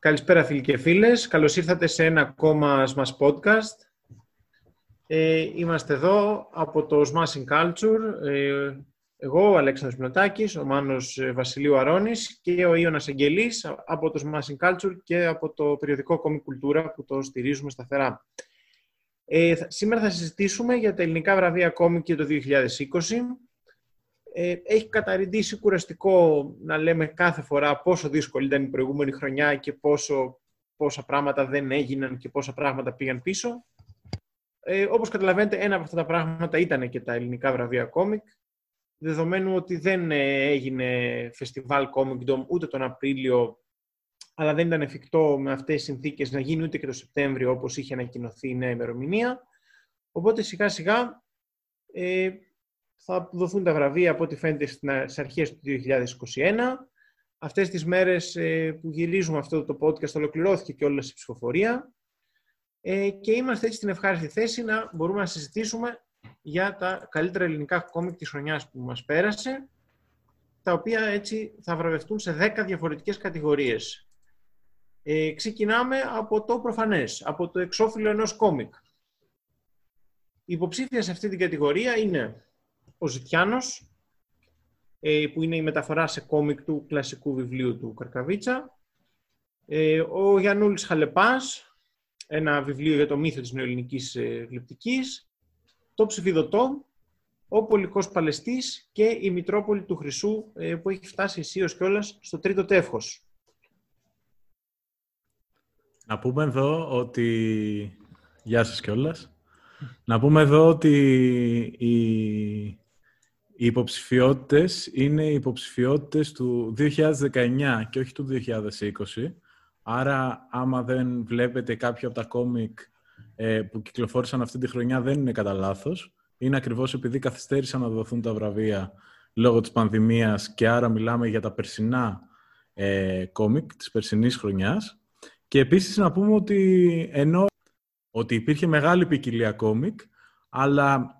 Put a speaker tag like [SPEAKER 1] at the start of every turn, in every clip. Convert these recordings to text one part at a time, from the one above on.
[SPEAKER 1] Καλησπέρα φίλοι και φίλες. Καλώς ήρθατε σε ένα ακόμα Smash Podcast. Ε, είμαστε εδώ από το Smashing Culture. Ε, εγώ, ο Αλέξανδρος Μινωτάκης, ο Μάνος ε, Βασιλείου Αρώνης και ο Ιώνας Αγγελής από το Smashing Culture και από το περιοδικό Comic Cultura που το στηρίζουμε σταθερά. Ε, σήμερα θα συζητήσουμε για τα ελληνικά βραβεία Comic για το 2020 ε, έχει καταρριντήσει κουραστικό να λέμε κάθε φορά πόσο δύσκολη ήταν η προηγούμενη χρονιά και πόσο, πόσα πράγματα δεν έγιναν και πόσα πράγματα πήγαν πίσω. Ε, όπως καταλαβαίνετε, ένα από αυτά τα πράγματα ήταν και τα ελληνικά βραβεία κόμικ, δεδομένου ότι δεν ε, έγινε φεστιβάλ Comic Dome ούτε τον Απρίλιο, αλλά δεν ήταν εφικτό με αυτές τις συνθήκες να γίνει ούτε και το Σεπτέμβριο, όπως είχε ανακοινωθεί η νέα ημερομηνία. Οπότε σιγά σιγά ε, θα δοθούν τα βραβεία από ό,τι φαίνεται στις αρχές του 2021. Αυτές τις μέρες ε, που γυρίζουμε αυτό το podcast ολοκληρώθηκε και όλη η ψηφοφορία ε, και είμαστε έτσι στην ευχάριστη θέση να μπορούμε να συζητήσουμε για τα καλύτερα ελληνικά κόμικ της χρονιάς που μας πέρασε τα οποία έτσι θα βραβευτούν σε 10 διαφορετικές κατηγορίες. Ε, ξεκινάμε από το προφανές, από το εξώφυλλο ενός κόμικ. Η υποψήφια σε αυτή την κατηγορία είναι ο Ζητιάνος, ε, που είναι η μεταφορά σε κόμικ του κλασικού βιβλίου του Καρκαβίτσα. Ε, ο Γιαννούλης Χαλεπάς, ένα βιβλίο για το μύθο της νεοελληνικής ε, γλυπτικής. Το ψηφιδωτό, ο Πολικός Παλαιστής και η Μητρόπολη του Χρυσού, που έχει φτάσει αισίως κιόλας στο τρίτο τεύχος.
[SPEAKER 2] Να πούμε εδώ ότι... Γεια σας κιόλας. Να πούμε εδώ ότι η οι υποψηφιότητες είναι οι υποψηφιότητες του 2019 και όχι του 2020. Άρα, άμα δεν βλέπετε κάποιο από τα κόμικ ε, που κυκλοφόρησαν αυτή τη χρονιά, δεν είναι κατά λάθος. Είναι ακριβώς επειδή καθυστέρησαν να δοθούν τα βραβεία λόγω της πανδημίας και άρα μιλάμε για τα περσινά ε, κόμικ της περσινής χρονιάς. Και επίσης να πούμε ότι ενώ ότι υπήρχε μεγάλη ποικιλία κόμικ, αλλά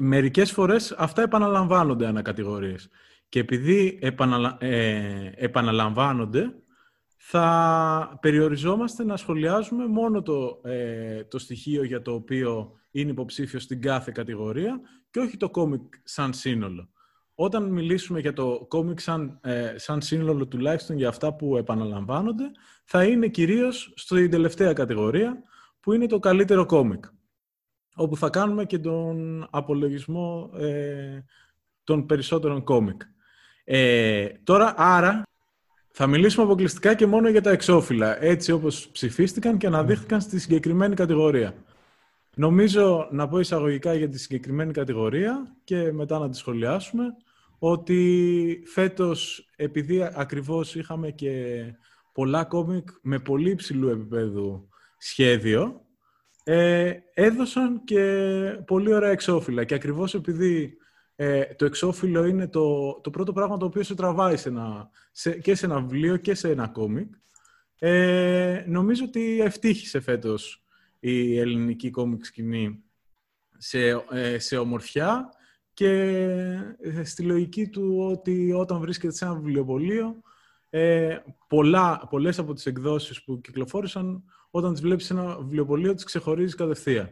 [SPEAKER 2] μερικές φορές αυτά επαναλαμβάνονται ανακατηγορίες. Και επειδή επαναλα... ε, επαναλαμβάνονται, θα περιοριζόμαστε να σχολιάζουμε μόνο το, ε, το στοιχείο για το οποίο είναι υποψήφιο στην κάθε κατηγορία και όχι το κόμικ σαν σύνολο. Όταν μιλήσουμε για το κόμικ σαν, ε, σαν σύνολο τουλάχιστον για αυτά που επαναλαμβάνονται, θα είναι κυρίως στην τελευταία κατηγορία που είναι το καλύτερο κόμικ όπου θα κάνουμε και τον απολογισμό ε, των περισσότερων κόμικ. Ε, τώρα, άρα, θα μιλήσουμε αποκλειστικά και μόνο για τα εξώφυλλα, έτσι όπως ψηφίστηκαν και αναδείχθηκαν στη συγκεκριμένη κατηγορία. Νομίζω να πω εισαγωγικά για τη συγκεκριμένη κατηγορία και μετά να τη σχολιάσουμε, ότι φέτος, επειδή ακριβώς είχαμε και πολλά κόμικ με πολύ υψηλού επίπεδου σχέδιο, ε, έδωσαν και πολύ ωραία εξώφυλλα. Και ακριβώς επειδή ε, το εξώφυλλο είναι το, το πρώτο πράγμα το οποίο σε τραβάει σε ένα, σε, και σε ένα βιβλίο και σε ένα κόμικ, ε, νομίζω ότι ευτύχησε φέτος η ελληνική κόμικ σκηνή σε, ε, σε ομορφιά και ε, στη λογική του ότι όταν βρίσκεται σε ένα βιβλιοπωλείο ε, πολλά, πολλές από τις εκδόσεις που κυκλοφόρησαν όταν τις βλέπεις σε ένα βιβλιοπωλείο, τις ξεχωρίζεις κατευθείαν.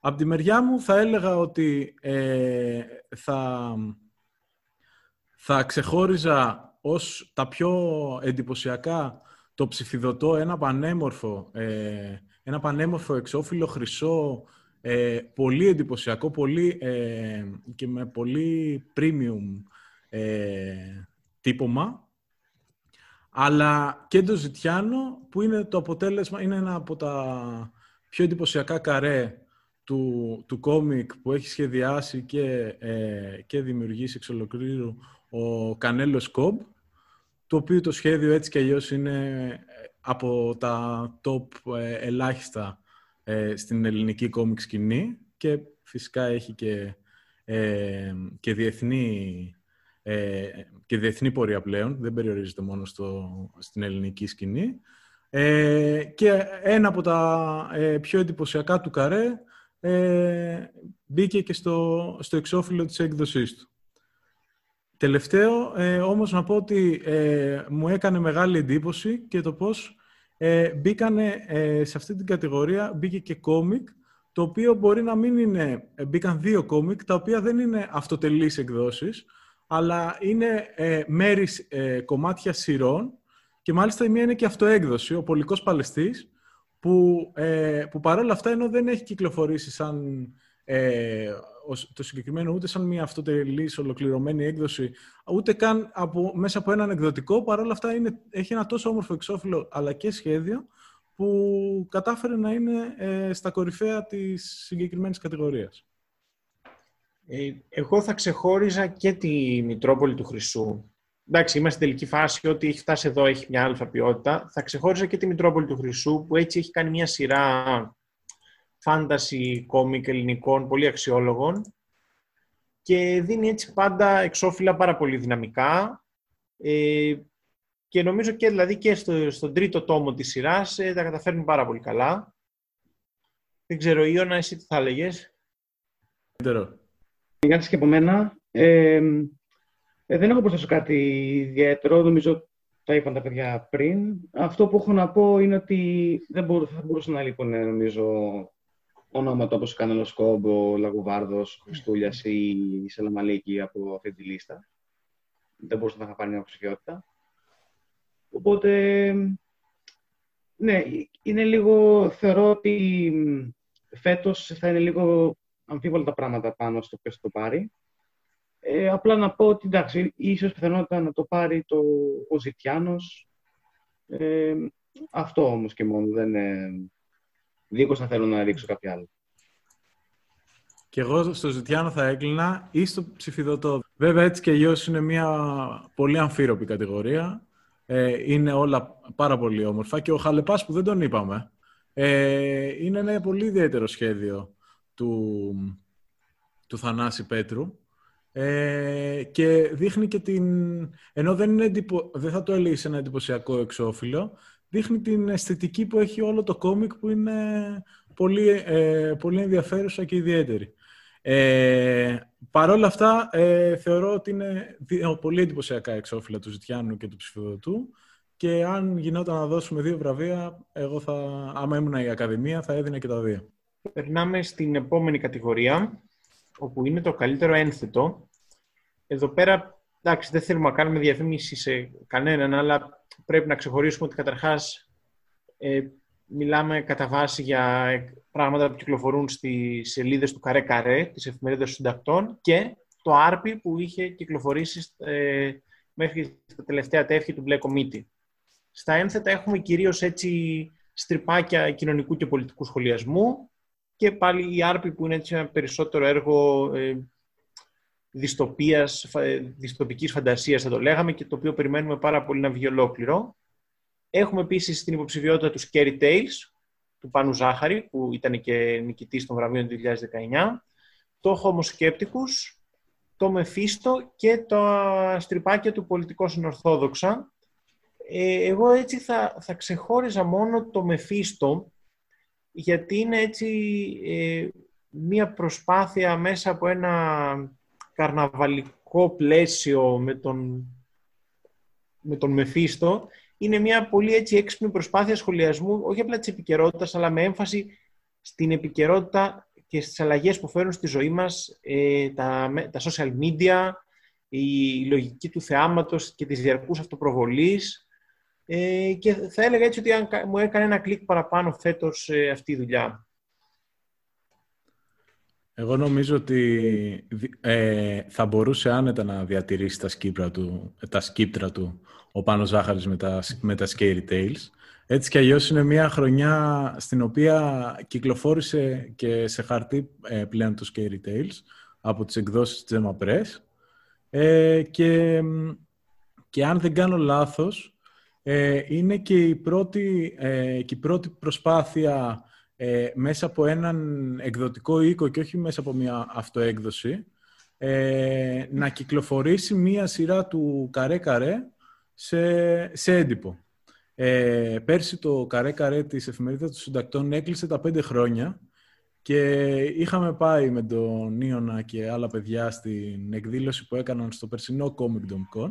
[SPEAKER 2] Από τη μεριά μου θα έλεγα ότι ε, θα, θα ξεχώριζα ως τα πιο εντυπωσιακά το ψηφιδωτό, ένα πανέμορφο, ε, ένα πανέμορφο εξώφυλλο χρυσό, ε, πολύ εντυπωσιακό, πολύ, ε, και με πολύ premium ε, τύπομα, αλλά και το Ζητιάνο που είναι το αποτέλεσμα, είναι ένα από τα πιο εντυπωσιακά καρέ του, του κόμικ που έχει σχεδιάσει και, ε, και δημιουργήσει εξ ολοκλήρου ο Κανέλο Σκόμπ, το οποίο το σχέδιο έτσι και αλλιώς είναι ε, από τα top ε, ελάχιστα ε, στην ελληνική κόμικ σκηνή και φυσικά έχει και, και διεθνή ε, και διεθνή πορεία πλέον, δεν περιορίζεται μόνο στο, στην ελληνική σκηνή. Ε, και ένα από τα ε, πιο εντυπωσιακά του καρέ ε, μπήκε και στο, στο εξώφυλλο της έκδοσής του. τελευταίο, ε, όμως να πω ότι ε, μου έκανε μεγάλη εντύπωση και το πώς ε, μπήκανε ε, σε αυτή την κατηγορία, μπήκε και κόμικ, το οποίο μπορεί να μην είναι, ε, μπήκαν δύο κόμικ, τα οποία δεν είναι αυτοτελείς εκδόσεις, αλλά είναι ε, μέρης ε, κομμάτια σειρών και μάλιστα η μία είναι και αυτοέκδοση, ο Πολικός Παλαιστής, που, ε, που παρόλα αυτά ενώ δεν έχει κυκλοφορήσει σαν ε, το συγκεκριμένο ούτε σαν μια αυτοτελής ολοκληρωμένη έκδοση, ούτε καν από, μέσα από έναν εκδοτικό, παρόλα αυτά είναι, έχει ένα τόσο όμορφο εξώφυλλο αλλά και σχέδιο που κατάφερε να είναι ε, στα κορυφαία της συγκεκριμένης κατηγορίας.
[SPEAKER 1] Ε, εγώ θα ξεχώριζα και τη Μητρόπολη του Χρυσού. Εντάξει, είμαστε στην τελική φάση ότι έχει φτάσει εδώ, έχει μια αλφα ποιότητα. Θα ξεχώριζα και τη Μητρόπολη του Χρυσού, που έτσι έχει κάνει μια σειρά φάνταση κόμικ ελληνικών, πολύ αξιόλογων και δίνει έτσι πάντα εξώφυλλα πάρα πολύ δυναμικά ε, και νομίζω και, δηλαδή, και στο, στον τρίτο τόμο της σειράς ε, τα καταφέρνει πάρα πολύ καλά. Δεν ξέρω, Ιώνα, εσύ τι θα έλεγες;
[SPEAKER 3] Γεια σας και από μένα. Ε, ε, δεν έχω προσθέσω κάτι ιδιαίτερο. Νομίζω τα είπαν τα παιδιά πριν. Αυτό που έχω να πω είναι ότι δεν μπορούσα, θα μπορούσε να λείπουν, νομίζω, ονόματα όπως Κανέλος Κόμπο, Λαγουβάρδος, Χριστούλιας ή η Σαλαμαλίκη από αυτή τη λίστα. Δεν μπορούσα να είχα πάρει μια ψηφιότητα. Οπότε, ναι, είναι λίγο, θεωρώ ότι φέτος θα είναι λίγο αμφίβολα τα πράγματα πάνω στο ποιος το πάρει. Ε, απλά να πω ότι εντάξει, ίσως πιθανότητα να το πάρει το, ο Ζητιάνος. Ε, αυτό όμως και μόνο, δεν, είναι δίχως να θέλω να ρίξω κάποια άλλο.
[SPEAKER 2] Και εγώ στο Ζητιάνο θα έκλεινα ή στο ψηφιδωτό. Βέβαια, έτσι και αλλιώς είναι μια πολύ αμφίροπη κατηγορία. Ε, είναι όλα πάρα πολύ όμορφα. Και ο Χαλεπάς που δεν τον είπαμε, ε, είναι ένα πολύ ιδιαίτερο σχέδιο του, του Θανάση Πέτρου. Ε, και δείχνει και την... Ενώ δεν, είναι εντυπω... δεν θα το έλεγε ένα εντυπωσιακό εξώφυλλο, δείχνει την αισθητική που έχει όλο το κόμικ που είναι πολύ, ε, πολύ ενδιαφέρουσα και ιδιαίτερη. Ε, Παρ' όλα αυτά, ε, θεωρώ ότι είναι πολύ εντυπωσιακά εξώφυλλα του Ζητιάνου και του ψηφιδωτού και αν γινόταν να δώσουμε δύο βραβεία, εγώ θα, άμα ήμουν η Ακαδημία, θα έδινα και τα δύο.
[SPEAKER 1] Περνάμε στην επόμενη κατηγορία, όπου είναι το καλύτερο ένθετο. Εδώ πέρα, εντάξει, δεν θέλουμε να κάνουμε διαφήμιση σε κανέναν, αλλά πρέπει να ξεχωρίσουμε ότι καταρχάς ε, μιλάμε κατά βάση για πράγματα που κυκλοφορούν στις σελίδες του Καρέ Καρέ, της εφημερίδας των συντακτών και το άρπι που είχε κυκλοφορήσει ε, μέχρι τα τελευταία τεύχη του Μπλε Κομίτη. Στα ένθετα έχουμε κυρίως έτσι στριπάκια κοινωνικού και πολιτικού σχολιασμού και πάλι η άρπη που είναι έτσι ένα περισσότερο έργο ε, δυστοπίας, δυστοπικής φαντασίας θα το λέγαμε και το οποίο περιμένουμε πάρα πολύ να βγει ολόκληρο. Έχουμε επίσης την υποψηφιότητα του Scary Tales, του Πάνου Ζάχαρη, που ήταν και νικητής των βραβείων του 2019, το Homo Skepticus, το Μεφίστο και τα στριπάκια του πολιτικό συνορθόδοξα. Ε, εγώ έτσι θα, θα ξεχώριζα μόνο το Μεφίστο, γιατί είναι έτσι ε, μία προσπάθεια μέσα από ένα καρναβαλικό πλαίσιο με τον, με τον Μεφίστο. Είναι μια πολύ έτσι έξυπνη προσπάθεια σχολιασμού, όχι απλά της επικαιρότητας, αλλά με έμφαση στην επικαιρότητα και στις αλλαγές που φέρουν στη ζωή μας ε, τα, τα social media, η λογική του θεάματος και της διαρκούς αυτοπροβολής ε, και θα έλεγα έτσι ότι μου έκανε ένα κλικ παραπάνω φέτος ε, αυτή η δουλειά.
[SPEAKER 2] Εγώ νομίζω ότι ε, θα μπορούσε άνετα να διατηρήσει τα σκύπτρα του, τα σκύπτρα του ο Πάνος Ζάχαρης με τα, με τα Scary Tales. Έτσι κι αλλιώς είναι μια χρονιά στην οποία κυκλοφόρησε και σε χαρτί ε, πλέον το Scary Tales από τις εκδόσεις της Gemma Press. Ε, και, και αν δεν κάνω λάθος, ε, είναι και η πρώτη, ε, και η πρώτη προσπάθεια ε, μέσα από έναν εκδοτικό οίκο και όχι μέσα από μια αυτοέκδοση, ε, να κυκλοφορήσει μία σειρά του καρέ-καρέ σε, σε έντυπο. Ε, πέρσι το καρέ-καρέ της εφημερίδας των συντακτών έκλεισε τα πέντε χρόνια και είχαμε πάει με τον Νίωνα και άλλα παιδιά στην εκδήλωση που έκαναν στο περσινό Comic Con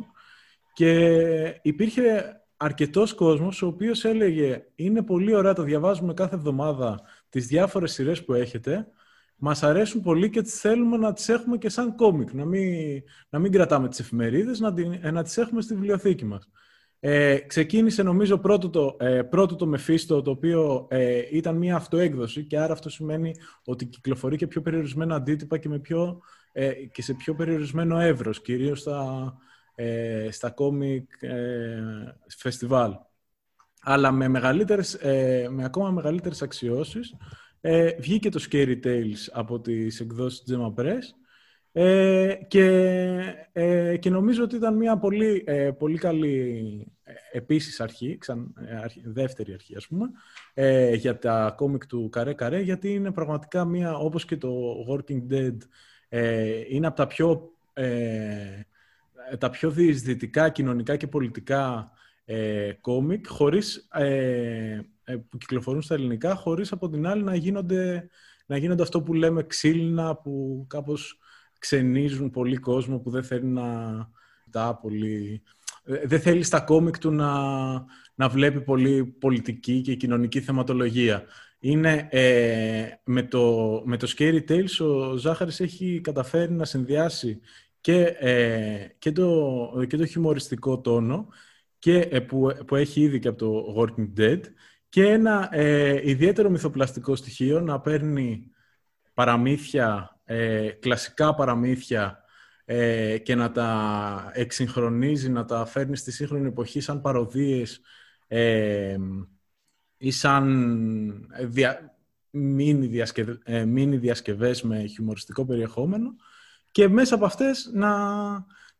[SPEAKER 2] και υπήρχε αρκετός κόσμος ο οποίος έλεγε είναι πολύ ωραία, το διαβάζουμε κάθε εβδομάδα τις διάφορες σειρές που έχετε μας αρέσουν πολύ και τις θέλουμε να τις έχουμε και σαν κόμικ, να μην, να μην κρατάμε τις εφημερίδες, να, να τις έχουμε στη βιβλιοθήκη μας. Ε, ξεκίνησε νομίζω πρώτο το, ε, πρώτο το Mephisto, το οποίο ε, ήταν μια αυτοέκδοση και άρα αυτό σημαίνει ότι κυκλοφορεί και πιο περιορισμένα αντίτυπα και, με πιο, ε, και σε πιο περιορισμένο εύρος, κυρίως στα, ε, στα κόμικ ε, φεστιβάλ. Αλλά με, μεγαλύτερες, ε, με ακόμα μεγαλύτερες αξιώσεις ε, βγήκε το Scary Tales από τις εκδόσεις Gemma Press ε, και, ε, και νομίζω ότι ήταν μια πολύ, ε, πολύ καλή ε, επίσης αρχή, ξαν, αρχή, δεύτερη αρχή ας πούμε, για τα κόμικ του Καρέ Καρέ, γιατί είναι πραγματικά μια, όπως και το Working Dead, είναι από τα πιο, τα πιο διεισδυτικά κοινωνικά και πολιτικά κόμικ, χωρίς, που κυκλοφορούν στα ελληνικά, χωρίς από την άλλη να γίνονται, να γίνονται αυτό που λέμε ξύλινα, που κάπως ξενίζουν πολύ κόσμο που δεν θέλει να τα πολύ... Ε, δεν θέλει στα κόμικ του να, να βλέπει πολύ πολιτική και κοινωνική θεματολογία. Είναι, ε, με, το, με το Scary Tales ο Ζάχαρης έχει καταφέρει να συνδυάσει και, ε, και, το, και το χιουμοριστικό τόνο και, ε, που, που έχει ήδη και από το Working Dead και ένα ιδιαίτερο μυθοπλαστικό στοιχείο να παίρνει παραμύθια ε, κλασικά παραμύθια ε, και να τα εξυγχρονίζει, να τα φέρνει στη σύγχρονη εποχή σαν παροδίες ε, ή σαν δια, μίνι, διασκευ, ε, διασκευές με χιουμοριστικό περιεχόμενο και μέσα από αυτές να,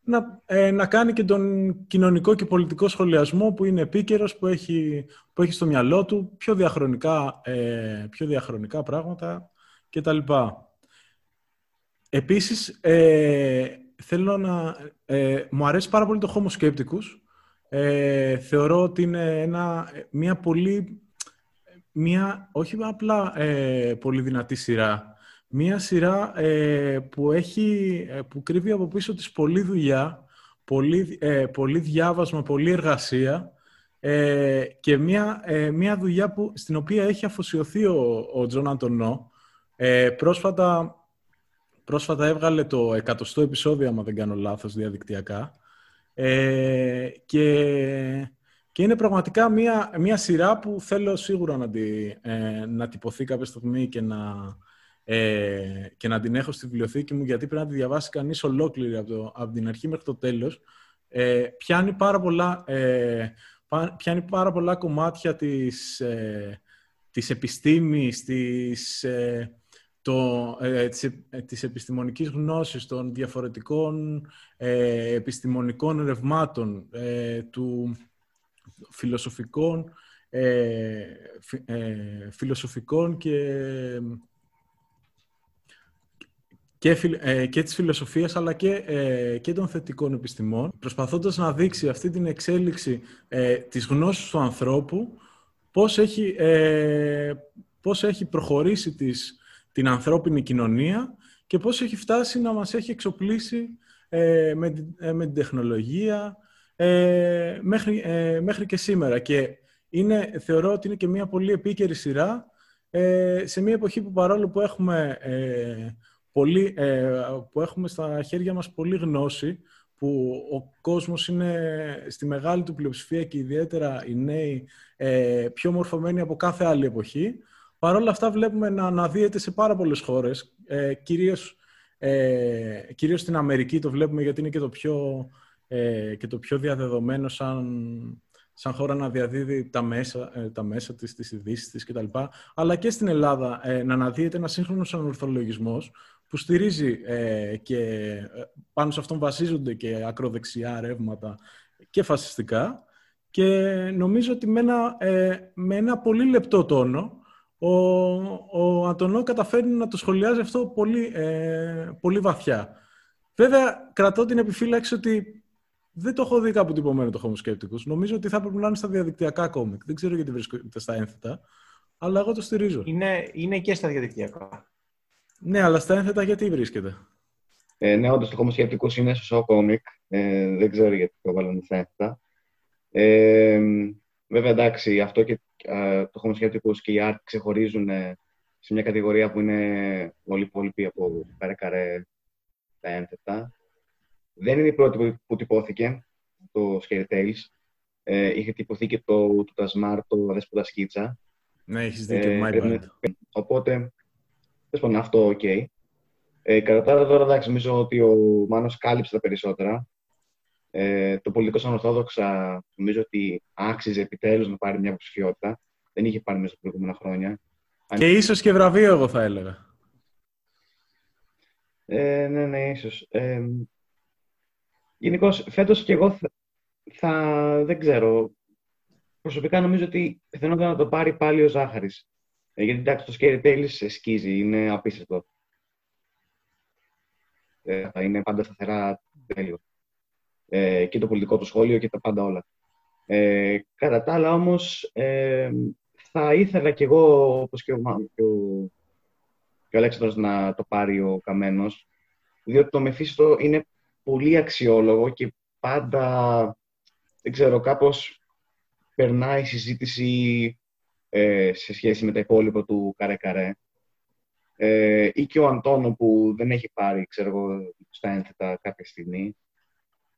[SPEAKER 2] να, ε, να κάνει και τον κοινωνικό και πολιτικό σχολιασμό που είναι επίκαιρος, που έχει, που έχει στο μυαλό του πιο διαχρονικά, ε, πιο διαχρονικά πράγματα κτλ. Επίσης, ε, θέλω να... Ε, μου αρέσει πάρα πολύ το Homo Skepticus. Ε, θεωρώ ότι είναι ένα, μια πολύ... Μια, όχι απλά ε, πολύ δυνατή σειρά. Μια σειρά ε, που, έχει, που κρύβει από πίσω της πολλή δουλειά, πολύ, πολύ διάβασμα, πολλή εργασία και μια, μια δουλειά που, στην οποία έχει αφοσιωθεί ο, ο Τζον Αντωνό. πρόσφατα Πρόσφατα έβγαλε το εκατοστό επεισόδιο, άμα δεν κάνω λάθος, διαδικτυακά. Ε, και, και είναι πραγματικά μια, μια σειρά που θέλω σίγουρα να, τη, ε, να τυπωθεί κάποια στιγμή και να, ε, και να την έχω στη βιβλιοθήκη μου, γιατί πρέπει να τη διαβάσει κανείς ολόκληρη από, το, από την αρχή μέχρι το τέλος. Ε, πιάνει, πάρα πολλά, ε, πιάνει πάρα πολλά κομμάτια της, ε, της επιστήμης, της, ε, το, ε, της, ε, της επιστημονικής γνώσης, των διαφορετικών ε, επιστημονικών ρευμάτων, ε, του φιλοσοφικών, ε, φιλοσοφικών και, και, και της φιλοσοφίας αλλά και, και των θετικών επιστημών, προσπαθώντας να δείξει αυτή την εξέλιξη της γνώσης του ανθρώπου, πώς έχει, πώς έχει προχωρήσει τις την ανθρώπινη κοινωνία και πώς έχει φτάσει να μας έχει εξοπλίσει ε, με, ε, με την τεχνολογία ε, μέχρι, ε, μέχρι και σήμερα. Και είναι, θεωρώ ότι είναι και μια πολύ επίκαιρη σειρά σε μια εποχή που παρόλο που έχουμε, πολύ, που έχουμε στα χέρια μας πολύ γνώση, που ο κόσμος είναι στη μεγάλη του πλειοψηφία και ιδιαίτερα οι νέοι πιο μορφωμένοι από κάθε άλλη εποχή, Παρ' όλα αυτά βλέπουμε να αναδύεται σε πάρα πολλές χώρες, ε, κυρίως, ε, κυρίως στην Αμερική το βλέπουμε γιατί είναι και το πιο, ε, και το πιο διαδεδομένο σαν, σαν χώρα να διαδίδει τα μέσα, ε, τα μέσα της, τις ειδήσεις της κτλ. Αλλά και στην Ελλάδα ε, να αναδύεται ένας σύγχρονος ανορθολογισμός που στηρίζει ε, και πάνω σε αυτόν βασίζονται και ακροδεξιά ρεύματα και φασιστικά και νομίζω ότι με ένα, με ένα πολύ λεπτό τόνο ο, ο Αντωνό καταφέρνει να το σχολιάζει αυτό πολύ, ε, πολύ βαθιά. Βέβαια, κρατώ την επιφύλαξη ότι δεν το έχω δει κάπου τυπωμένο το Homo Skepticus. Νομίζω ότι θα έπρεπε να είναι στα διαδικτυακά κόμικ. Δεν ξέρω γιατί βρίσκεται στα ένθετα. αλλά εγώ το στηρίζω.
[SPEAKER 1] Είναι, είναι και στα διαδικτυακά.
[SPEAKER 2] Ναι, αλλά στα ένθετα γιατί βρίσκεται;
[SPEAKER 3] Ε, ναι, όντως το Homo είναι στο comic. Ε, δεν ξέρω γιατί το βάλανε στα ένθετα. Ε, βέβαια, εντάξει, αυτό και ε, το Homo και η Art ξεχωρίζουν ε, σε μια κατηγορία που είναι πολύ υπόλοιπη από καρέ καρέ τα ένθετα. Δεν είναι η πρώτη που, που τυπώθηκε το Scary Tales. Ε, είχε τυπωθεί και το, το Tasmar, το Αδέσποτα Σκίτσα.
[SPEAKER 2] Ναι, έχεις δίκιο, ε, my bad.
[SPEAKER 3] Οπότε, θες πω, αυτό ok. Okay. Ε, κατά τα άλλα, τώρα εντάξει, νομίζω ότι ο Μάνος κάλυψε τα περισσότερα. Ε, το Πολιτικώς Ανορθόδοξα νομίζω ότι άξιζε επιτέλους να πάρει μια υποψηφιότητα. Δεν είχε πάρει μέσα στα προηγούμενα χρόνια.
[SPEAKER 2] Και ίσως και βραβείο, εγώ θα έλεγα.
[SPEAKER 3] Ε, ναι, ναι, ίσως. Ε, Γενικώς, φέτος και εγώ θα, θα, δεν ξέρω. Προσωπικά νομίζω ότι πιθανότατα να το πάρει πάλι ο Ζάχαρης. Ε, γιατί εντάξει, το Scary Tales σκίζει, είναι απίστευτο. Ε, θα είναι πάντα σταθερά τέλειο. Ε, και το πολιτικό του σχόλιο και τα πάντα όλα. Ε, κατά τα άλλα όμως, ε, θα ήθελα κι εγώ, όπως και ο, και ο, και ο Αλέξανδρος, να το πάρει ο Καμένος, διότι το Μεφίστο είναι πολύ αξιόλογο και πάντα, δεν ξέρω, κάπως περνάει η συζήτηση ε, σε σχέση με τα υπόλοιπα του Καρέ-Καρέ. Ε, ή και ο Αντώνο που δεν έχει πάρει, ξέρω εγώ, στα ένθετα κάποια στιγμή.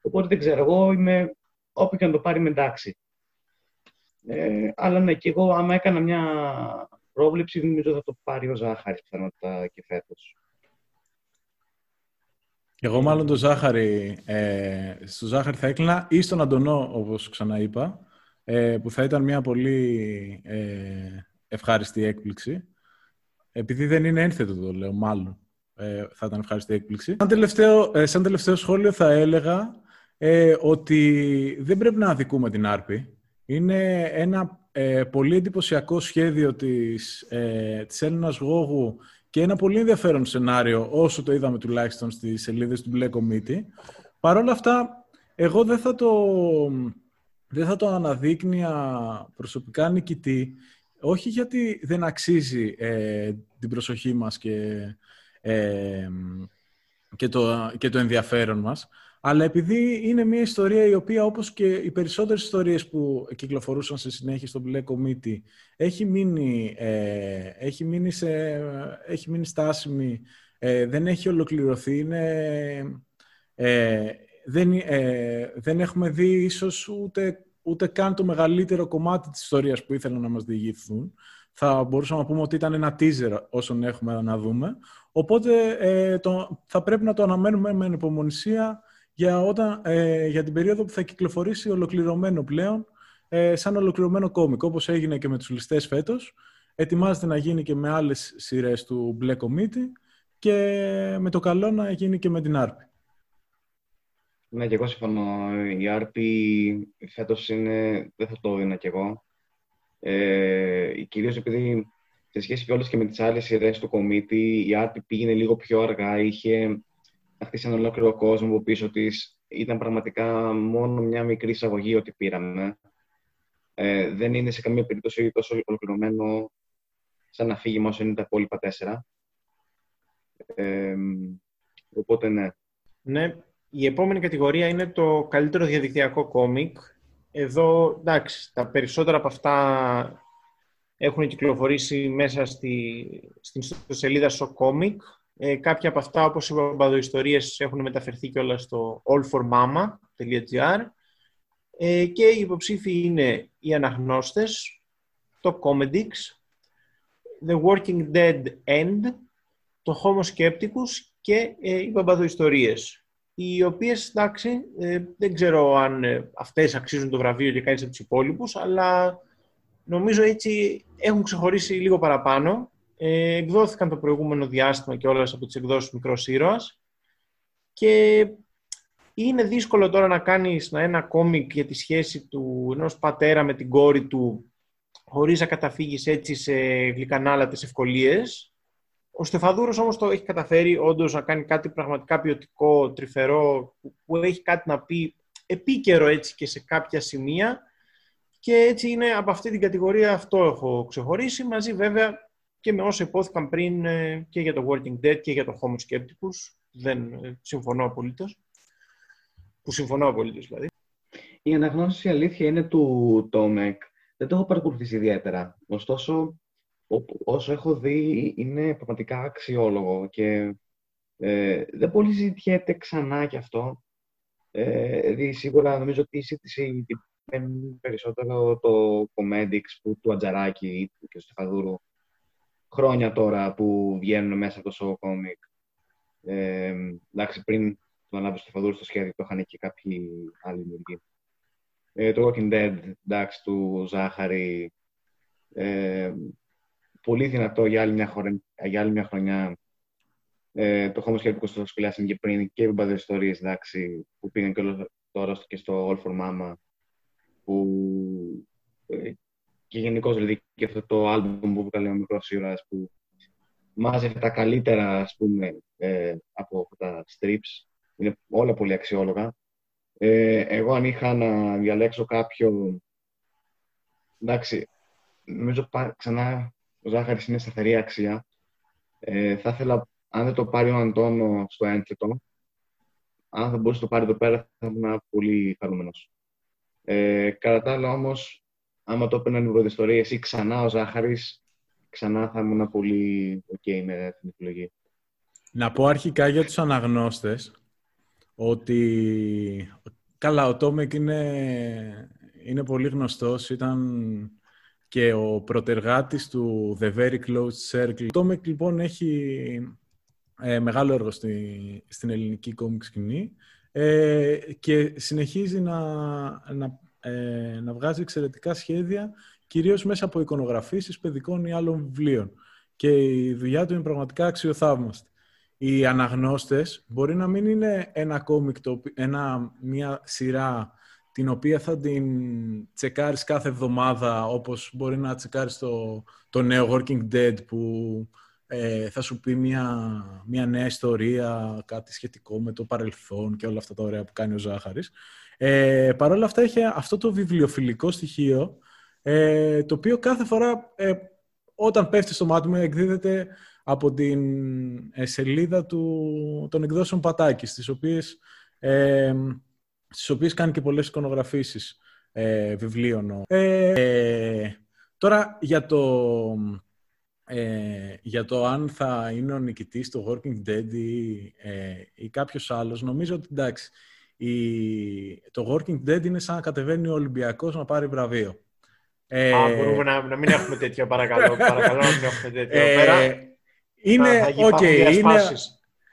[SPEAKER 3] Οπότε δεν ξέρω, εγώ είμαι, όποιο και να το πάρει με εντάξει. Ε, αλλά ναι, και εγώ άμα έκανα μια πρόβλεψη, νομίζω θα το πάρει ο Ζάχαρης πιθανότητα και φέτος.
[SPEAKER 2] Εγώ μάλλον το Ζάχαρη, ε, στο Ζάχαρη θα έκλεινα ή στον Αντωνό, όπως ξαναείπα, ε, που θα ήταν μια πολύ ε, ευχάριστη έκπληξη. Επειδή δεν είναι ένθετο το λέω, μάλλον ε, θα ήταν ευχάριστη έκπληξη. Σαν τελευταίο, ε, σαν τελευταίο σχόλιο θα έλεγα ε, ότι δεν πρέπει να αδικούμε την Άρπη. Είναι ένα ε, πολύ εντυπωσιακό σχέδιο της, ε, της Έλληνας Γόγου και ένα πολύ ενδιαφέρον σενάριο, όσο το είδαμε τουλάχιστον στις σελίδες του Black Committee. Παρ' όλα αυτά, εγώ δεν θα το, δεν θα το αναδείκνυα προσωπικά νικητή, όχι γιατί δεν αξίζει ε, την προσοχή μας και, ε, και, το, και το ενδιαφέρον μας, αλλά επειδή είναι μια ιστορία η οποία, όπως και οι περισσότερες ιστορίες που κυκλοφορούσαν σε συνέχεια στο Black Committee, έχει μείνει, ε, έχει μείνει, σε, έχει μείνει στάσιμη, ε, δεν έχει ολοκληρωθεί, είναι, ε, δεν, ε, δεν έχουμε δει ίσως ούτε, ούτε καν το μεγαλύτερο κομμάτι της ιστορίας που ήθελαν να μας διηγηθούν. Θα μπορούσαμε να πούμε ότι ήταν ένα teaser όσον έχουμε να δούμε. Οπότε ε, το, θα πρέπει να το αναμένουμε με ανυπομονησία για, όταν, ε, για την περίοδο που θα κυκλοφορήσει ολοκληρωμένο πλέον, ε, σαν ολοκληρωμένο κόμικ, όπως έγινε και με τους ληστές φέτος. Ετοιμάζεται να γίνει και με άλλες σειρές του Black Committee και με το καλό να γίνει και με την Άρπη.
[SPEAKER 3] Ναι, και εγώ συμφωνώ. Η Άρπη φέτος είναι... δεν θα το έδινα κι εγώ. Ε, κυρίως επειδή σε σχέση και όλες και με τις άλλες σειρές του κομίτη, η Άρπη πήγαινε λίγο πιο αργά, είχε να χτίσει έναν ολόκληρο κόσμο που πίσω της ήταν πραγματικά μόνο μια μικρή εισαγωγή ότι πήραμε. Ε, δεν είναι σε καμία περίπτωση τόσο ολοκληρωμένο σαν αφήγημα όσο είναι τα υπόλοιπα τέσσερα. Ε, οπότε ναι.
[SPEAKER 1] Ναι, η επόμενη κατηγορία είναι το καλύτερο διαδικτυακό κόμικ. Εδώ, εντάξει, τα περισσότερα από αυτά έχουν κυκλοφορήσει μέσα στη, στην σελίδα στο κόμικ. Ε, κάποια από αυτά, όπως είπα, μπαδοϊστορίες έχουν μεταφερθεί και όλα στο allformama.gr ε, και οι υποψήφοι είναι οι αναγνώστες, το Comedix, The Working Dead End, το Homo Skepticus και ε, οι μπαμπαδοϊστορίες, οι οποίες, εντάξει, ε, δεν ξέρω αν ε, αυτές αξίζουν το βραβείο και κανείς από τους υπόλοιπους, αλλά νομίζω έτσι έχουν ξεχωρίσει λίγο παραπάνω ε, εκδόθηκαν το προηγούμενο διάστημα και όλες από τις εκδόσεις Μικρός Ήρωας και είναι δύσκολο τώρα να κάνεις ένα κόμικ για τη σχέση του ενός πατέρα με την κόρη του χωρίς να καταφύγεις έτσι σε γλυκανάλατες ευκολίες. Ο Στεφαδούρος όμως το έχει καταφέρει όντως να κάνει κάτι πραγματικά ποιοτικό, τρυφερό, που έχει κάτι να πει επίκαιρο έτσι και σε κάποια σημεία Και έτσι είναι από αυτή την κατηγορία αυτό έχω ξεχωρίσει, μαζί βέβαια και με όσα υπόθηκαν πριν ε, και για το Working Dead και για το Homo Skepticus. Δεν ε, συμφωνώ απολύτως. Που συμφωνώ απολύτως δηλαδή.
[SPEAKER 3] Η αναγνώριση αλήθεια είναι του Τόμεκ. Δεν το έχω παρακολουθήσει ιδιαίτερα. Ωστόσο, όσο έχω δει, είναι πραγματικά αξιόλογο και ε, δεν πολύ ζητιέται ξανά κι αυτό. Ε, δηλαδή, σίγουρα νομίζω ότι η σύντηση είναι περισσότερο το Comedics που, του Ατζαράκη και του Στεφαδούρου χρόνια τώρα που βγαίνουν μέσα από το show comic. Ε, εντάξει, πριν το ανάβει στο Φαδούρ στο σχέδιο, το είχαν και κάποιοι άλλοι δημιουργοί. Ε, το Walking Dead, εντάξει, του Ζάχαρη. Ε, πολύ δυνατό για άλλη μια, χρονιά, για άλλη μια χρονιά. Ε, το Homo Skepticus το σχολιάσαμε και πριν και οι ιστορίες, εντάξει, που πήγαν και τώρα και στο All for Mama, που ε, και γενικώς δηλαδή και αυτό το άλμπουμ που βγάλε ο μικρός ήρωας που μάζευε τα καλύτερα ας πούμε, ε, από τα strips. Είναι όλα πολύ αξιόλογα. Ε, εγώ αν είχα να διαλέξω κάποιο... Εντάξει, νομίζω ξανά ο Ζάχαρης είναι σταθερή αξία. Ε, θα ήθελα, αν δεν το πάρει ο Αντώνο στο ένθετο, αν θα μπορούσε να το πάρει εδώ πέρα, θα ήμουν πολύ χαρούμενος. Ε, κατά τα άλλα, όμως, άμα το έπαιρναν οι πρωτοιστορίες ή ξανά ο Ζάχαρης, ξανά θα ήμουν πολύ ok με την επιλογή.
[SPEAKER 2] Να πω αρχικά για τους αναγνώστες ότι καλά, ο Τόμεκ είναι, είναι πολύ γνωστός. Ήταν και ο προτεργάτης του The Very Close Circle. Ο Τόμεκ λοιπόν έχει ε, μεγάλο έργο στη, στην ελληνική κόμικ σκηνή ε, και συνεχίζει να, να ε, να βγάζει εξαιρετικά σχέδια, κυρίως μέσα από εικονογραφήσεις παιδικών ή άλλων βιβλίων. Και η δουλειά του είναι πραγματικά αξιοθαύμαστη. Οι αναγνώστες μπορεί να μην είναι ένα κόμικ, ένα, μια σειρά την οποία θα την τσεκάρεις κάθε εβδομάδα, όπως μπορεί να τσεκάρεις το, το νέο Working Dead που ε, θα σου πει μια, μια νέα ιστορία, κάτι σχετικό με το παρελθόν και όλα αυτά τα ωραία που κάνει ο Ζάχαρης. Ε, Παρ' όλα αυτά έχει αυτό το βιβλιοφιλικό στοιχείο, ε, το οποίο κάθε φορά ε, όταν πέφτει στο μάτι μου εκδίδεται από την ε, σελίδα του, των εκδόσεων Πατάκης, στις οποίες, ε, στις οποίες κάνει και πολλές εικονογραφήσεις ε, βιβλίων. Ε, τώρα, για το, ε, για το αν θα είναι ο νικητής το Working Dead ή, ε, ή κάποιος άλλος, νομίζω ότι εντάξει, η... το Walking Dead είναι σαν να κατεβαίνει ο Ολυμπιακός να πάρει βραβείο.
[SPEAKER 1] Ε... Α, μπορούμε να, να μην έχουμε τέτοια, παρακαλώ. παρακαλώ να μην έχουμε τέτοια. Ε... Πέρα,
[SPEAKER 2] είναι, ok, okay, είναι,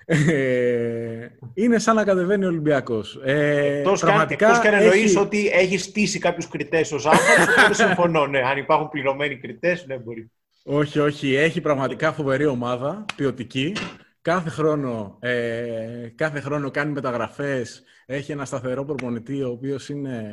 [SPEAKER 2] ε, είναι σαν να κατεβαίνει ο Ολυμπιακός.
[SPEAKER 1] Ε, εκτός, πραγματικά και, αν εννοείς ότι έχεις στήσει κάποιους κριτές ο Ζάχαρης, δεν συμφωνώ. Ναι. Αν υπάρχουν πληρωμένοι κριτές, ναι, μπορεί.
[SPEAKER 2] Όχι, όχι. Έχει πραγματικά φοβερή ομάδα, ποιοτική. Κάθε χρόνο, ε, κάθε χρόνο κάνει μεταγραφές, έχει ένα σταθερό προπονητή ο οποίος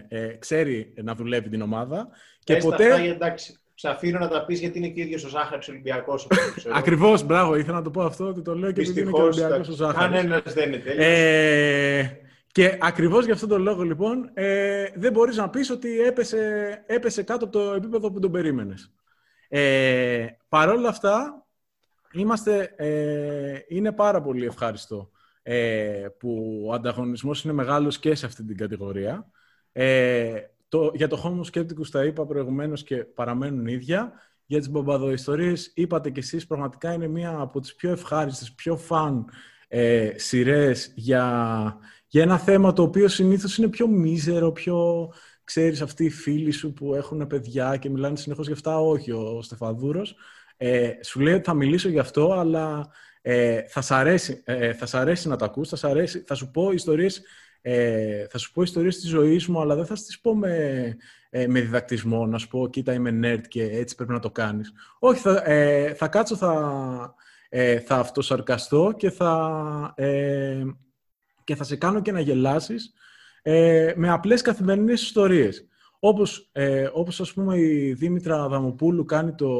[SPEAKER 2] ε, ξέρει να δουλεύει την ομάδα.
[SPEAKER 1] Και Πες ποτέ... Αυτά, εντάξει. Σε αφήνω να τα πεις γιατί είναι και ίδιος ο Ζάχαρης Ολυμπιακός.
[SPEAKER 2] Ακριβώς, μπράβο, ήθελα να το πω αυτό ότι το λέω και επειδή είναι και Ολυμπιακός ο Ζάχαρης.
[SPEAKER 1] Κανένας δεν είναι τέλειος. Ε,
[SPEAKER 2] και ακριβώς για αυτόν τον λόγο, λοιπόν, ε, δεν μπορείς να πεις ότι έπεσε, έπεσε κάτω από το επίπεδο που τον περίμενες. Ε, Παρ' όλα αυτά, Είμαστε, ε, είναι πάρα πολύ ευχάριστο ε, που ο ανταγωνισμός είναι μεγάλος και σε αυτή την κατηγορία. Ε, το, για το Homo Skepticus τα είπα προηγουμένως και παραμένουν ίδια. Για τις μπομπαδοϊστορίες είπατε κι εσείς, πραγματικά είναι μία από τις πιο ευχάριστες, πιο φαν ε, σειρές για, για ένα θέμα το οποίο συνήθως είναι πιο μίζερο, πιο ξέρεις αυτοί οι φίλοι σου που έχουν παιδιά και μιλάνε συνεχώς για αυτά. Όχι, ο Στεφαδούρος ε, σου λέει ότι θα μιλήσω γι' αυτό, αλλά ε, θα, σ αρέσει, ε, θα σ' αρέσει να τα ακούς, θα, σ αρέσει, θα σου πω ιστορίες ε, θα σου πω ιστορίες της ζωής μου, αλλά δεν θα τις πω με, ε, με διδακτισμό, να σου πω κοίτα είμαι nerd και έτσι πρέπει να το κάνεις. Όχι, θα, ε, θα κάτσω, θα, ε, θα αυτοσαρκαστώ και θα, ε, και θα σε κάνω και να γελάσεις ε, με απλές καθημερινές ιστορίες. Όπως, ε, όπως ας πούμε η Δήμητρα Δαμοπούλου κάνει το,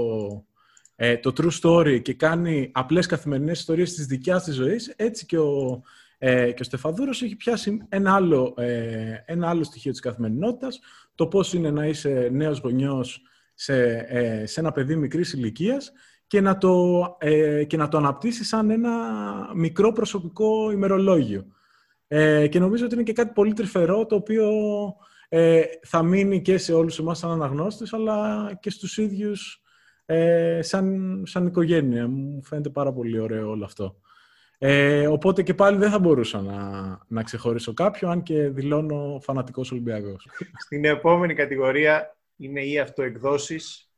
[SPEAKER 2] ε, το true story και κάνει απλές καθημερινές ιστορίες της δικιάς της ζωής, έτσι και ο Ε, και ο Στεφαδούρος έχει πιάσει ένα άλλο, ε, ένα άλλο στοιχείο της καθημερινότητας, το πώς είναι να είσαι νέος γονιός σε, ε, σε ένα παιδί μικρής ηλικίας και να το, ε, και να το αναπτύσσεις σαν ένα μικρό προσωπικό ημερολόγιο. Ε, και νομίζω ότι είναι και κάτι πολύ τρυφερό, το οποίο ε, θα μείνει και σε όλους εμάς σαν αναγνώστες, αλλά και στους ίδιους ε, σαν, σαν οικογένεια. Μου φαίνεται πάρα πολύ ωραίο όλο αυτό. Ε, οπότε και πάλι δεν θα μπορούσα να, να ξεχωρίσω κάποιο, αν και δηλώνω φανατικός Ολυμπιακός.
[SPEAKER 1] Στην επόμενη κατηγορία είναι οι αυτοεκδόσεις.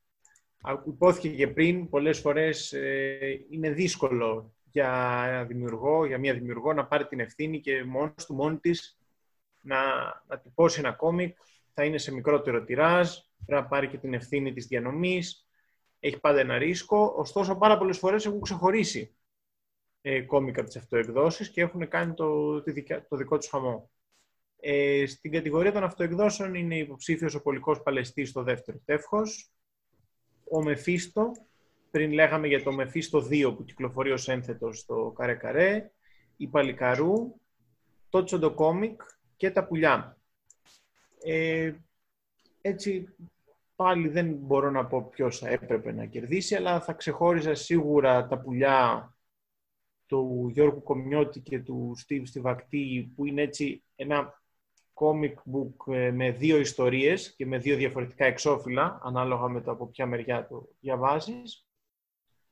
[SPEAKER 1] Υπόθηκε και πριν, πολλές φορές ε, είναι δύσκολο για ένα δημιουργό, για μια δημιουργό να πάρει την ευθύνη και μόνος του, μόνη της να, να τυπώσει ένα κόμικ. Θα είναι σε μικρότερο τυράζ, πρέπει να πάρει και την ευθύνη της διανομής. Έχει πάντα ένα ρίσκο, ωστόσο πάρα πολλές φορές έχουν ξεχωρίσει ε, κόμικ από τις αυτοεκδόσεις και έχουν κάνει το, το δικό τους χαμό. Ε, στην κατηγορία των αυτοεκδόσεων είναι υποψήφιος ο Πολικός Παλαιστής στο δεύτερο τεύχος, ο Μεφίστο, πριν λέγαμε για το Μεφίστο 2 που κυκλοφορεί ως ένθετος στο Καρέ Καρέ, η Παλικαρού, το Τσοντοκόμικ και τα Πουλιά. Ε, έτσι, πάλι δεν μπορώ να πω ποιος θα έπρεπε να κερδίσει, αλλά θα ξεχώριζα σίγουρα τα Πουλιά του Γιώργου Κομιώτη και του Στίβ Στιβακτή, που είναι έτσι ένα comic book ε, με δύο ιστορίες και με δύο διαφορετικά εξώφυλλα, ανάλογα με το από ποια μεριά το διαβάζεις,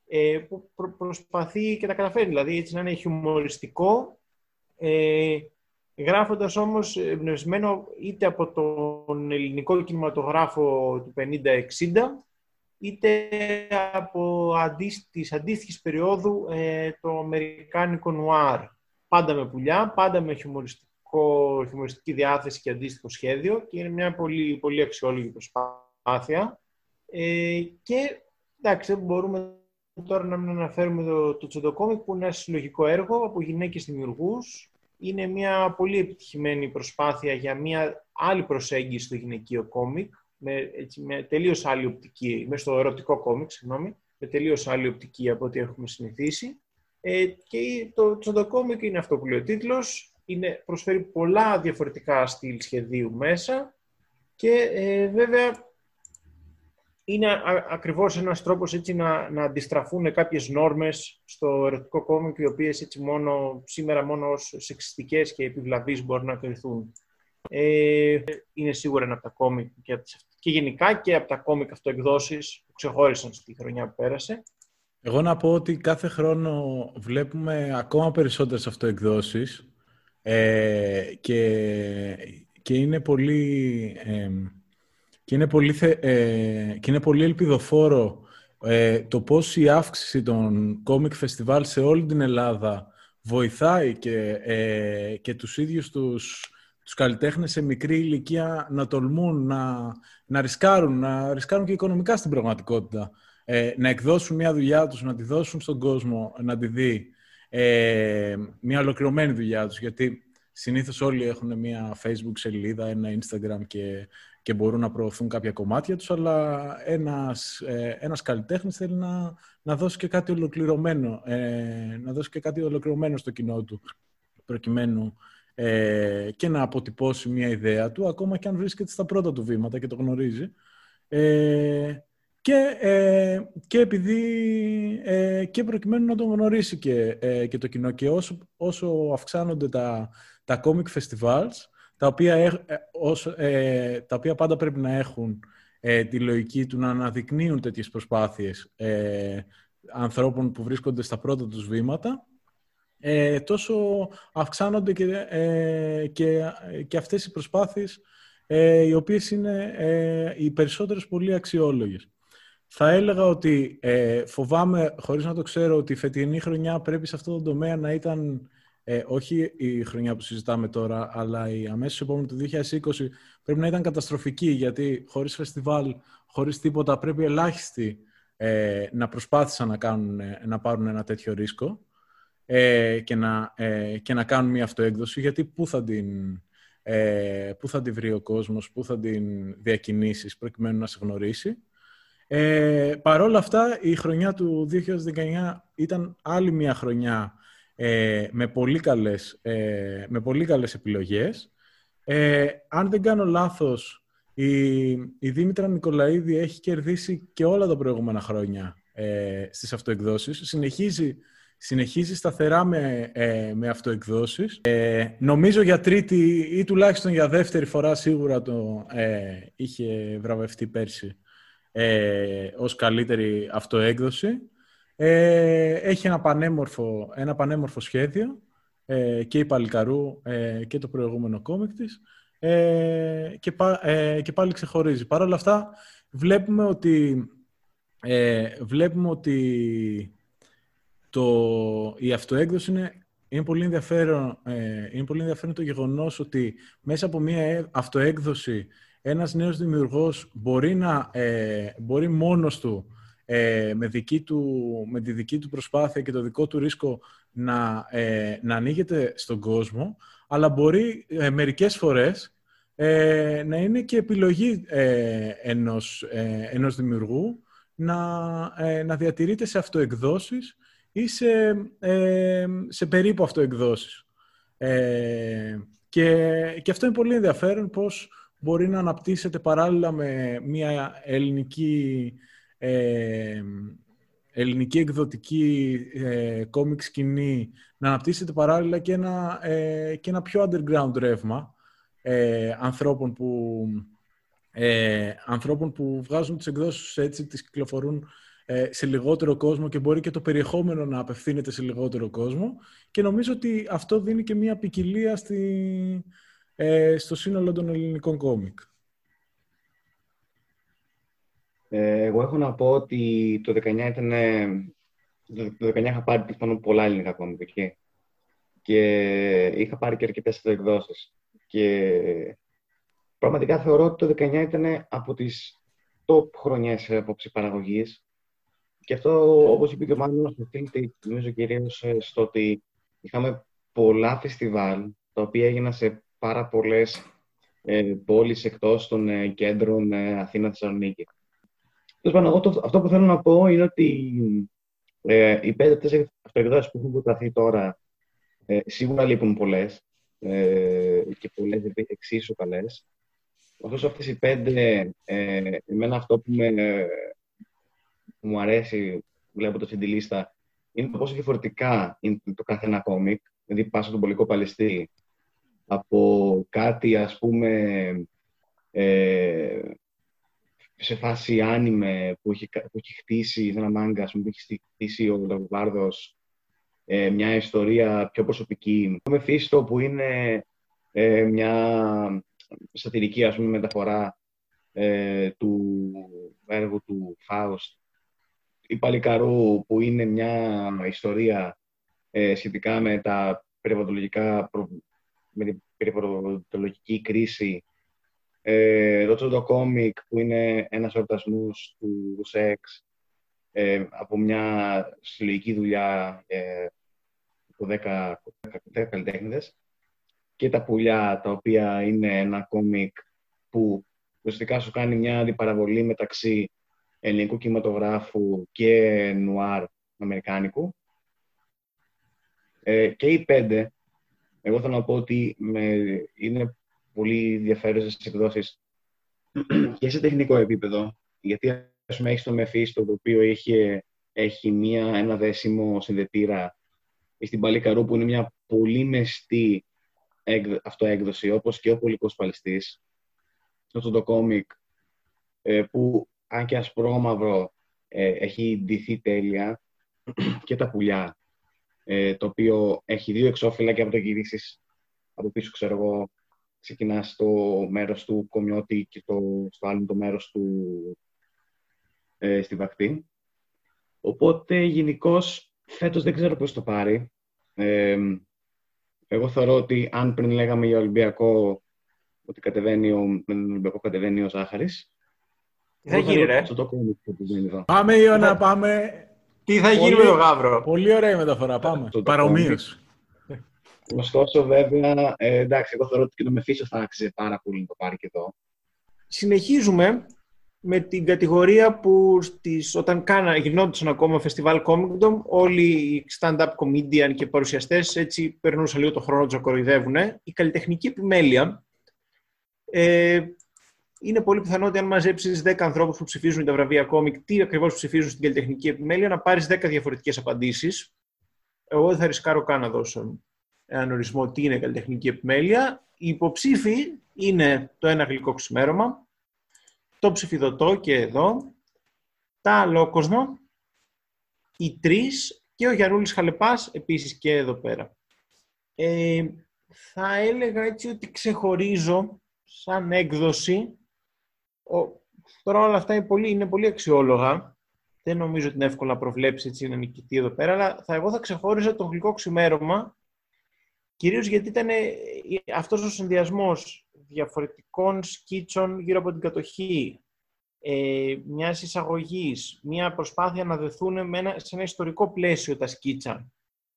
[SPEAKER 1] ε, που προσπαθεί και τα καταφέρει, δηλαδή έτσι να είναι χιουμοριστικό, ε, γράφοντας όμως εμπνευσμένο είτε από τον ελληνικό κινηματογράφο του 50-60, είτε από αντί, της αντίστοιχης περίοδου ε, το αμερικάνικο νουάρ. Πάντα με πουλιά, πάντα με χιουμοριστικό, χιουμοριστική διάθεση και αντίστοιχο σχέδιο και είναι μια πολύ, πολύ αξιόλογη προσπάθεια. Ε, και εντάξει, μπορούμε τώρα να μην αναφέρουμε το, το Τσοντοκόμικ που είναι ένα συλλογικό έργο από γυναίκες δημιουργούς. Είναι μια πολύ επιτυχημένη προσπάθεια για μια άλλη προσέγγιση στο γυναικείο κόμικ με, έτσι, με τελείως άλλη οπτική, με στο ερωτικό κόμικ, συγγνώμη, με τελείως άλλη οπτική από ό,τι έχουμε συνηθίσει. Ε, και το τσοντοκόμικ είναι αυτό που λέει ο τίτλος, είναι, προσφέρει πολλά διαφορετικά στυλ σχεδίου μέσα και ε, βέβαια είναι ακριβώς ένας τρόπος έτσι να, να αντιστραφούν κάποιες νόρμες στο ερωτικό κόμικ οι οποίες έτσι μόνο, σήμερα μόνο ως σεξιστικές και επιβλαβείς μπορούν να κρυθούν. Ε, είναι σίγουρα ένα από τα κόμικ και, και γενικά και από τα κόμικ αυτοεκδόσεις που ξεχώρισαν στη χρονιά που πέρασε.
[SPEAKER 2] Εγώ να πω ότι κάθε χρόνο βλέπουμε ακόμα περισσότερες αυτοεκδόσεις ε, και, και είναι πολύ... Ε, και είναι πολύ, ε, και είναι πολύ ελπιδοφόρο ε, το πώς η αύξηση των κόμικ φεστιβάλ σε όλη την Ελλάδα βοηθάει και, ε, και τους ίδιους τους τους καλλιτέχνες σε μικρή ηλικία να τολμούν, να, να ρισκάρουν, να ρισκάρουν και οικονομικά στην πραγματικότητα. Ε, να εκδώσουν μια δουλειά τους, να τη δώσουν στον κόσμο, να τη δει ε, μια ολοκληρωμένη δουλειά τους. Γιατί συνήθως όλοι έχουν μια Facebook σελίδα, ένα Instagram και, και μπορούν να προωθούν κάποια κομμάτια τους, αλλά ένας, ε, ένας καλλιτέχνης θέλει να, να δώσει και κάτι ολοκληρωμένο, ε, να δώσει και κάτι ολοκληρωμένο στο κοινό του, προκειμένου ε, και να αποτυπώσει μια ιδέα του, ακόμα και αν βρίσκεται στα πρώτα του βήματα και το γνωρίζει. Ε, και, ε, και επειδή ε, και προκειμένου να τον γνωρίσει και, ε, και το κοινό και όσο, όσο αυξάνονται τα, τα comic festivals τα οποία, ε, όσο, τα οποία πάντα πρέπει να έχουν τη λογική του να αναδεικνύουν τέτοιες προσπάθειες ανθρώπων που βρίσκονται στα πρώτα τους βήματα ε, τόσο αυξάνονται και, ε, και, και αυτές οι προσπάθειες ε, οι οποίες είναι ε, οι περισσότερες πολύ αξιόλογες. Θα έλεγα ότι ε, φοβάμαι, χωρίς να το ξέρω, ότι η φετινή χρονιά πρέπει σε αυτό το τομέα να ήταν όχι η χρονιά που συζητάμε τώρα, αλλά η αμέσως επόμενη του 2020 πρέπει να ήταν καταστροφική, γιατί χωρίς φεστιβάλ, χωρίς τίποτα, πρέπει ελάχιστοι να προσπάθησαν να, κάνουν, να πάρουν ένα τέτοιο ρίσκο ε, και, να, ε, και να κάνουν μια αυτοέκδοση, γιατί πού θα την, ε, πού θα την βρει ο κόσμος, πού θα την διακινήσεις προκειμένου να σε γνωρίσει. Ε, Παρ' όλα αυτά, η χρονιά του 2019 ήταν άλλη μια χρονιά ε, με, πολύ καλές, ε, με πολύ καλές επιλογές. Ε, αν δεν κάνω λάθος, η, η Δήμητρα Νικολαίδη έχει κερδίσει και όλα τα προηγούμενα χρόνια ε, στις αυτοεκδόσεις. Συνεχίζει, συνεχίζει σταθερά με, ε, με αυτοεκδόσεις. Ε, νομίζω για τρίτη ή τουλάχιστον για δεύτερη φορά σίγουρα το ε, είχε βραβευτεί πέρσι ε, ως καλύτερη αυτοέκδοση. Ε, έχει ένα πανέμορφο, ένα πανέμορφο σχέδιο ε, και η Παλικαρού ε, και το προηγούμενο κόμικ της ε, και, ε, και πάλι ξεχωρίζει. Παρ' όλα αυτά βλέπουμε ότι, ε, βλέπουμε ότι το, η αυτοέκδοση είναι, είναι, πολύ ενδιαφέρον, ε, είναι πολύ ενδιαφέρον το γεγονός ότι μέσα από μια αυτοέκδοση ένας νέος δημιουργός μπορεί, να, ε, μπορεί μόνος του ε, με, δική του, με τη δική του προσπάθεια και το δικό του ρίσκο να, ε, να ανοίγεται στον κόσμο, αλλά μπορεί ε, μερικές φορές ε, να είναι και επιλογή ε, ενός, ε, ενός δημιουργού να, να διατηρείται σε αυτοεκδόσεις ή σε, σε περίπου αυτοεκδόσεις. και, και αυτό είναι πολύ ενδιαφέρον πώς μπορεί να αναπτύσσεται παράλληλα με μια ελληνική ε, ελληνική εκδοτική ε, κόμικ σκηνή να αναπτύσσεται παράλληλα και ένα, ε, και ένα πιο underground ρεύμα ε, ανθρώπων, που, ε, ανθρώπων που βγάζουν τις εκδόσεις έτσι, τις κυκλοφορούν ε, σε λιγότερο κόσμο και μπορεί και το περιεχόμενο να απευθύνεται σε λιγότερο κόσμο και νομίζω ότι αυτό δίνει και μια ποικιλία στη, ε, στο σύνολο των ελληνικών κόμικ.
[SPEAKER 3] Ε, εγώ έχω να πω ότι το 19 ήταν... Το 19 είχα πάρει πάνω πολλά ελληνικά κόμικ εκεί. Και είχα πάρει και αρκετές εκδόσεις. Και πραγματικά θεωρώ ότι το 19 ήταν από τις top χρονιές απόψη παραγωγής. Και αυτό, όπως είπε και ο Μάνος, οφείλεται νομίζω κυρίως στο ότι είχαμε πολλά φεστιβάλ, τα οποία έγιναν σε πάρα πολλές ε, πόλεις εκτός των ε, κέντρων ε, Αθήνα-Θεσσαλονίκη. αυτό που θέλω να πω είναι ότι ε, οι πέντε-τέσσερι αυτοεκδόσει που έχουν προταθεί τώρα ε, σίγουρα λείπουν πολλές ε, και πολλές εξίσου καλές. Ωστόσο, αυτές οι πέντε, ε, εμένα αυτό που, με, μου αρέσει βλέποντα την λίστα είναι το πόσο διαφορετικά είναι το κάθε ένα κόμικ. Δηλαδή, πας στον πολικό παλαιστή από κάτι, ας πούμε, ε, σε φάση άνιμε που έχει, που έχει χτίσει ένα μάγκα, που έχει χτίσει ο Λαβουβάρδος ε, μια ιστορία πιο προσωπική. Το Μεφίστο που είναι ε, μια σατυρική ας πούμε, μεταφορά ε, του έργου του Φάουστ. Η Παλικαρού που είναι μια ιστορία ε, σχετικά με τα περιβαλλοντολογικά με την περιβαλλοντολογική κρίση. Ε, το κόμικ που είναι ένας εορτασμός του σεξ ε, από μια συλλογική δουλειά ε, από 10, 10 καλλιτέχνηδες και τα πουλιά τα οποία είναι ένα κόμικ που ουσιαστικά σου κάνει μια αντιπαραβολή μεταξύ ελληνικού κινηματογράφου και νουάρ αμερικάνικου. Ε, και οι πέντε εγώ θέλω να πω ότι με, είναι πολύ ενδιαφέρουσες εκδόσει και σε τεχνικό επίπεδο. Γιατί, ας πούμε, έχεις το Μεφίστο, το οποίο έχει, έχει μία, ένα δέσιμο συνδετήρα στην Παλίκαρου, που είναι μια πολύ μεστή αυτοέκδοση, όπως και ο Πολικός Παλαιστής. Αυτό το κόμικ, ε, που αν και ασπρόμαυρο, ε, έχει ντυθεί τέλεια και τα πουλιά ε, το οποίο έχει δύο εξώφυλλα και από το γυρίσεις από πίσω, ξέρω εγώ, ξεκινάς στο μέρος του κομιώτη και το, στο άλλο το μέρος του ε, στη βακτή. Οπότε, γενικώς φέτος δεν ξέρω πώς το πάρει. Ε, εγώ θεωρώ ότι αν πριν λέγαμε για Ολυμπιακό ότι κατεβαίνει ο, με τον Ολυμπιακό κατεβαίνει ο Ζάχαρης.
[SPEAKER 1] Τι θα γίνει, ρε.
[SPEAKER 2] Πάμε, Ιωνα, πάμε.
[SPEAKER 1] Τι θα γίνει με τον Γαύρο;
[SPEAKER 2] Πολύ ωραία η μεταφορά. Πάμε. Παρομοίως.
[SPEAKER 3] Ωστόσο, βέβαια, ε, εντάξει, εγώ θεωρώ ότι και το Μεφίσο θα άξιζε πάρα πολύ να το πάρει και εδώ.
[SPEAKER 1] Συνεχίζουμε με την κατηγορία που στις, όταν κάνα, γινόντουσαν ακόμα φεστιβάλ Comicdom, όλοι οι stand-up comedian και παρουσιαστές έτσι περνούσαν λίγο το χρόνο τους να κοροϊδεύουν. Η καλλιτεχνική επιμέλεια ε, είναι πολύ πιθανό ότι αν μαζέψεις 10 ανθρώπους που ψηφίζουν τα βραβεία κόμικ, τι ακριβώς ψηφίζουν στην καλλιτεχνική επιμέλεια, να πάρεις 10 διαφορετικές απαντήσεις. Εγώ δεν θα ρισκάρω καν να δώσω έναν ορισμό τι είναι καλλιτεχνική επιμέλεια. Οι υποψήφοι είναι το ένα γλυκό ξημέρωμα, το ψηφιδωτό και εδώ, τα αλόκοσμο, οι τρεις και ο Γιαννούλης Χαλεπάς επίσης και εδώ πέρα. Ε, θα έλεγα έτσι ότι ξεχωρίζω σαν έκδοση. Ο, τώρα όλα αυτά είναι πολύ, είναι πολύ αξιόλογα. Δεν νομίζω ότι είναι εύκολο να προβλέψεις έτσι να νικητή εδώ πέρα, αλλά θα, εγώ θα ξεχώριζα το γλυκό ξημέρωμα, κυρίως γιατί ήταν ε, αυτός ο συνδυασμός διαφορετικών σκίτσων γύρω από την κατοχή, ε, μιας εισαγωγής, μια προσπάθεια να δεθούν με ένα, σε ένα ιστορικό πλαίσιο τα σκίτσα.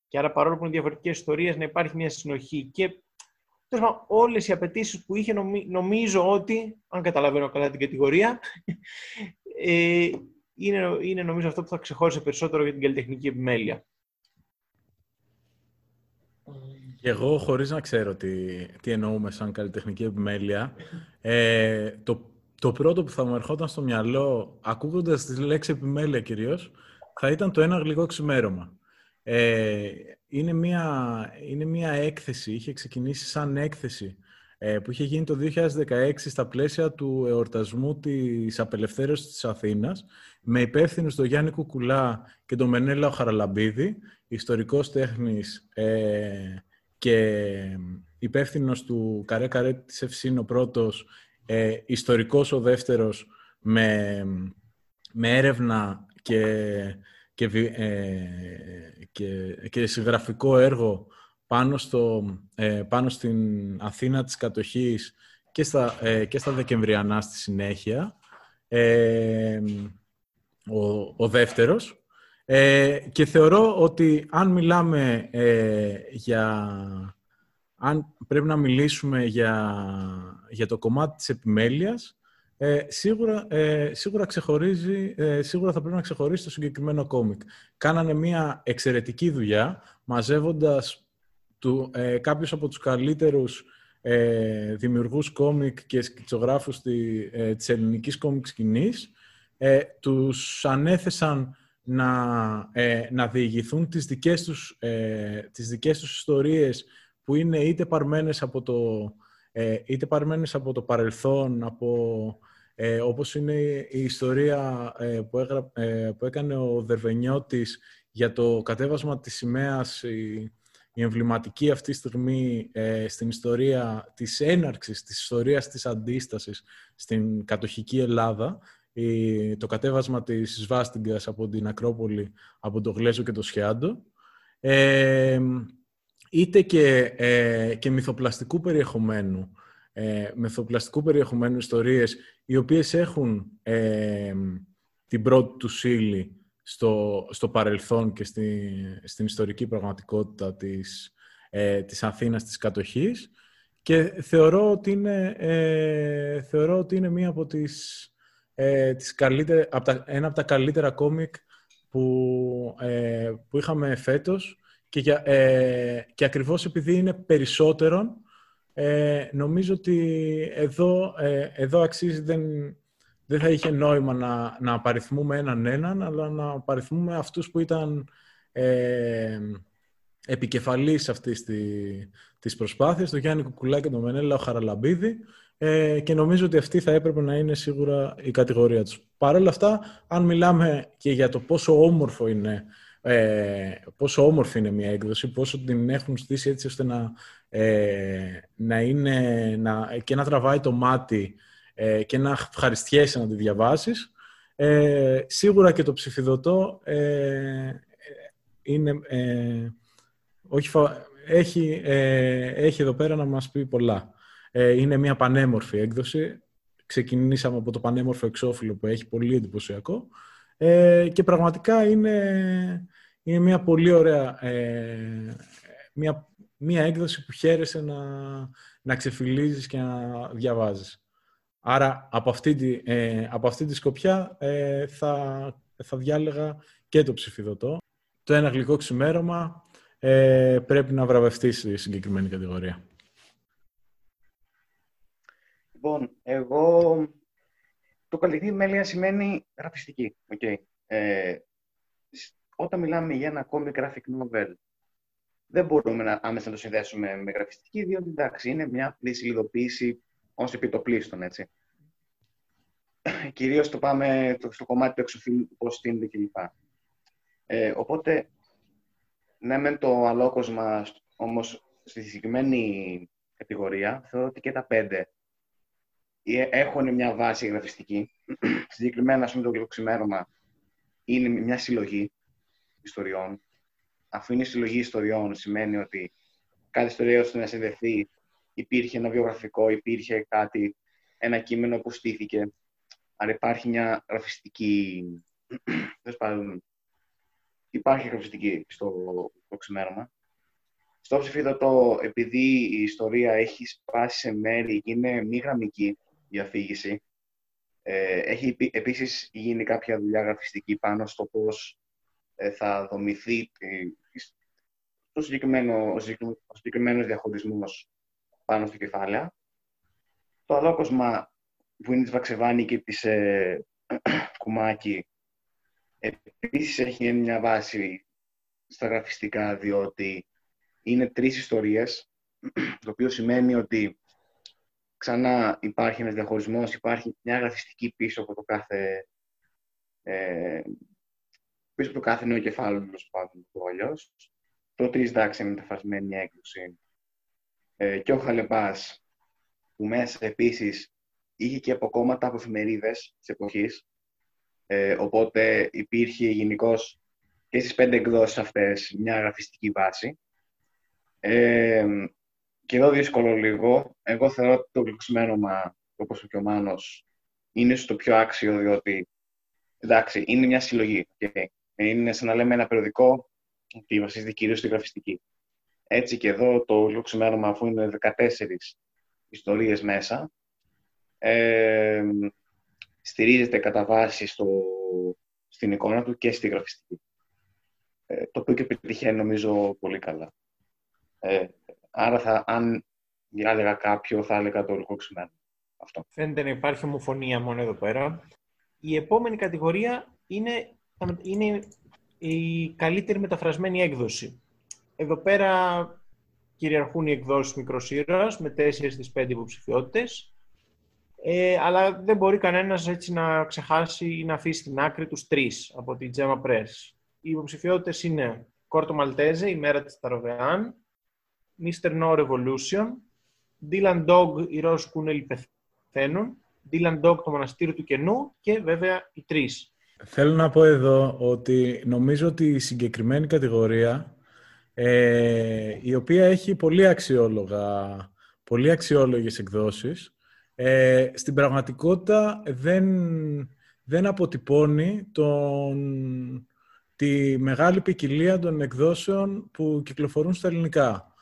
[SPEAKER 1] Και άρα παρόλο που είναι διαφορετικές ιστορίες να υπάρχει μια συνοχή. Και τέλος όλες οι απαιτήσεις που είχε νομίζω ότι, αν καταλαβαίνω καλά την κατηγορία, ε, είναι, είναι νομίζω αυτό που θα ξεχώρισε περισσότερο για την καλλιτεχνική επιμέλεια.
[SPEAKER 2] Και εγώ, χωρίς να ξέρω τι, τι εννοούμε σαν καλλιτεχνική επιμέλεια, ε, το, το πρώτο που θα μου ερχόταν στο μυαλό, ακούγοντας τη λέξη επιμέλεια κυρίως, θα ήταν το ένα γλυκό ξημέρωμα. Ε, είναι, μια, είναι μια έκθεση, είχε ξεκινήσει σαν έκθεση ε, που είχε γίνει το 2016 στα πλαίσια του εορτασμού της απελευθέρωσης της Αθήνας με υπεύθυνους τον Γιάννη Κουκουλά και τον Μενέλα Χαραλαμπίδη, ιστορικός τέχνης ε, και υπεύθυνος του Καρέ Καρέ της Ευσύν ο πρώτος, ε, ιστορικός ο δεύτερος με, με έρευνα και, και, ε, και, και συγγραφικό έργο πάνω, στο, ε, πάνω στην Αθήνα της κατοχής και στα, ε, και στα Δεκεμβριανά στη συνέχεια. Ε, ο, ο δεύτερος. Ε, και θεωρώ ότι αν μιλάμε ε, για... Αν πρέπει να μιλήσουμε για, για το κομμάτι της επιμέλειας, ε, σίγουρα, ε, σίγουρα, ξεχωρίζει, ε, σίγουρα θα πρέπει να ξεχωρίσει το συγκεκριμένο κόμικ. Κάνανε μια εξαιρετική δουλειά, μαζεύοντας του, ε, κάποιους από τους καλύτερους ε, δημιουργούς κόμικ και σκητσογράφους τη, ε, της ελληνικής κόμικ σκηνής. Ε, τους ανέθεσαν να, ε, να διηγηθούν τις δικές, τους, ε, τις δικές τους ιστορίες που είναι είτε παρμένες από το, ε, είτε παρμένες από το παρελθόν, από, ε, όπως είναι η ιστορία ε, που, έγρα, ε, που έκανε ο Δερβενιώτης για το κατέβασμα της σημαίας, η, η εμβληματική αυτή τη στιγμή στην ιστορία της έναρξης, της ιστορίας της αντίστασης στην κατοχική Ελλάδα, το κατέβασμα της Σβάστιγκας από την Ακρόπολη, από το Γλέζο και το Σιάντο, ε, είτε και, ε, και μυθοπλαστικού περιεχομένου, ε, μυθοπλαστικού περιεχομένου ιστορίες, οι οποίες έχουν ε, την πρώτη του σύλλη στο, στο παρελθόν και στη, στην ιστορική πραγματικότητα της, ε, της Αθήνας της κατοχής. Και θεωρώ ότι είναι, ε, θεωρώ ότι είναι μία από τις ε, τις από τα, ένα από τα καλύτερα κόμικ που, ε, που είχαμε φέτος. Και, για, ε, και ακριβώς επειδή είναι περισσότερον, ε, νομίζω ότι εδώ, ε, εδώ αξίζει, δεν, δεν θα είχε νόημα να, να απαριθμούμε έναν έναν, αλλά να απαριθμούμε αυτούς που ήταν ε, επικεφαλής αυτής τη, της προσπάθειας, τον Γιάννη Κουκουλά και τον Μενέλα Χαραλαμπίδη, ε, και νομίζω ότι αυτή θα έπρεπε να είναι σίγουρα η κατηγορία τους. Παρ' όλα αυτά, αν μιλάμε και για το πόσο όμορφο είναι, ε, πόσο όμορφη είναι μια έκδοση, πόσο την έχουν στήσει έτσι ώστε να, ε, να είναι να, και να τραβάει το μάτι ε, και να ευχαριστιέσαι να τη διαβάσεις, ε, σίγουρα και το ψηφιδωτό ε, είναι... όχι, έχει, έχει εδώ πέρα να μας πει πολλά. Ε, είναι μια πανέμορφη έκδοση. Ξεκινήσαμε από το πανέμορφο εξώφυλλο που έχει πολύ εντυπωσιακό ε, και πραγματικά είναι, είναι μια πολύ ωραία ε, μια, μια έκδοση που χαίρεσαι να, να ξεφυλίζεις και να διαβάζεις. Άρα από αυτή τη, ε, από αυτή τη σκοπιά ε, θα, θα διάλεγα και το ψηφιδωτό. Το ένα γλυκό ξημέρωμα ε, πρέπει να βραβευτεί στη συγκεκριμένη κατηγορία.
[SPEAKER 3] Λοιπόν, εγώ... Το καλλιτεχνή μέλεια σημαίνει γραφιστική. Okay. Ε, όταν μιλάμε για ένα comic graphic novel, δεν μπορούμε να, άμεσα να το συνδέσουμε με γραφιστική, διότι εντάξει, είναι μια απλή σελιδοποίηση ως επιτοπλίστων, έτσι. Κυρίως το πάμε στο κομμάτι του εξωφύλου, πώς στείνεται κλπ. Ε, οπότε, ναι, με το αλόκοσμα, όμως, στη συγκεκριμένη κατηγορία, θεωρώ ότι και τα πέντε ε, έχουν μια βάση γραφιστική. Συγκεκριμένα, ας πούμε, το ξημέρωμα είναι μια συλλογή ιστοριών. Αφού είναι συλλογή ιστοριών, σημαίνει ότι κάθε ιστορία ώστε να συνδεθεί υπήρχε ένα βιογραφικό, υπήρχε κάτι, ένα κείμενο που στήθηκε. Άρα υπάρχει μια γραφιστική... υπάρχει γραφιστική στο, στο ξημέρωμα. Στο ψηφίδωτο, επειδή η ιστορία έχει σπάσει σε μέρη και είναι μη γραμμική η αφήγηση, ε, έχει επίσης γίνει κάποια δουλειά γραφιστική πάνω στο πώς ε, θα δομηθεί το συγκεκριμένος, ο συγκεκριμένος διαχωρισμός πάνω στο κεφάλαια. Το αλόκοσμα που είναι της Βαξεβάνη και της ε, Κουμάκη επίσης έχει μια βάση στα γραφιστικά διότι είναι τρεις ιστορίες το οποίο σημαίνει ότι ξανά υπάρχει ένας διαχωρισμός, υπάρχει μια γραφιστική πίσω από το κάθε ε, πίσω από το κάθε νέο κεφάλαιο, τέλο πάντων, του αλλιώς. Το τρεις εντάξει μεταφρασμένη έκδοση. Ε, και ο Χαλεπά, που μέσα επίσης είχε και αποκόμματα από εφημερίδες της εποχής. Ε, οπότε υπήρχε γενικώς και στις πέντε εκδόσεις αυτές μια γραφιστική βάση. Ε, και εδώ δύσκολο λίγο. Εγώ θεωρώ ότι το γλυξμένωμα, όπως και ο Μάνος, είναι στο πιο άξιο, διότι εντάξει, είναι μια συλλογή. Okay. Είναι σαν να λέμε ένα περιοδικό ότι βασίζεται κυρίως στη γραφιστική. Έτσι και εδώ το λουξιμέρωμα, αφού είναι 14 ιστορίες μέσα, ε, στηρίζεται κατά βάση στο, στην εικόνα του και στη γραφιστική. Ε, το οποίο και πετυχαίνει νομίζω πολύ καλά. Ε, άρα θα, αν διάλεγα κάποιο θα έλεγα το λουξιμέρωμα. Αυτό.
[SPEAKER 1] Φαίνεται να υπάρχει ομοφωνία μόνο εδώ πέρα. Η επόμενη κατηγορία είναι είναι η καλύτερη μεταφρασμένη έκδοση. Εδώ πέρα κυριαρχούν οι εκδόσεις μικροσύρωας με 4 στις 5 υποψηφιότητες. Ε, αλλά δεν μπορεί κανένας έτσι να ξεχάσει ή να αφήσει στην άκρη τους τρεις από την Gemma Press. Οι υποψηφιότητες είναι Κόρτο Μαλτέζε, η μέρα της Ταροβεάν, Mr. No Revolution, Dylan Dog, οι Ρώσοι Κούνελοι πεθαίνουν, Dylan Dog, το μοναστήριο του κενού και βέβαια οι τρεις.
[SPEAKER 2] Θέλω να πω εδώ ότι νομίζω ότι η συγκεκριμένη κατηγορία, ε, η οποία έχει πολύ αξιόλογα, πολύ αξιόλογες εκδόσεις, ε, στην πραγματικότητα δεν, δεν αποτυπώνει τον, τη μεγάλη ποικιλία των εκδόσεων που κυκλοφορούν στα ελληνικά.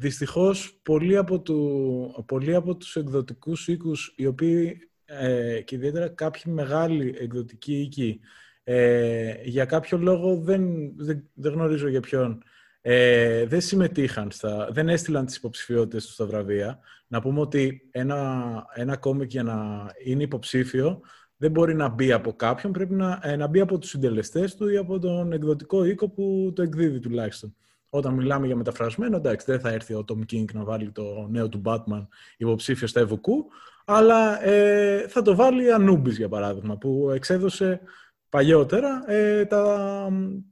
[SPEAKER 2] Δυστυχώς, πολλοί από, του, πολλοί από τους εκδοτικούς οίκους, οι οποίοι ε, και ιδιαίτερα κάποιοι μεγάλοι εκδοτικοί οίκοι ε, για κάποιο λόγο δεν, δεν, δεν γνωρίζω για ποιον ε, δεν συμμετείχαν, στα, δεν έστειλαν τις υποψηφιότητες τους στα βραβεία. Να πούμε ότι ένα, ένα κόμικ για να είναι υποψήφιο δεν μπορεί να μπει από κάποιον, πρέπει να, ε, να μπει από τους συντελεστές του ή από τον εκδοτικό οίκο που το εκδίδει τουλάχιστον. Όταν μιλάμε για μεταφρασμένο, εντάξει, δεν θα έρθει ο Tom King να βάλει το νέο του Batman υποψήφιο στα Ευουκού, αλλά ε, θα το βάλει η Anubis, για παράδειγμα, που εξέδωσε παλιότερα ε, τα,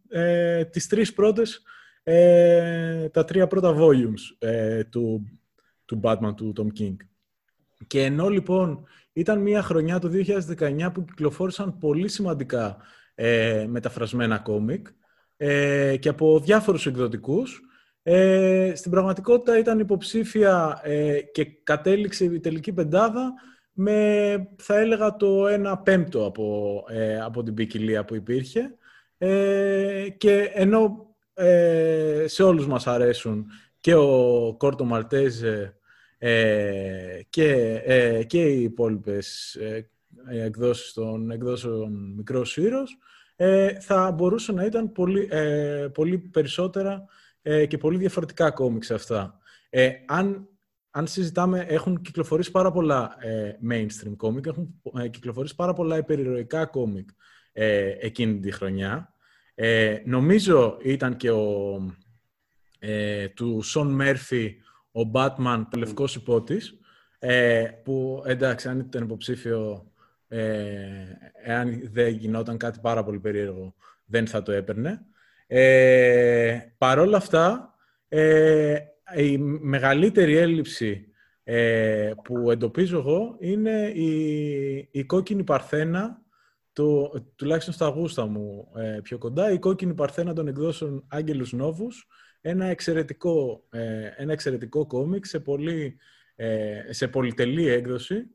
[SPEAKER 2] ε, τις τρεις πρώτες, ε, τα τρία πρώτα volumes ε, του, του Batman του Tom King. Και ενώ λοιπόν ήταν μια χρονιά το 2019 που κυκλοφόρησαν πολύ σημαντικά ε, μεταφρασμένα κόμικ ε, και από διάφορους εκδοτικούς, ε, στην πραγματικότητα ήταν υποψήφια ε, και κατέληξε η τελική πεντάδα με, θα έλεγα, το 1 πέμπτο από, ε, από την ποικιλία που υπήρχε. Ε, και ενώ σε όλους μας αρέσουν και ο Κόρτο Μαλτέζε ε, και, ε, και οι υπόλοιπες ε, εκδόσεις των εκδόσεων Μικρός Ήρος ε, θα μπορούσαν να ήταν πολύ, ε, πολύ περισσότερα ε, και πολύ διαφορετικά κόμιξ αυτά. Ε, αν, αν συζητάμε, έχουν κυκλοφορήσει πάρα πολλά mainstream κόμικ, έχουν κυκλοφορήσει πάρα πολλά υπερηρωικά κόμικ εκείνη τη χρονιά. νομίζω ήταν και ο του Σον Μέρφυ, ο Batman, το λευκός υπότης, που εντάξει, αν ήταν υποψήφιο ε, εάν δεν γινόταν κάτι πάρα πολύ περίεργο, δεν θα το έπαιρνε. Ε, Παρ' όλα αυτά, ε, η μεγαλύτερη έλλειψη ε, που εντοπίζω εγώ είναι η, η κόκκινη παρθένα, το, τουλάχιστον στα γούστα μου ε, πιο κοντά, η κόκκινη παρθένα των εκδόσεων Άγγελους Νόβους, ένα εξαιρετικό, ε, ένα εξαιρετικό κόμικ σε, πολύ, σε πολυτελή έκδοση,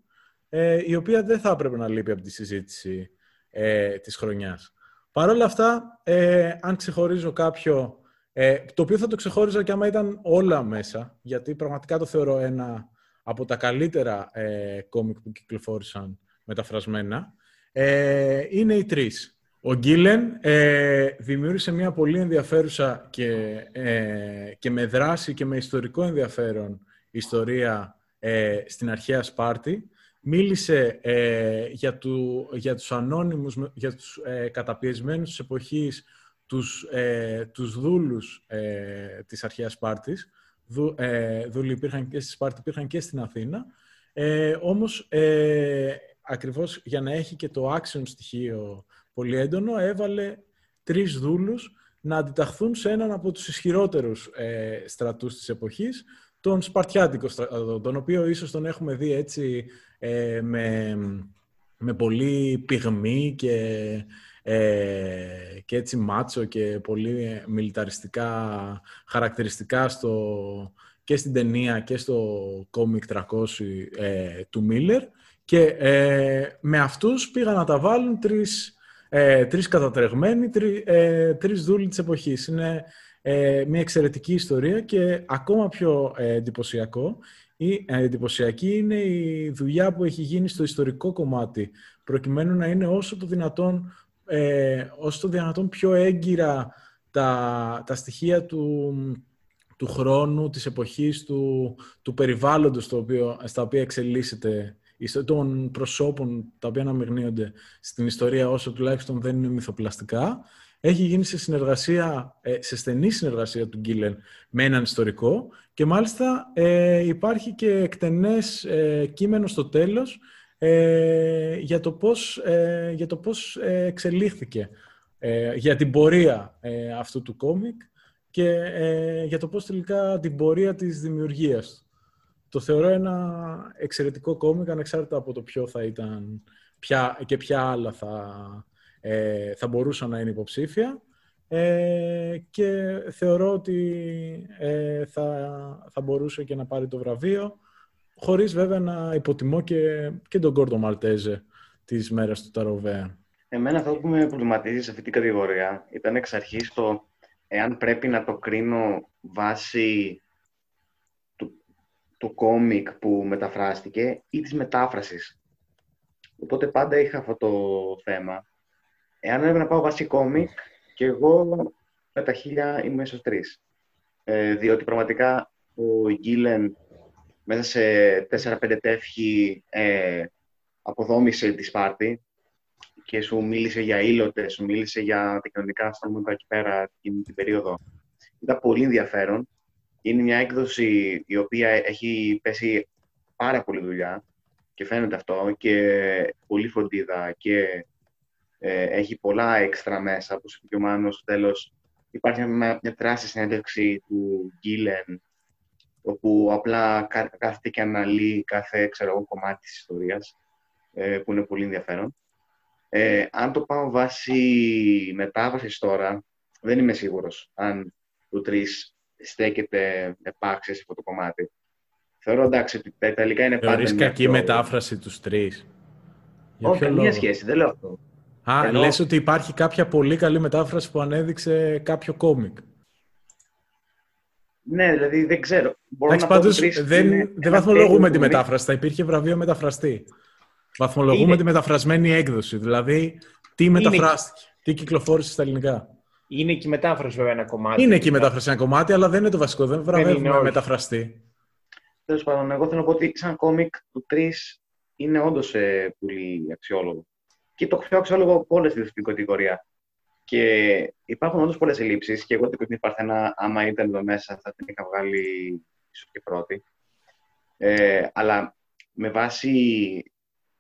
[SPEAKER 2] ε, η οποία δεν θα έπρεπε να λείπει από τη συζήτηση ε, της χρονιάς. Παρ' όλα αυτά, ε, αν ξεχωρίζω κάποιο, ε, το οποίο θα το ξεχώριζα και άμα ήταν όλα μέσα, γιατί πραγματικά το θεωρώ ένα από τα καλύτερα ε, κόμικ που κυκλοφόρησαν μεταφρασμένα, ε, είναι οι τρεις. Ο Γκίλεν ε, δημιούργησε μια πολύ ενδιαφέρουσα και, ε, και με δράση και με ιστορικό ενδιαφέρον ιστορία ε, στην αρχαία Σπάρτη, μίλησε ε, για, του, για τους ανώνυμους, για τους ε, καταπιεσμένους της εποχής, τους, ε, τους δούλους ε, της αρχαίας Σπάρτης. Δου, ε, δούλοι υπήρχαν και στη Σπάρτη, υπήρχαν και στην Αθήνα. Ε, όμως, ε, ακριβώς για να έχει και το action στοιχείο πολύ έντονο, έβαλε τρεις δούλους να αντιταχθούν σε έναν από τους ισχυρότερους ε, στρατούς της εποχής, τον Σπαρτιάτικο στρατό, τον οποίο ίσως τον έχουμε δει έτσι ε, με, με πολύ πυγμή και, ε, και έτσι μάτσο και πολύ μιλιταριστικά χαρακτηριστικά στο, και στην ταινία και στο κόμικ 300 ε, του Μίλλερ και ε, με αυτούς πήγαν να τα βάλουν τρεις, ε, τρεις κατατρεγμένοι, τρι, ε, τρεις δούλοι της εποχής. Είναι ε, μια εξαιρετική ιστορία και ακόμα πιο ε, εντυπωσιακό ή ε, εντυπωσιακή είναι η δουλειά που έχει γίνει στο ιστορικό κομμάτι προκειμένου να είναι όσο το δυνατόν, ε, όσο το δυνατόν πιο έγκυρα τα, τα στοιχεία του, του χρόνου, της εποχής, του, του περιβάλλοντος το οποίο, στα οποία εξελίσσεται των προσώπων τα οποία αναμειγνύονται στην ιστορία όσο τουλάχιστον δεν είναι μυθοπλαστικά έχει γίνει σε συνεργασία, ε, σε στενή συνεργασία του Γκίλεν με έναν ιστορικό και μάλιστα ε, υπάρχει και εκτενές ε, κείμενο στο τέλος ε, για το πώς, ε, για το πώς εξελίχθηκε για την πορεία αυτού του κόμικ και για το πώς τελικά την πορεία της δημιουργίας. Το θεωρώ ένα εξαιρετικό κόμικ ανεξάρτητα από το ποιο θα ήταν ποια, και ποια άλλα θα, ε, θα μπορούσαν να είναι υποψήφια ε, και θεωρώ ότι ε, θα, θα μπορούσε και να πάρει το βραβείο χωρίς βέβαια να υποτιμώ και, και τον Κόρτο Μαλτέζε της μέρας του Ταροβέα.
[SPEAKER 3] Εμένα αυτό που με προβληματίζει σε αυτή την κατηγορία ήταν εξ αρχής το εάν πρέπει να το κρίνω βάσει του, του κόμικ που μεταφράστηκε ή της μετάφρασης. Οπότε πάντα είχα αυτό το θέμα Εάν έπρεπε να πάω βάση κόμικ, και εγώ με τα χίλια είμαι ίσως τρεις. Ε, διότι πραγματικά ο Γκίλεν μέσα σε 4-5 τεύχη ε, αποδόμησε τη Σπάρτη και σου μίλησε για ήλωτες, σου μίλησε για τα κοινωνικά στρώματα εκεί πέρα την, την περίοδο. Ήταν πολύ ενδιαφέρον. Είναι μια έκδοση η οποία έχει πέσει πάρα πολύ δουλειά και φαίνεται αυτό και πολύ φροντίδα και ε, έχει πολλά έξτρα μέσα, όπως είπε και ο Μάνος, στο τέλος υπάρχει μια, μια τεράστια συνέντευξη του Γκίλεν, όπου απλά κάθεται και αναλύει κάθε ξέρω, κομμάτι της ιστορίας, ε, που είναι πολύ ενδιαφέρον. Ε, αν το πάω βάσει μετάβασης τώρα, δεν είμαι σίγουρος αν το 3 στέκεται επάξια σε αυτό το κομμάτι. Θεωρώ εντάξει ότι τα Ιταλικά είναι πάντα.
[SPEAKER 2] Θεωρείς κακή μετάφραση τους τρεις;
[SPEAKER 3] Όχι, καμία σχέση, δεν λέω αυτό.
[SPEAKER 2] Α, Ενώ... λες ότι υπάρχει κάποια πολύ καλή μετάφραση που ανέδειξε κάποιο κόμικ.
[SPEAKER 3] Ναι, δηλαδή δεν ξέρω. μπορώ
[SPEAKER 2] Εντάξει,
[SPEAKER 3] να πω
[SPEAKER 2] πάντως
[SPEAKER 3] ότι τρεις
[SPEAKER 2] δεν,
[SPEAKER 3] είναι
[SPEAKER 2] δεν
[SPEAKER 3] ένα
[SPEAKER 2] βαθμολογούμε
[SPEAKER 3] τέλειο
[SPEAKER 2] τη
[SPEAKER 3] comic.
[SPEAKER 2] μετάφραση. Θα υπήρχε βραβείο μεταφραστή. Βαθμολογούμε
[SPEAKER 1] Είναι-
[SPEAKER 2] τη μεταφρασμένη έκδοση. Δηλαδή, τι μεταφράστηκε, τι κυκλοφόρησε στα ελληνικά.
[SPEAKER 1] Είναι και η μετάφραση βέβαια ένα κομμάτι.
[SPEAKER 2] Είναι και η μετάφραση ένα κομμάτι, αλλά δεν είναι το βασικό. Δεν βραβεύουμε
[SPEAKER 1] όχι.
[SPEAKER 2] μεταφραστή.
[SPEAKER 3] Τέλος πάντων, εγώ θέλω να πω ότι σαν κόμικ το 3 είναι όντως πολύ αξιόλογο. Και το πιο αξιόλογο από όλες τι στην κατηγορία. Και υπάρχουν όντως πολλές ελλείψεις. Και εγώ την Παρθένα, άμα ήταν εδώ μέσα, θα την είχα βγάλει ίσως και πρώτη. Ε, αλλά με βάση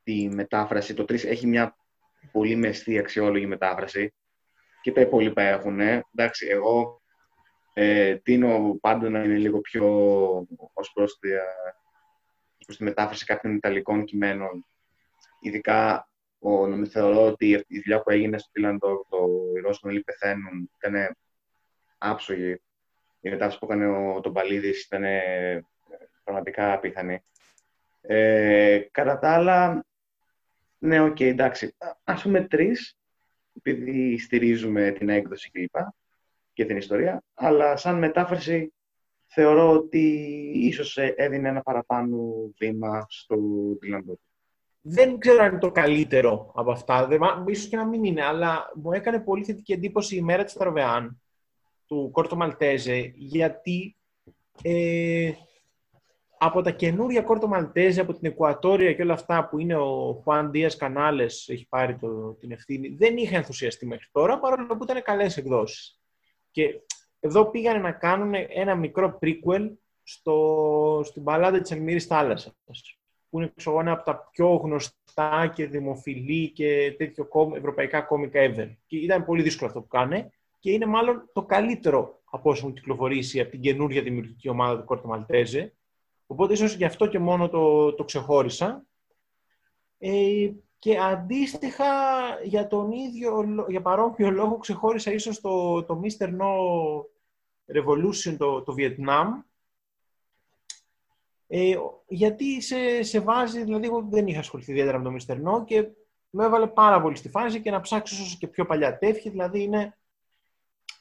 [SPEAKER 3] τη μετάφραση, το 3 έχει μια πολύ μεστή αξιόλογη μετάφραση. Και τα υπόλοιπα έχουν. Εντάξει, εγώ ε, τίνω πάντα να είναι λίγο πιο ως προς τη, προς τη μετάφραση κάποιων ιταλικών κειμένων. Ειδικά ο, νομίζω, θεωρώ ότι η δουλειά που έγινε στο Τίλαντο, το «Οι Ρώσοι όλοι πεθαίνουν» ήταν άψογη. Η μετάφραση που έκανε ο τον Παλίδης ήταν ε, πραγματικά απίθανη. Ε, κατά τα άλλα, ναι, οκ, εντάξει. Ας πούμε τρεις, επειδή στηρίζουμε την έκδοση κλπ και την ιστορία, αλλά σαν μετάφραση θεωρώ ότι ίσως ε, έδινε ένα παραπάνω βήμα στο Τιλαντό.
[SPEAKER 1] Δεν ξέρω αν είναι το καλύτερο από αυτά. Δεν, μα- ίσως και να μην είναι, αλλά μου έκανε πολύ θετική εντύπωση η μέρα της Τραβεάν του Κόρτο Μαλτέζε, γιατί ε, από τα καινούρια Κόρτο Μαλτέζε, από την Εκουατόρια και όλα αυτά που είναι ο Χουάν Δίας Κανάλες, έχει πάρει το, την ευθύνη, δεν είχα ενθουσιαστεί μέχρι τώρα, παρόλο που ήταν καλές εκδόσεις. Και εδώ πήγανε να κάνουν ένα μικρό prequel στο, στην παλάτα της Ελμύρης Θάλασσας που είναι ξέρω, εγώ, ένα από τα πιο γνωστά και δημοφιλή και τέτοιο κόμ- ευρωπαϊκά κόμικα ever. Και ήταν πολύ δύσκολο αυτό που κάνε και είναι μάλλον το καλύτερο από όσο μου κυκλοφορήσει από την καινούργια δημιουργική ομάδα του Κόρτο Μαλτέζε. Οπότε ίσως γι' αυτό και μόνο το, το ξεχώρισα. Ε, και αντίστοιχα για τον ίδιο, λο- για παρόμοιο λόγο ξεχώρισα ίσως το, το Mr. No Revolution, το, το Vietnam, ε, γιατί σε, σε βάζει, δηλαδή εγώ δεν είχα ασχοληθεί ιδιαίτερα με το Μιστερνό και με έβαλε πάρα πολύ στη φάση και να ψάξω όσο και πιο παλιά τεύχη, δηλαδή είναι,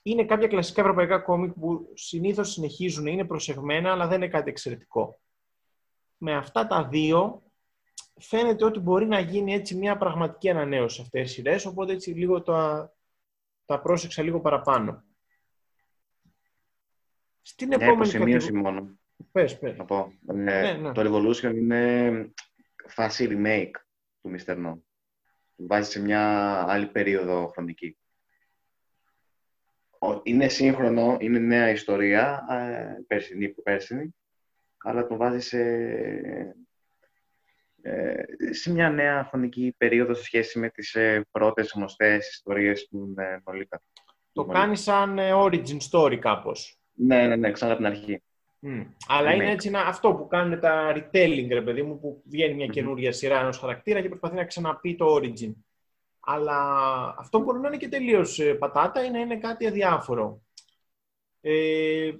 [SPEAKER 1] είναι κάποια κλασικά ευρωπαϊκά κόμικ που συνήθως συνεχίζουν, είναι προσεγμένα, αλλά δεν είναι κάτι εξαιρετικό. Με αυτά τα δύο φαίνεται ότι μπορεί να γίνει έτσι μια πραγματική ανανέωση σε αυτές τις σειρές, οπότε έτσι λίγο τα, τα πρόσεξα λίγο παραπάνω. Στην
[SPEAKER 3] Μια
[SPEAKER 1] επόμενη
[SPEAKER 3] υποσημείωση
[SPEAKER 1] κατηγο-
[SPEAKER 3] μόνο,
[SPEAKER 1] Πες, πες.
[SPEAKER 3] να πω. Ε,
[SPEAKER 1] Ναι, ναι.
[SPEAKER 3] Το Revolution είναι φάση remake του Mr. No. Του βάζει σε μια άλλη περίοδο χρονική. Ο- Είναι σύγχρονο, είναι νέα ιστορία, ε, περσινή που πέρσινη, αλλά τον βάζει σε, ε, σε μια νέα χρονική περίοδο σε σχέση με τις ε, πρώτες γνωστές ιστορίες του ε, Νολίκα.
[SPEAKER 1] Το κάνει σαν ε, origin story κάπως.
[SPEAKER 3] Ναι, ναι, ναι, ξανά από την αρχή.
[SPEAKER 1] Μμ. Αλλά είναι
[SPEAKER 3] Remake.
[SPEAKER 1] έτσι ένα, αυτό που κάνουν τα retelling, ρε παιδί μου, που βγαίνει μια
[SPEAKER 3] Μμμ.
[SPEAKER 1] καινούργια σειρά ενός χαρακτήρα και προσπαθεί να ξαναπεί το origin. Αλλά αυτό μπορεί να είναι και τελείως πατάτα ή να είναι κάτι αδιάφορο. Ε,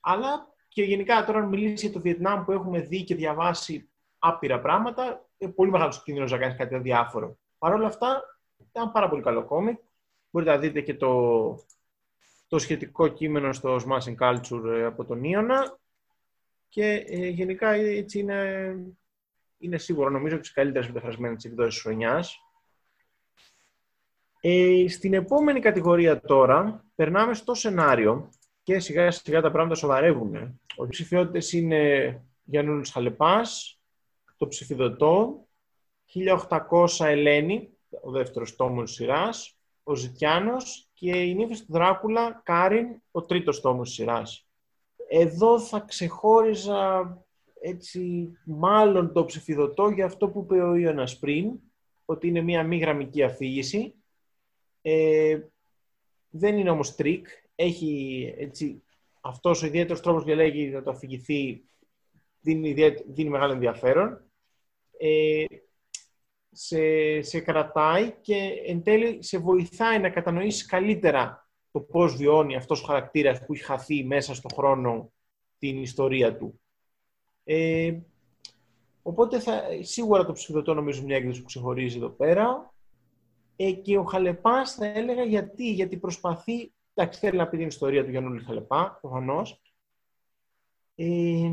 [SPEAKER 1] αλλά και γενικά τώρα, αν μιλήσεις για το Βιετνάμ που έχουμε δει και διαβάσει άπειρα πράγματα, είναι πολύ μεγάλος κίνδυνος να κάνεις κάτι αδιάφορο. Παρ' όλα αυτά, ήταν πάρα πολύ καλό κόμικ. Μπορείτε να δείτε και το, το σχετικό κείμενο στο Smashing Culture ε, από τον Ιωνα. Και ε, γενικά ε, έτσι είναι, είναι σίγουρα νομίζω τις καλύτερες μεταφρασμένες εκδόσεις της χρονιάς. Ε, στην επόμενη κατηγορία τώρα περνάμε στο σενάριο και σιγά σιγά τα πράγματα σοβαρεύουν. Οι ψηφιότητες είναι Γιάννουλος Χαλεπάς, το ψηφιδωτό, 1800 Ελένη, ο δεύτερος τόμος της σειράς, ο Ζητιάνος και η νύφη του Δράκουλα, Κάριν, ο τρίτος τόμος της σειράς. Εδώ θα ξεχώριζα έτσι μάλλον το ψηφιδωτό για αυτό που είπε ο Ιωνας πριν, ότι είναι μια μη γραμμική αφήγηση. Ε, δεν είναι όμως τρικ. Έχει έτσι, αυτός ο ιδιαίτερος τρόπος που διαλέγει να το αφηγηθεί δίνει, ιδιαίτε- δίνει μεγάλο ενδιαφέρον. Ε, σε, σε κρατάει και εν τέλει σε βοηθάει να κατανοήσεις καλύτερα το πώς βιώνει αυτός ο χαρακτήρας που έχει χαθεί μέσα στον χρόνο την ιστορία του. Ε, οπότε θα, σίγουρα το ψηφιδωτό νομίζω μια έκδοση που ξεχωρίζει εδώ πέρα. Ε, και ο Χαλεπάς θα έλεγα γιατί, γιατί προσπαθεί, εντάξει θέλει να πει την ιστορία του Γιάννου Χαλεπά, προφανώς. Ε,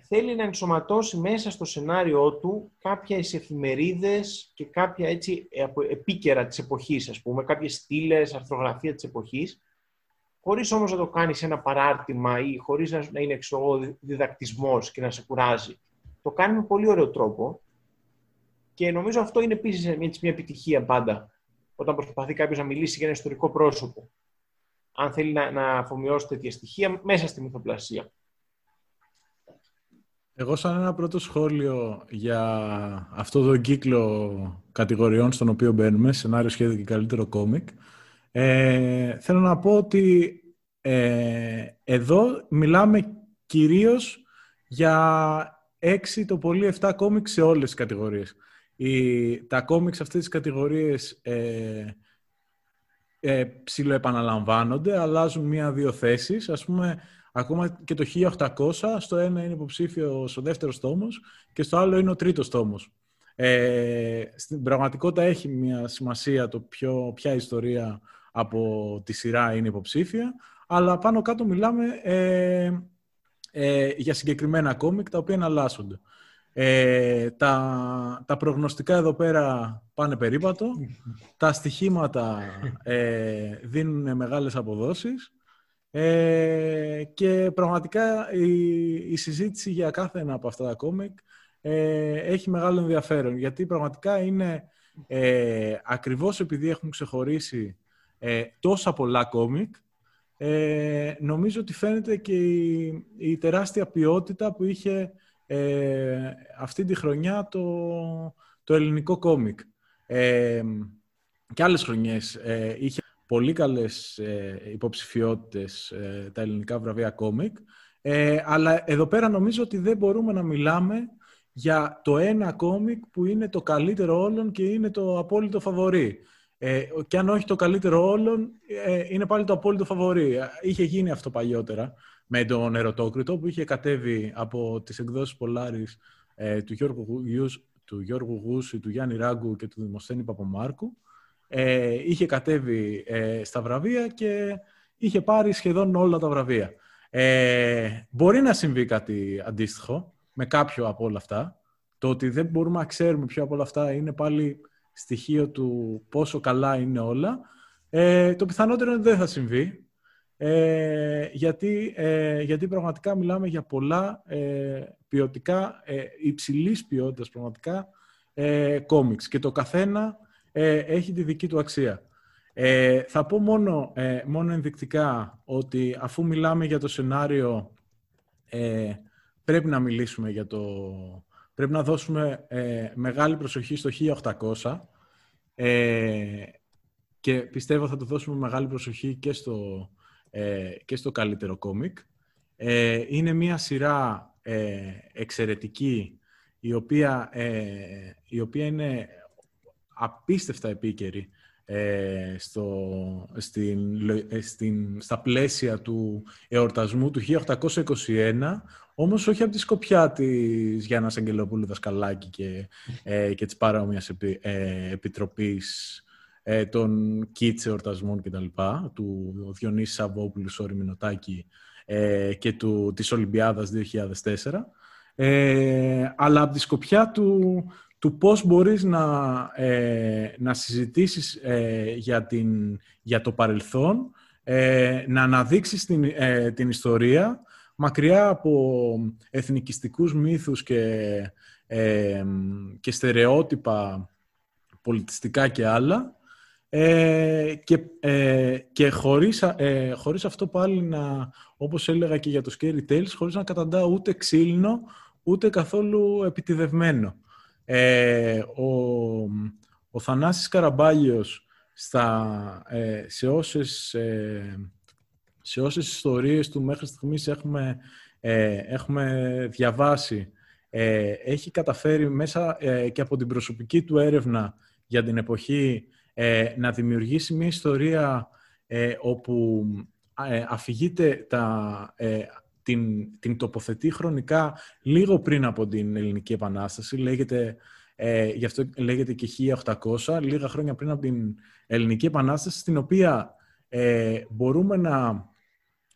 [SPEAKER 1] θέλει να ενσωματώσει μέσα στο σενάριό του κάποιες εφημερίδες και κάποια έτσι επίκαιρα της εποχής, ας πούμε, κάποιες στήλες, αρθρογραφία της εποχής, χωρίς όμως να το κάνει σε ένα παράρτημα ή χωρίς να είναι εξωγό διδακτισμός και να σε κουράζει. Το κάνει με πολύ ωραίο τρόπο και νομίζω αυτό είναι επίσης μια επιτυχία πάντα όταν προσπαθεί κάποιος να μιλήσει για ένα ιστορικό πρόσωπο. Αν θέλει να, να αφομοιώσει τέτοια στοιχεία μέσα στη μυθοπλασία.
[SPEAKER 2] Εγώ σαν ένα πρώτο σχόλιο για αυτό το κύκλο κατηγοριών στον οποίο μπαίνουμε, σενάριο, σχέδιο και καλύτερο κόμικ, ε, θέλω να πω ότι ε, εδώ μιλάμε κυρίως για έξι το πολύ 7 κόμικ σε όλες τις κατηγορίες. Οι, τα κόμικς σε αυτές τις κατηγορίες ε, ε, ψιλοεπαναλαμβάνονται, αλλάζουν μία-δύο θέσεις. Ας πούμε, ακόμα και το 1800, στο ένα είναι υποψήφιο ο δεύτερος τόμος και στο άλλο είναι ο τρίτος τόμος. Ε, στην πραγματικότητα έχει μια σημασία το ποιο, ποια ιστορία από τη σειρά είναι υποψήφια, αλλά πάνω κάτω μιλάμε ε, ε, για συγκεκριμένα κόμικ τα οποία εναλλάσσονται. Ε, τα, τα προγνωστικά εδώ πέρα πάνε περίπατο, τα στοιχήματα ε, δίνουν μεγάλες αποδόσεις ε, και πραγματικά η, η συζήτηση για κάθε ένα από αυτά τα κόμικ ε, έχει μεγάλο ενδιαφέρον γιατί πραγματικά είναι ε, ακριβώς επειδή έχουν ξεχωρίσει ε, τόσα πολλά κόμικ ε, νομίζω ότι φαίνεται και η, η τεράστια ποιότητα που είχε ε, αυτή τη χρονιά το, το ελληνικό κόμικ. Ε, και άλλες χρονιές ε, είχε πολύ καλές ε, υποψηφιότητες ε, τα ελληνικά βραβεία κόμικ, ε, αλλά εδώ πέρα νομίζω ότι δεν μπορούμε να μιλάμε για το ένα κόμικ που είναι το καλύτερο όλων και είναι το απόλυτο φαβορή. Ε, και αν όχι το καλύτερο όλων, είναι πάλι το απόλυτο φαβορή. Είχε γίνει αυτό παλιότερα με τον Ερωτόκριτο που είχε κατέβει από τις εκδόσεις Πολάρης ε, του, Γιώργου, του Γιώργου Γούση, του Γιάννη Ράγκου και του Δημοσθένη Παπαμάρκου. Ε, είχε κατέβει ε, στα βραβεία και είχε πάρει σχεδόν όλα τα βραβεία. Ε, μπορεί να συμβεί κάτι αντίστοιχο με κάποιο από όλα αυτά. Το ότι δεν μπορούμε να ξέρουμε ποιο από όλα αυτά είναι πάλι στοιχείο του πόσο καλά είναι όλα. Ε, το πιθανότερο είναι ότι δεν θα συμβεί. Ε, γιατί, ε, γιατί πραγματικά μιλάμε για πολλά ε, ποιοτικά, ε, υψηλής ποιότητας πραγματικά ε, κόμιξ και το καθένα ε, έχει τη δική του αξία. Ε, θα πω μόνο, μόνο ενδεικτικά ότι αφού μιλάμε για το σενάριο πρέπει να μιλήσουμε για το... Πρέπει να δώσουμε μεγάλη προσοχή στο 1800 και πιστεύω θα το δώσουμε μεγάλη προσοχή και στο ε, και στο καλύτερο κόμικ. Ε, είναι μια σειρά ε, εξαιρετική, η οποία, η οποία είναι απίστευτα επίκαιρη στο, στην, στην, στα πλαίσια του εορτασμού του 1821, όμως όχι από τη σκοπιά της Γιάννας Αγγελοπούλου Δασκαλάκη και, και της παρόμοιας επι, επιτροπής ε, των κίτς εορτασμών κτλ. του Διονύσης Σαββόπουλου, Σόρι Μινωτάκη ε, και του, της Ολυμπιάδας 2004. Ε, αλλά από τη σκοπιά του, του πώς μπορείς να, ε, να συζητήσεις ε, για, την, για το παρελθόν, ε, να αναδείξεις την, την ιστορία μακριά από εθνικιστικούς μύθους και, και στερεότυπα πολιτιστικά και άλλα ε, και, ε, και χωρίς, ε, χωρίς αυτό πάλι να, όπως έλεγα και για το Scary Tales, χωρίς να καταντάω ούτε ξύλινο, ούτε καθόλου επιτιδευμένο. Ε, ο, ο Θανάσης Καραμπάλιος στα, ε, σε, όσες, ε, σε όσες ιστορίες του μέχρι στιγμής έχουμε, έχουμε διαβάσει, έχει καταφέρει μέσα και από την προσωπική του έρευνα για την εποχή ε, να δημιουργήσει μια ιστορία ε, όπου ε, αφηγείται τα, ε, την, την τοποθετεί χρονικά λίγο πριν από την Ελληνική Επανάσταση. Λέγεται, ε, γι' αυτό λέγεται και 1800, λίγα χρόνια πριν από την Ελληνική Επανάσταση, στην οποία μπορούμε να,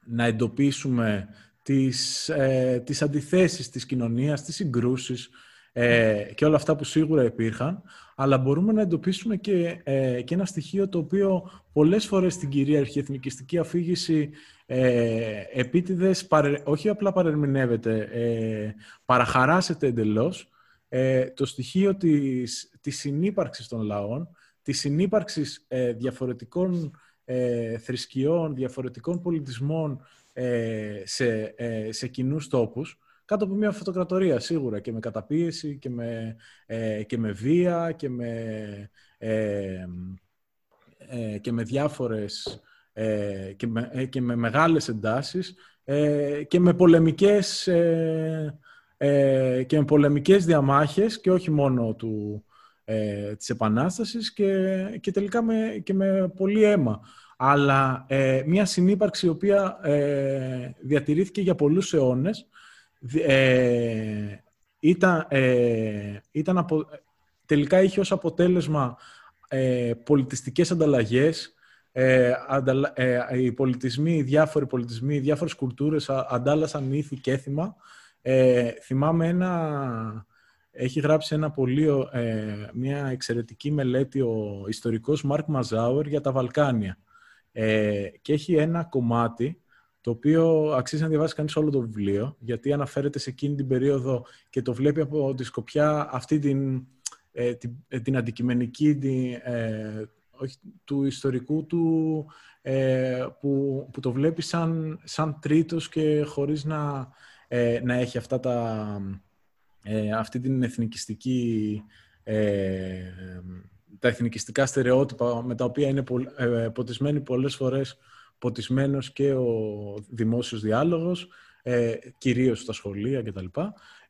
[SPEAKER 2] να εντοπίσουμε τις, ε, τις αντιθέσεις της κοινωνίας, τις συγκρούσεις ε, και όλα αυτά που σίγουρα υπήρχαν, αλλά μπορούμε να εντοπίσουμε και, ε, και ένα στοιχείο το οποίο πολλές φορές στην κυρίαρχη εθνικιστική αφήγηση ε, επίτηδες όχι απλά παρερμηνεύεται, ε, παραχαράσεται εντελώς ε, το στοιχείο της, της συνύπαρξης των λαών, της συνύπαρξης ε, διαφορετικών ε, θρησκειών, διαφορετικών πολιτισμών ε, σε, ε, σε κοινούς τόπους, κάτω από μια φωτοκρατορία σίγουρα και με καταπίεση και με, ε, και με βία και με, ε, ε, και με διάφορες και, με, και με μεγάλες εντάσεις και με πολεμικές και με πολεμικές διαμάχες και όχι μόνο του, ε, της Επανάστασης και, και τελικά με, και με πολύ αίμα. Αλλά μια συνύπαρξη η οποία διατηρήθηκε για πολλούς αιώνες ε, ήταν, ε, ήταν απο, τελικά είχε ως αποτέλεσμα ε, πολιτιστικές ανταλλαγές, ε, ε, οι πολιτισμοί, οι διάφοροι πολιτισμοί, οι διάφορες κουλτούρες αντάλλασαν ήθη και έθιμα. Ε, θυμάμαι ένα... Έχει γράψει ένα πολύ, ε, μια εξαιρετική μελέτη ο ιστορικός Μάρκ Μαζάουερ για τα Βαλκάνια. Ε, και έχει ένα κομμάτι το οποίο αξίζει να διαβάσει κανείς όλο το βιβλίο, γιατί αναφέρεται σε εκείνη την περίοδο και το βλέπει από τη σκοπιά αυτή την, ε, την, ε, την, αντικειμενική ε, όχι, του ιστορικού του ε, που, που το βλέπει σαν, σαν τρίτος και χωρίς να, να έχει αυτά τα, αυτή την εθνικιστική τα εθνικιστικά στερεότυπα με τα οποία είναι ποτισμένοι πολλές φορές ποτισμένος και ο δημόσιος διάλογος, ε, κυρίως στα σχολεία κτλ.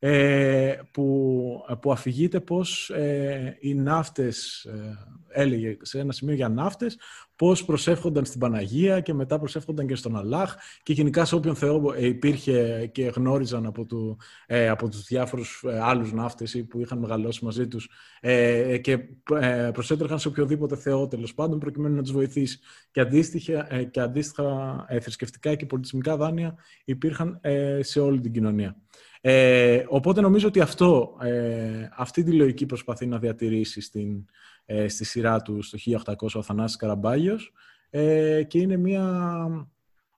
[SPEAKER 2] Ε, που, που αφηγείται πως ε, οι ναύτες, ε, έλεγε σε ένα σημείο για ναύτες, πώς προσεύχονταν στην Παναγία και μετά προσεύχονταν και στον Αλλάχ και γενικά σε όποιον Θεό ε, υπήρχε και γνώριζαν από, του, ε, από τους διάφορους ε, άλλους ναύτες που είχαν μεγαλώσει μαζί τους ε, και ε, προσέτρεχαν σε οποιοδήποτε Θεό τέλος πάντων προκειμένου να τους βοηθήσει. Και αντίστοιχα, και αντίστοιχα θρησκευτικά και πολιτισμικά δάνεια υπήρχαν σε όλη την κοινωνία. Ε, οπότε νομίζω ότι αυτό, ε, αυτή τη λογική προσπαθεί να διατηρήσει στην, ε, στη σειρά του στο 1800 ο Θανάσης Καραμπάγιος ε, και είναι μια,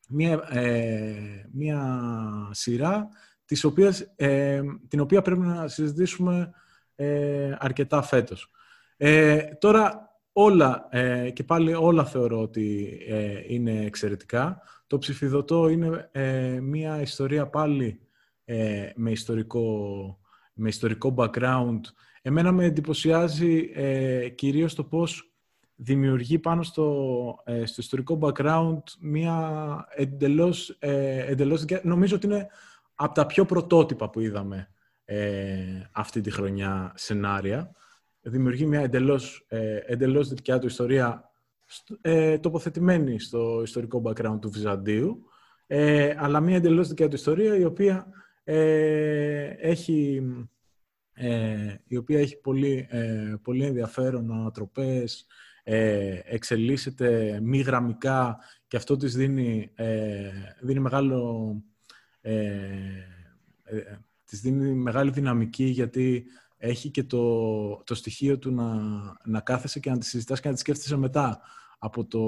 [SPEAKER 2] μια, ε, μια σειρά της οποίας, την οποία πρέπει να συζητήσουμε αρκετά φέτος. τώρα όλα, και πάλι όλα θεωρώ ότι είναι εξαιρετικά. Το ψηφιδωτό είναι μια ιστορία πάλι με, ιστορικό, με ιστορικό background Εμένα με εντυπωσιάζει ε, κυρίως το πώς δημιουργεί πάνω στο, ε, στο ιστορικό background μία εντελώς, ε, εντελώς... Νομίζω ότι είναι από τα πιο πρωτότυπα που είδαμε ε, αυτή τη χρονιά σενάρια. Δημιουργεί μια εντελώς, ε, εντελώς δικιά του ιστορία ε, τοποθετημένη στο ιστορικό background του Βυζαντίου, ε, αλλά μια εντελώς δικιά του ιστορία η οποία ε, έχει ε, η οποία έχει πολύ, ε, πολύ ενδιαφέρον ανατροπές, ε, εξελίσσεται μη γραμμικά και αυτό της δίνει, ε, δίνει μεγάλο... Ε, της δίνει μεγάλη δυναμική γιατί έχει και το, το στοιχείο του να, να κάθεσαι και να τη συζητάς και να τη σκέφτεσαι μετά από το,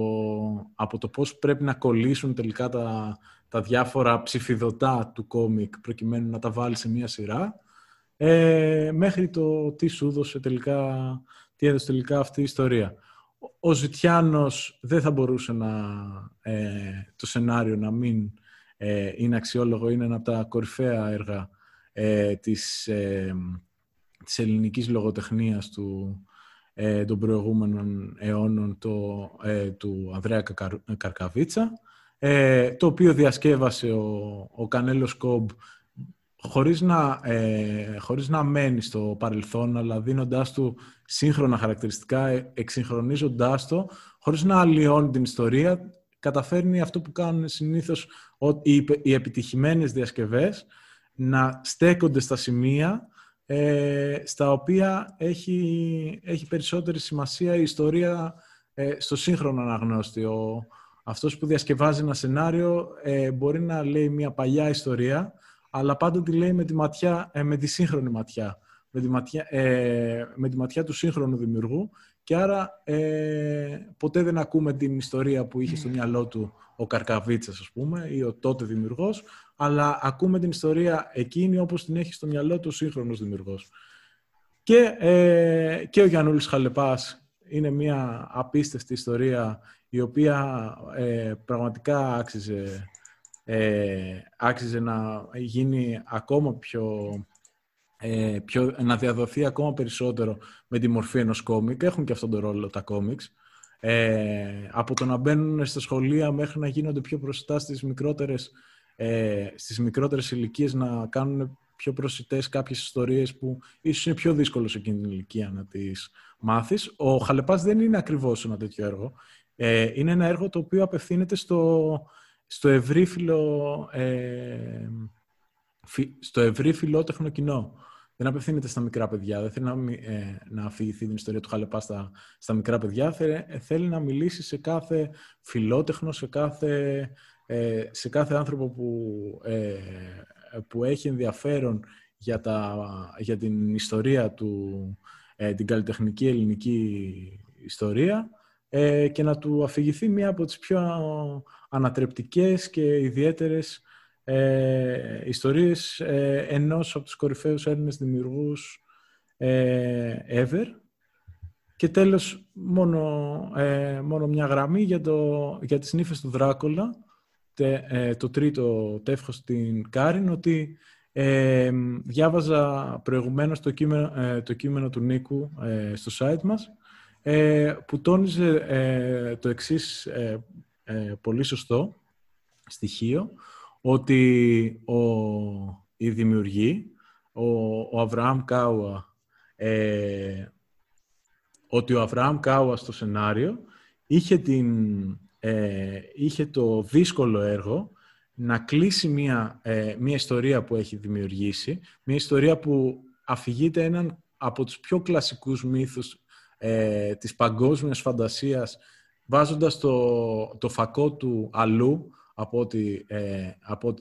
[SPEAKER 2] από το πώς πρέπει να κολλήσουν τελικά τα, τα διάφορα ψηφιδωτά του κόμικ προκειμένου να τα βάλει σε μία σειρά ε, μέχρι το τι σου έδωσε τελικά, τι έδωσε τελικά αυτή η ιστορία. Ο Ζητιάνος δεν θα μπορούσε να, ε, το σενάριο να μην ε, είναι αξιόλογο, είναι ένα από τα κορυφαία έργα ε, της, ε, της ελληνικής λογοτεχνίας του, ε, των προηγούμενων αιώνων το, ε, του Ανδρέα Καρκαβίτσα, το οποίο διασκεύασε ο, ο Κανέλος Κόμπ χωρίς να, ε, χωρίς να μένει στο παρελθόν, αλλά δίνοντάς του σύγχρονα χαρακτηριστικά, ε, εξυγχρονίζοντάς το, χωρίς να αλλοιώνει την ιστορία, καταφέρνει αυτό που κάνουν συνήθως οι, οι επιτυχημένες διασκευές, να στέκονται στα σημεία ε, στα οποία έχει, έχει περισσότερη σημασία η ιστορία ε, στο σύγχρονο αναγνώστη. Ο, αυτός που διασκευάζει ένα σενάριο ε, μπορεί να λέει μια παλιά ιστορία, αλλά πάντα τη λέει με τη, ματιά, ε, με τη σύγχρονη ματιά, με τη ματιά, ε, με τη ματιά του σύγχρονου δημιουργού και άρα ε, ποτέ δεν ακούμε την ιστορία που είχε στο μυαλό του ο Καρκαβίτσας, ας πούμε, ή ο τότε δημιουργός, αλλά ακούμε την ιστορία εκείνη όπως την έχει στο μυαλό του ο σύγχρονος δημιουργός. Και, ε, και ο Γιαννούλης Χαλεπάς είναι μια απίστευτη ιστορία η οποία ε, πραγματικά άξιζε, ε, άξιζε να γίνει ακόμα πιο, ε, πιο, να διαδοθεί ακόμα περισσότερο με τη μορφή ενός κόμικ. Έχουν και αυτόν τον ρόλο τα κόμικς. Ε, από το να μπαίνουν στα σχολεία μέχρι να γίνονται πιο προσιτά στις μικρότερες, ε, στις μικρότερες ηλικίες να κάνουν πιο προσιτές κάποιες ιστορίες που ίσως είναι πιο δύσκολο σε εκείνη την ηλικία να τις μάθεις. Ο Χαλεπάς δεν είναι ακριβώς ένα τέτοιο έργο. Ε, είναι ένα έργο το οποίο απευθύνεται στο, στο ευρύ φιλο, ε, στο ευρύ φιλότεχνο κοινό. Δεν απευθύνεται στα μικρά παιδιά. Δεν θέλει να, ε, να αφηγηθεί την ιστορία του Χαλεπά στα, στα μικρά παιδιά. Θέλει, θέλει να μιλήσει σε κάθε φιλότεχνο, σε κάθε, ε, σε κάθε άνθρωπο που, ε, που έχει ενδιαφέρον για, τα, για την ιστορία του, ε, την καλλιτεχνική ελληνική ιστορία ε, και να του αφηγηθεί μία από τις πιο ανατρεπτικές και ιδιαίτερες ε, ιστορίες ε, ενός από τους κορυφαίους Έλληνες δημιουργούς ε, ever. Και τέλος, μόνο, ε, μόνο μια γραμμή για, το, για τις νύφες του Δράκολα, ε, το τρίτο τεύχος στην Κάριν, ότι ε, διάβαζα προηγουμένως το κείμενο, το κείμενο του Νίκου στο site μας, που τόνιζε το εξής πολύ σωστό στοιχείο, ότι ο, η δημιουργή, ο, ο Αβραάμ Κάουα, ε, ότι ο Αβραάμ Κάουα στο σενάριο είχε, την, ε, είχε το δύσκολο έργο να κλείσει μια, ε, μια ιστορία που έχει δημιουργήσει, μια ιστορία που αφηγείται έναν από τους πιο κλασικούς μύθους ε, της παγκόσμιας φαντασίας, βάζοντας το, το φακό του αλλού, από ότι, ε, από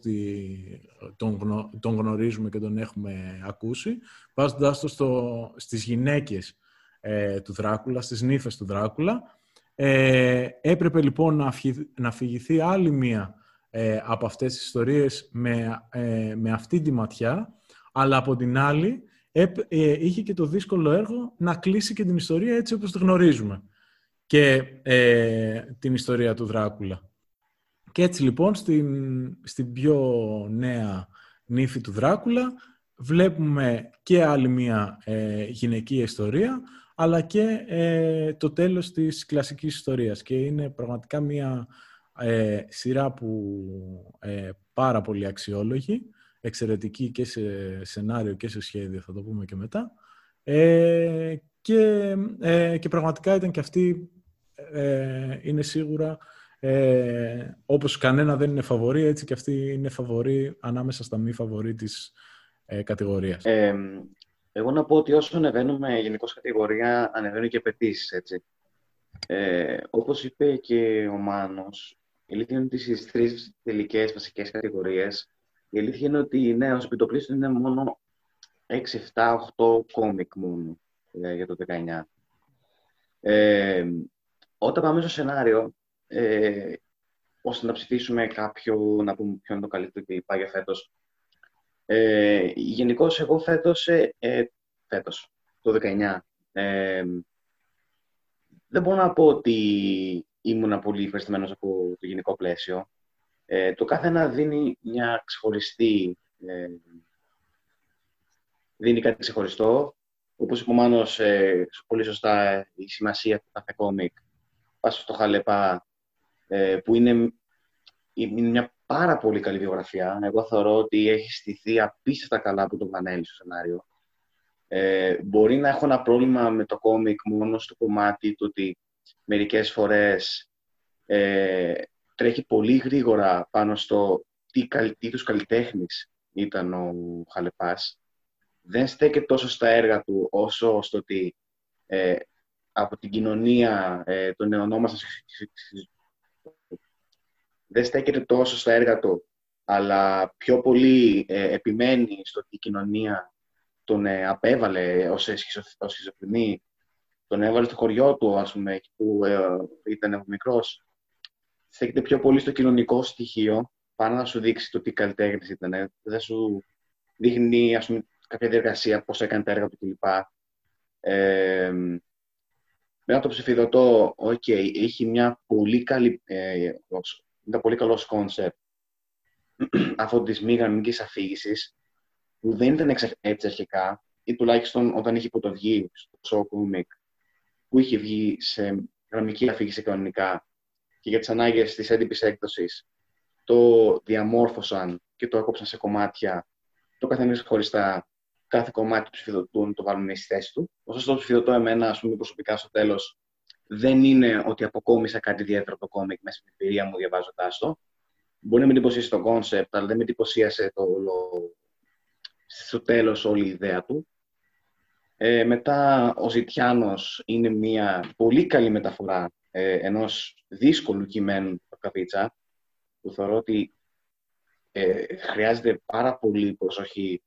[SPEAKER 2] τον, τον γνωρίζουμε και τον έχουμε ακούσει, βάζοντάς το στο, στις γυναίκες ε, του Δράκουλα, στις νύφες του Δράκουλα. Ε, έπρεπε λοιπόν να, να αφηγηθεί άλλη μία ε, από αυτές τις ιστορίες με, ε, με αυτή τη ματιά, αλλά από την άλλη είχε και το δύσκολο έργο να κλείσει και την ιστορία έτσι όπως τη γνωρίζουμε και την ιστορία του Δράκουλα. Και έτσι λοιπόν στην, στην πιο νέα νύφη του Δράκουλα βλέπουμε και άλλη μία ε, γυναική ιστορία αλλά και ε, το τέλος της κλασικής ιστορίας και είναι πραγματικά μία ε, σειρά που ε, πάρα πολύ αξιόλογη, εξαιρετική και σε σενάριο και σε σχέδιο, θα το πούμε και μετά. και, και πραγματικά ήταν και αυτή, είναι σίγουρα ε, όπως κανένα δεν είναι φαβορή, έτσι και αυτή είναι φαβορή ανάμεσα στα μη φαβορή της ε, κατηγορίας.
[SPEAKER 3] Ε, εγώ να πω ότι όσο ανεβαίνουμε γενικώς κατηγορία, ανεβαίνουν και απαιτήσεις, έτσι. Ε, όπως είπε και ο Μάνος, η αλήθεια είναι ότι στις τρεις τελικές βασικές κατηγορίες, η αλήθεια είναι ότι ναι, ως επιτοπλίστων είναι μόνο 6, 7, 8 κόμικ μόνο ε, για το 19. Ε, όταν πάμε στο σενάριο, ε, ώστε να ψηφίσουμε κάποιο, να πούμε ποιο είναι το καλύτερο κλπ. για φέτος. Ε, Γενικώς, εγώ φέτος, ε, ε, φέτος, το 19, ε, δεν μπορώ να πω ότι ήμουν πολύ ευχαριστημένος από το γενικό πλαίσιο. Ε, το κάθε ένα δίνει μια ξεχωριστή... Ε, δίνει κάτι ξεχωριστό. Όπως είπε ο Μάνος, ε, πολύ σωστά η σημασία του κάθε κόμικ. Πάσω στο χαλεπά ε, που είναι, είναι μια πάρα πολύ καλή βιογραφία. Εγώ θεωρώ ότι έχει στηθεί απίστευτα καλά από τον Βανέλη στο σενάριο. Ε, μπορεί να έχω ένα πρόβλημα με το κόμικ μόνο στο κομμάτι του ότι μερικές φορές ε, τρέχει πολύ γρήγορα πάνω στο τι, τι τους καλλιτέχνης ήταν ο Χαλεπάς. Δεν στέκεται τόσο στα έργα του όσο στο ότι ε, από την κοινωνία ε, τον ονόμασα δεν στέκεται τόσο στα έργα του, αλλά πιο πολύ ε, επιμένει στο ότι η κοινωνία τον ε, απέβαλε ως, ως σχιζοφρενή, τον έβαλε στο χωριό του, ας πούμε, που ε, ήταν μικρός. Στέκεται πιο πολύ στο κοινωνικό στοιχείο, παρά να σου δείξει το τι καλλιτέχνης ήταν. Δεν σου δείχνει, ας πούμε, κάποια διεργασία, πώς έκανε τα έργα του κλπ. Ε, μετά το ψηφιδωτό, ok, έχει μια πολύ καλή, ε, ένα πολύ καλός κόνσεπτ αυτό της μη γραμμικής αφήγησης, που δεν ήταν έτσι αρχικά, ή τουλάχιστον όταν είχε πρωτοβγεί στο show comic, που είχε βγει σε γραμμική αφήγηση κανονικά και για τις ανάγκες της έντυπης έκδοσης, το διαμόρφωσαν και το έκοψαν σε κομμάτια, το καθένα χωριστά, κάθε κομμάτι του ψηφιδωτού να το βάλουμε στη θέση του. Ωστόσο, το ψηφιδωτό εμένα, ας πούμε, προσωπικά στο τέλος, δεν είναι ότι αποκόμισα κάτι ιδιαίτερο από το κόμικ μέσα στην εμπειρία μου διαβάζοντάς το. Μπορεί να με εντυπωσίασε το κόνσεπτ, αλλά δεν με εντυπωσίασε το στο τέλος όλη η ιδέα του. Ε, μετά, ο Ζητιάνος είναι μια πολύ καλή μεταφορά ε, ενός δύσκολου κειμένου του Καρκαβίτσα, που θεωρώ ότι ε, χρειάζεται πάρα πολύ προσοχή.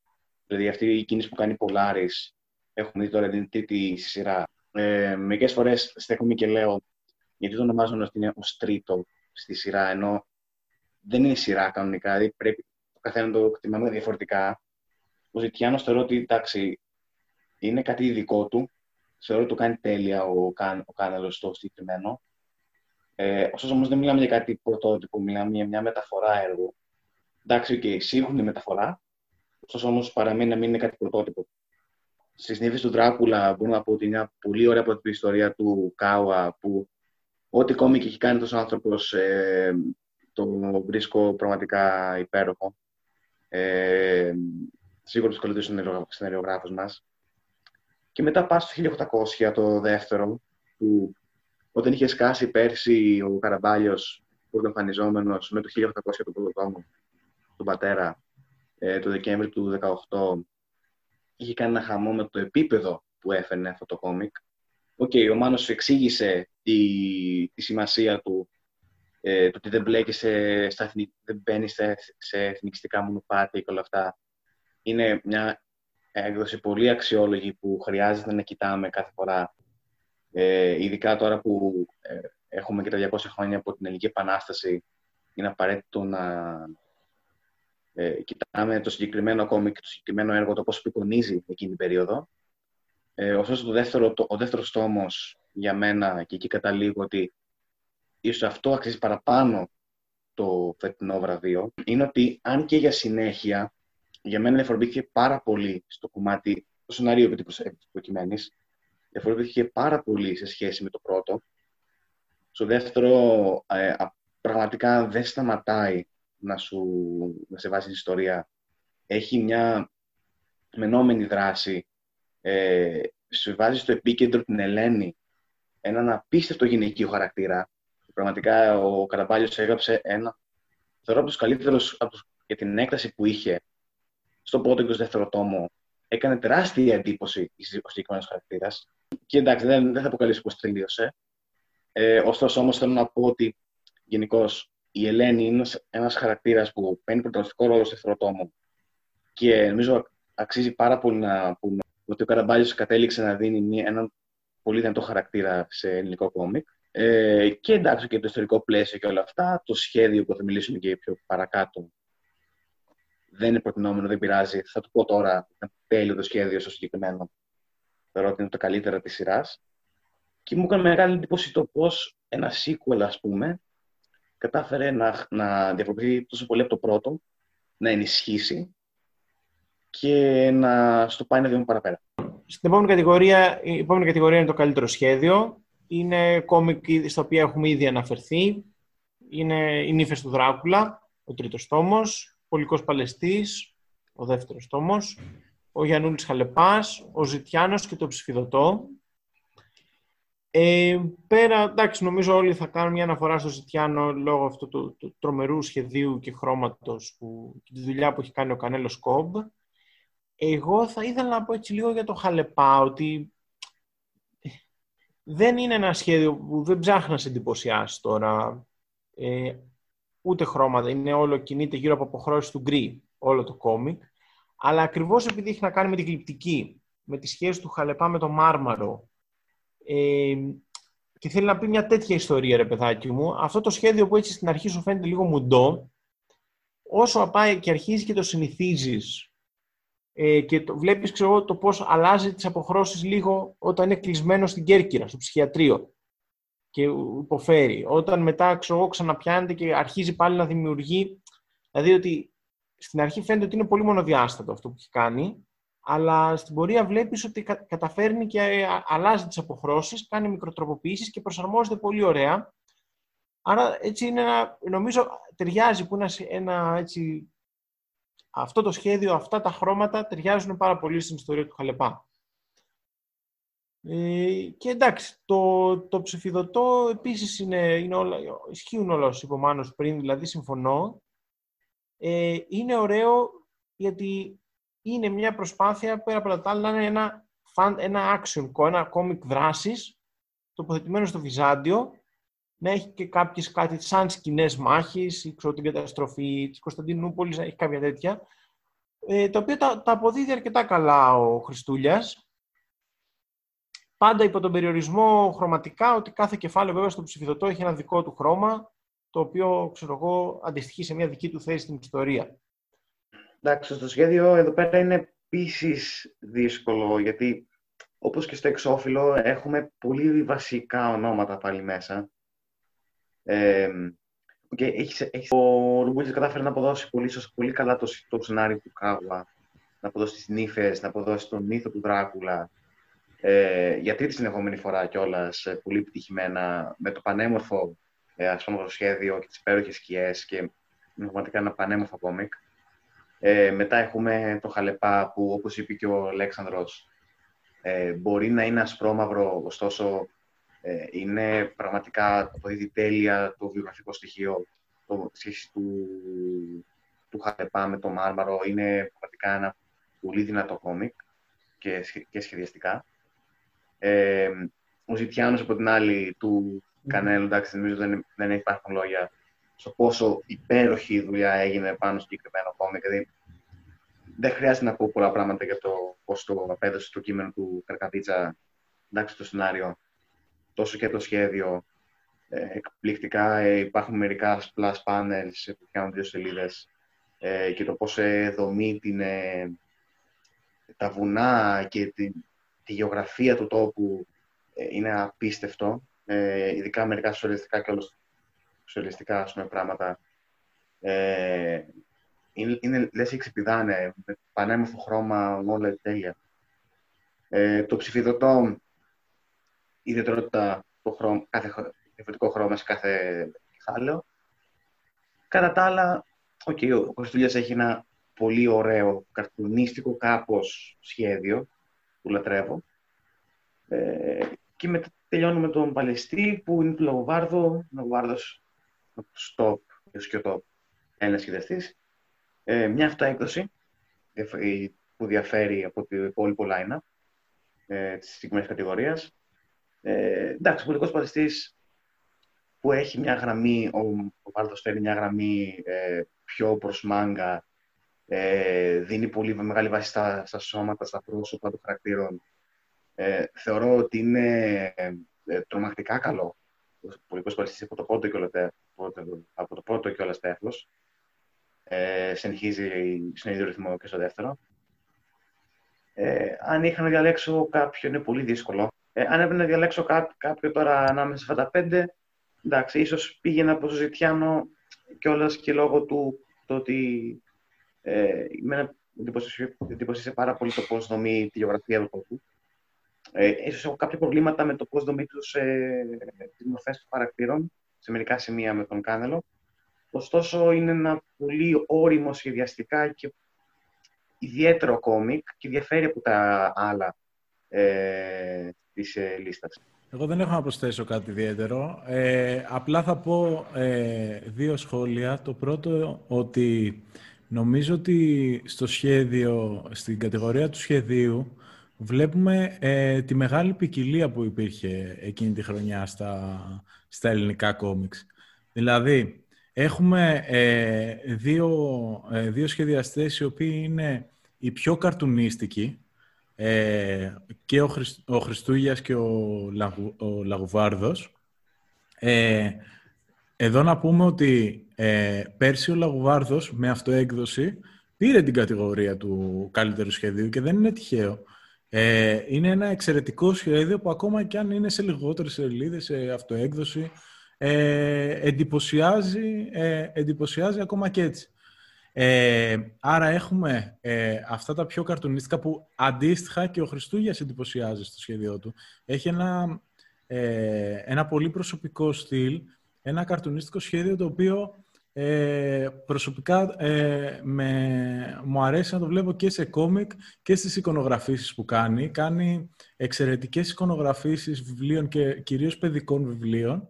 [SPEAKER 3] Δηλαδή, αυτή η κίνηση που κάνει η Polaris, έχουμε δει τώρα την τρίτη σειρά. Ε, μερικές φορές στέκομαι και λέω, γιατί το ονομάζουν ότι είναι ως τρίτο στη σειρά, ενώ δεν είναι σειρά κανονικά, δηλαδή πρέπει το καθένα το εκτιμάμε διαφορετικά. Ο Ζητιάνος θεωρώ ότι εντάξει, είναι κάτι ειδικό του. Θεωρώ ότι το κάνει τέλεια ο, Κάν, ο Κάνελος στο συγκεκριμένο. Ε, ωστόσο όμως δεν μιλάμε για κάτι πρωτότυπο, μιλάμε για μια μεταφορά έργου. Εντάξει, και okay, σύγχρονη μεταφορά, ωστόσο όμως παραμένει να μην είναι κάτι πρωτότυπο. Στις νύφες του Δράκουλα μπορούμε να πω ότι είναι μια πολύ ωραία την ιστορία του Κάουα που ό,τι κόμικ έχει κάνει τόσο άνθρωπος ε, το βρίσκω πραγματικά υπέροχο. Ε, σίγουρα του καλύτερου σενεριογράφου μας. Και μετά πας στο 1800, το δεύτερο, που όταν είχε σκάσει πέρσι ο Καραμπάλιος, που ήταν εμφανιζόμενος με το 1800 το πρώτο τόμο, τον πατέρα, ε, το Δεκέμβρη του 2018, είχε κάνει ένα χαμό με το επίπεδο που έφερνε αυτό το κόμικ. Ok, okay, ο Μάνος εξήγησε τη, τη σημασία του ε, το ότι δεν μπλέκει σε, στα δεν μπαίνεις σε, σε εθνικιστικά μονοπάτια και όλα αυτά. Είναι μια έκδοση πολύ αξιόλογη που χρειάζεται να κοιτάμε κάθε φορά. Ε, ειδικά τώρα που ε, έχουμε και τα 200 χρόνια από την Ελληνική Επανάσταση, είναι απαραίτητο να ε, κοιτάμε το συγκεκριμένο κόμικ, το συγκεκριμένο έργο, το πώς απεικονίζει εκείνη την περίοδο. Ε, ωστόσο, το δεύτερο, το, ο δεύτερος τόμος για μένα, και εκεί καταλήγω ότι ίσως αυτό αξίζει παραπάνω το φετινό βραβείο, είναι ότι αν και για συνέχεια, για μένα διαφοροποιήθηκε πάρα πολύ στο κομμάτι, το σενάριο επί της προκειμένης, διαφοροποιήθηκε πάρα πολύ σε σχέση με το πρώτο. Στο δεύτερο, ε, πραγματικά δεν σταματάει να, σου, να σε βάζει ιστορία. Έχει μια μενόμενη δράση. Ε, σου βάζει στο επίκεντρο την Ελένη, έναν απίστευτο γυναικείο χαρακτήρα, Πραγματικά ο Καραμπάλιο έγραψε ένα. Θεωρώ από τους καλύτερους για την έκταση που είχε στο πρώτο και στο δεύτερο τόμο. Έκανε τεράστια εντύπωση ο συγκεκριμένος χαρακτήρας. Και εντάξει, δεν, δεν θα αποκαλύψω πώς τελείωσε. Ε, ωστόσο, όμως θέλω να πω ότι γενικώς η Ελένη είναι ένας χαρακτήρας που παίρνει πρωτοβουλευτικό ρόλο στο δεύτερο τόμο. Και νομίζω αξίζει πάρα πολύ να πούμε ότι ο Καραμπάλιος κατέληξε να δίνει έναν πολύ δυνατό χαρακτήρα σε ελληνικό κόμικ. Ε, και εντάξει και το ιστορικό πλαίσιο και όλα αυτά, το σχέδιο που θα μιλήσουμε και πιο παρακάτω δεν είναι προτινόμενο, δεν πειράζει. Θα το πω τώρα, ήταν τέλειο το σχέδιο στο συγκεκριμένο. Θεωρώ ότι είναι το καλύτερο της σειράς. Και μου έκανε μεγάλη εντύπωση το πώς ένα sequel, ας πούμε, κατάφερε να, να διαφοροποιηθεί τόσο πολύ από το πρώτο, να ενισχύσει και να στο πάει ένα βήμα παραπέρα.
[SPEAKER 1] Στην επόμενη κατηγορία, η επόμενη κατηγορία είναι το καλύτερο σχέδιο είναι κόμικ στα οποία έχουμε ήδη αναφερθεί. Είναι οι νύφες του Δράκουλα, ο τρίτος τόμος, Πολικός Παλαιστής, ο δεύτερος τόμος, ο Γιαννούλης Χαλεπάς, ο Ζητιάνος και το Ψηφιδωτό. Ε, πέρα, εντάξει, νομίζω όλοι θα κάνουν μια αναφορά στο Ζητιάνο λόγω αυτού του, του, τρομερού σχεδίου και χρώματος που, και τη δουλειά που έχει κάνει ο Κανέλος Κόμπ. Εγώ θα ήθελα να πω έτσι λίγο για το Χαλεπά, ότι δεν είναι ένα σχέδιο που δεν ψάχνεις να σε εντυπωσιάσει τώρα. Ε, ούτε χρώματα, είναι όλο κινείται γύρω από αποχρώσεις του γκρι, όλο το κόμικ. Αλλά ακριβώς επειδή έχει να κάνει με την γλυπτική, με τη σχέση του Χαλεπά με το Μάρμαρο, ε, και θέλει να πει μια τέτοια ιστορία, ρε παιδάκι μου, αυτό το σχέδιο που έτσι στην αρχή σου φαίνεται λίγο μουντό, όσο πάει και αρχίζεις και το συνηθίζεις ε, και το, βλέπεις ξέρω, το πώς αλλάζει τις αποχρώσεις λίγο όταν είναι κλεισμένος στην Κέρκυρα, στο ψυχιατρίο και υποφέρει. Όταν μετά ξέρω, ξαναπιάνεται και αρχίζει πάλι να δημιουργεί, δηλαδή ότι στην αρχή φαίνεται ότι είναι πολύ μονοδιάστατο αυτό που έχει κάνει, αλλά στην πορεία βλέπεις ότι καταφέρνει και ε, αλλάζει τις αποχρώσεις, κάνει μικροτροποποιήσεις και προσαρμόζεται πολύ ωραία. Άρα έτσι είναι ένα, νομίζω ταιριάζει που είναι ένα έτσι, αυτό το σχέδιο, αυτά τα χρώματα ταιριάζουν πάρα πολύ στην ιστορία του Χαλεπά. Ε, και εντάξει, το, το ψηφιδωτό επίσης είναι, είναι όλα, ισχύουν όλα όσοι είπε πριν, δηλαδή συμφωνώ. Ε, είναι ωραίο γιατί είναι μια προσπάθεια πέρα από τα άλλα να είναι ένα, ένα action, ένα comic δράσης τοποθετημένος στο Βυζάντιο να έχει και κάποιες κάτι σαν σκηνές μάχης ή ξέρω την καταστροφή της Κωνσταντινούπολης, να έχει κάποια τέτοια ε, τα οποία τα, τα αποδίδει αρκετά καλά ο Χριστούλιας πάντα υπό τον περιορισμό χρωματικά ότι κάθε κεφάλαιο βέβαια στο ψηφιδωτό έχει ένα δικό του χρώμα το οποίο, ξέρω εγώ, αντιστοιχεί σε μια δική του θέση στην ιστορία.
[SPEAKER 3] Εντάξει, το σχέδιο εδώ πέρα είναι επίσης δύσκολο, γιατί όπως και στο εξώφυλλο έχουμε πολύ βασικά ονόματα πάλι μέσα. Ε, και έχεις, έχεις, ο Ρουμπούτζης κατάφερε να αποδώσει πολύ, πολύ καλά το, το σενάριο του Κάγουα, να αποδώσει τις νύφες, να αποδώσει τον μύθο του Δράκουλα, ε, για τρίτη συνεχόμενη φορά κιόλας, ε, πολύ επιτυχημένα, με το πανέμορφο ε, σχέδιο και τις υπέροχες σκιές και πραγματικά ένα πανέμορφο κόμικ. Ε, μετά έχουμε το Χαλεπά που όπως είπε και ο Αλέξανδρος ε, μπορεί να είναι ασπρόμαυρο, ωστόσο ε, είναι πραγματικά αποδίδει τέλεια το βιογραφικό στοιχείο το σχέση του, του Χαλεπά με το Μάρμαρο είναι πραγματικά ένα πολύ δυνατό κόμικ και, και σχεδιαστικά. Ε, ο Ζητιάνος από την άλλη του Κανέλου, εντάξει, νομίζω δεν, δεν υπάρχουν λόγια στο πόσο υπέροχη δουλειά έγινε πάνω στο συγκεκριμένο κόμικ. Δηλαδή, δεν χρειάζεται να πω πολλά πράγματα για το πώς το απέδωσε το κείμενο του Καρκαδίτσα, εντάξει, το σενάριο, τόσο και το σχέδιο. Ε, εκπληκτικά ε, υπάρχουν μερικά splash panels που κάνουν δύο σελίδες ε, και το πώς ε, δομεί την, ε, τα βουνά και τη, τη γεωγραφία του τόπου ε, είναι απίστευτο. ειδικά μερικά σοσιαλιστικά και όλους σοσιαλιστικά ας πούμε, πράγματα. Ε, είναι, είναι, λες και ξεπηδάνε, με πανέμορφο χρώμα, όλα τέλεια. Ε, το ψηφιδωτό, η ιδιαιτερότητα, το χρώμα, κάθε διαφορετικό χρώμα σε κάθε κεφάλαιο. Κατά τα άλλα, okay, ο Κωστούλιας έχει ένα πολύ ωραίο, καρτουνίστικο κάπως σχέδιο, που λατρεύω. Ε, και μετά τελειώνουμε τον Παλαιστή, που είναι του Λαγοβάρδο. Ο Λαγοβάρδος stop, και το ένας σχεδιαστή. Ε, μια αυτοέκδοση που διαφέρει από το υπόλοιπο line-up ε, της συγκεκριμένης κατηγορίας. Ε, εντάξει, ο πολιτικός παλαιστή που έχει μια γραμμή, ο, ο Βάλτος φέρει μια γραμμή ε, πιο προς μάγκα, ε, δίνει πολύ μεγάλη βάση στα, στα σώματα, στα πρόσωπα των χαρακτήρων. Ε, θεωρώ ότι είναι ε, τρομακτικά καλό ο πολιτικό παλαιστή από το πρώτο και από το πρώτο και όλα τέφος. Ε, συνεχίζει στον ίδιο ρυθμό και στο δεύτερο. Ε, αν είχα να διαλέξω κάποιον, είναι πολύ δύσκολο. Ε, αν έπρεπε να διαλέξω κά, κάποιο τώρα ανάμεσα σε αυτά τα πέντε, εντάξει, ίσως πήγαινα από το Ζητιάνο κιόλας και λόγω του το ότι ε, με εντυπωσίασε πάρα πολύ το πώς δομεί τη γεωγραφία του τόπου. Ε, ίσως έχω κάποια προβλήματα με το πώς δομεί τους, ε, τις μορφές των χαρακτήρων σε μερικά σημεία με τον Κάνελο. Ωστόσο, είναι ένα πολύ όριμο σχεδιαστικά και ιδιαίτερο κόμικ και διαφέρει από τα άλλα ε, της ε, λίστας.
[SPEAKER 2] Εγώ δεν έχω να προσθέσω κάτι ιδιαίτερο. Ε, απλά θα πω ε, δύο σχόλια. Το πρώτο, ότι νομίζω ότι στο σχέδιο, στην κατηγορία του σχεδίου, βλέπουμε ε, τη μεγάλη ποικιλία που υπήρχε εκείνη τη χρονιά στα, στα ελληνικά κόμιξ. Δηλαδή, Έχουμε ε, δύο, ε, δύο σχεδιαστές οι οποίοι είναι οι πιο καρτουνίστικοι ε, και ο, Χριστ, ο Χριστούγιας και ο, Λαγου, ο Λαγουβάρδος. Ε, εδώ να πούμε ότι ε, πέρσι ο Λαγουβάρδος με αυτοέκδοση πήρε την κατηγορία του καλύτερου σχεδίου και δεν είναι τυχαίο. Ε, είναι ένα εξαιρετικό σχέδιο που ακόμα και αν είναι σε λιγότερες σελίδες, σε αυτοέκδοση, ε, εντυπωσιάζει, ε, εντυπωσιάζει ακόμα και έτσι. Ε, άρα έχουμε ε, αυτά τα πιο καρτουνίστικα που αντίστοιχα και ο Χριστούγιας εντυπωσιάζει στο σχέδιό του. Έχει ένα, ε, ένα πολύ προσωπικό στυλ, ένα καρτουνίστικο σχέδιο το οποίο ε, προσωπικά ε, με, μου αρέσει να το βλέπω και σε κόμικ και στις εικονογραφήσεις που κάνει. Κάνει εξαιρετικές εικονογραφήσεις βιβλίων και κυρίως παιδικών βιβλίων.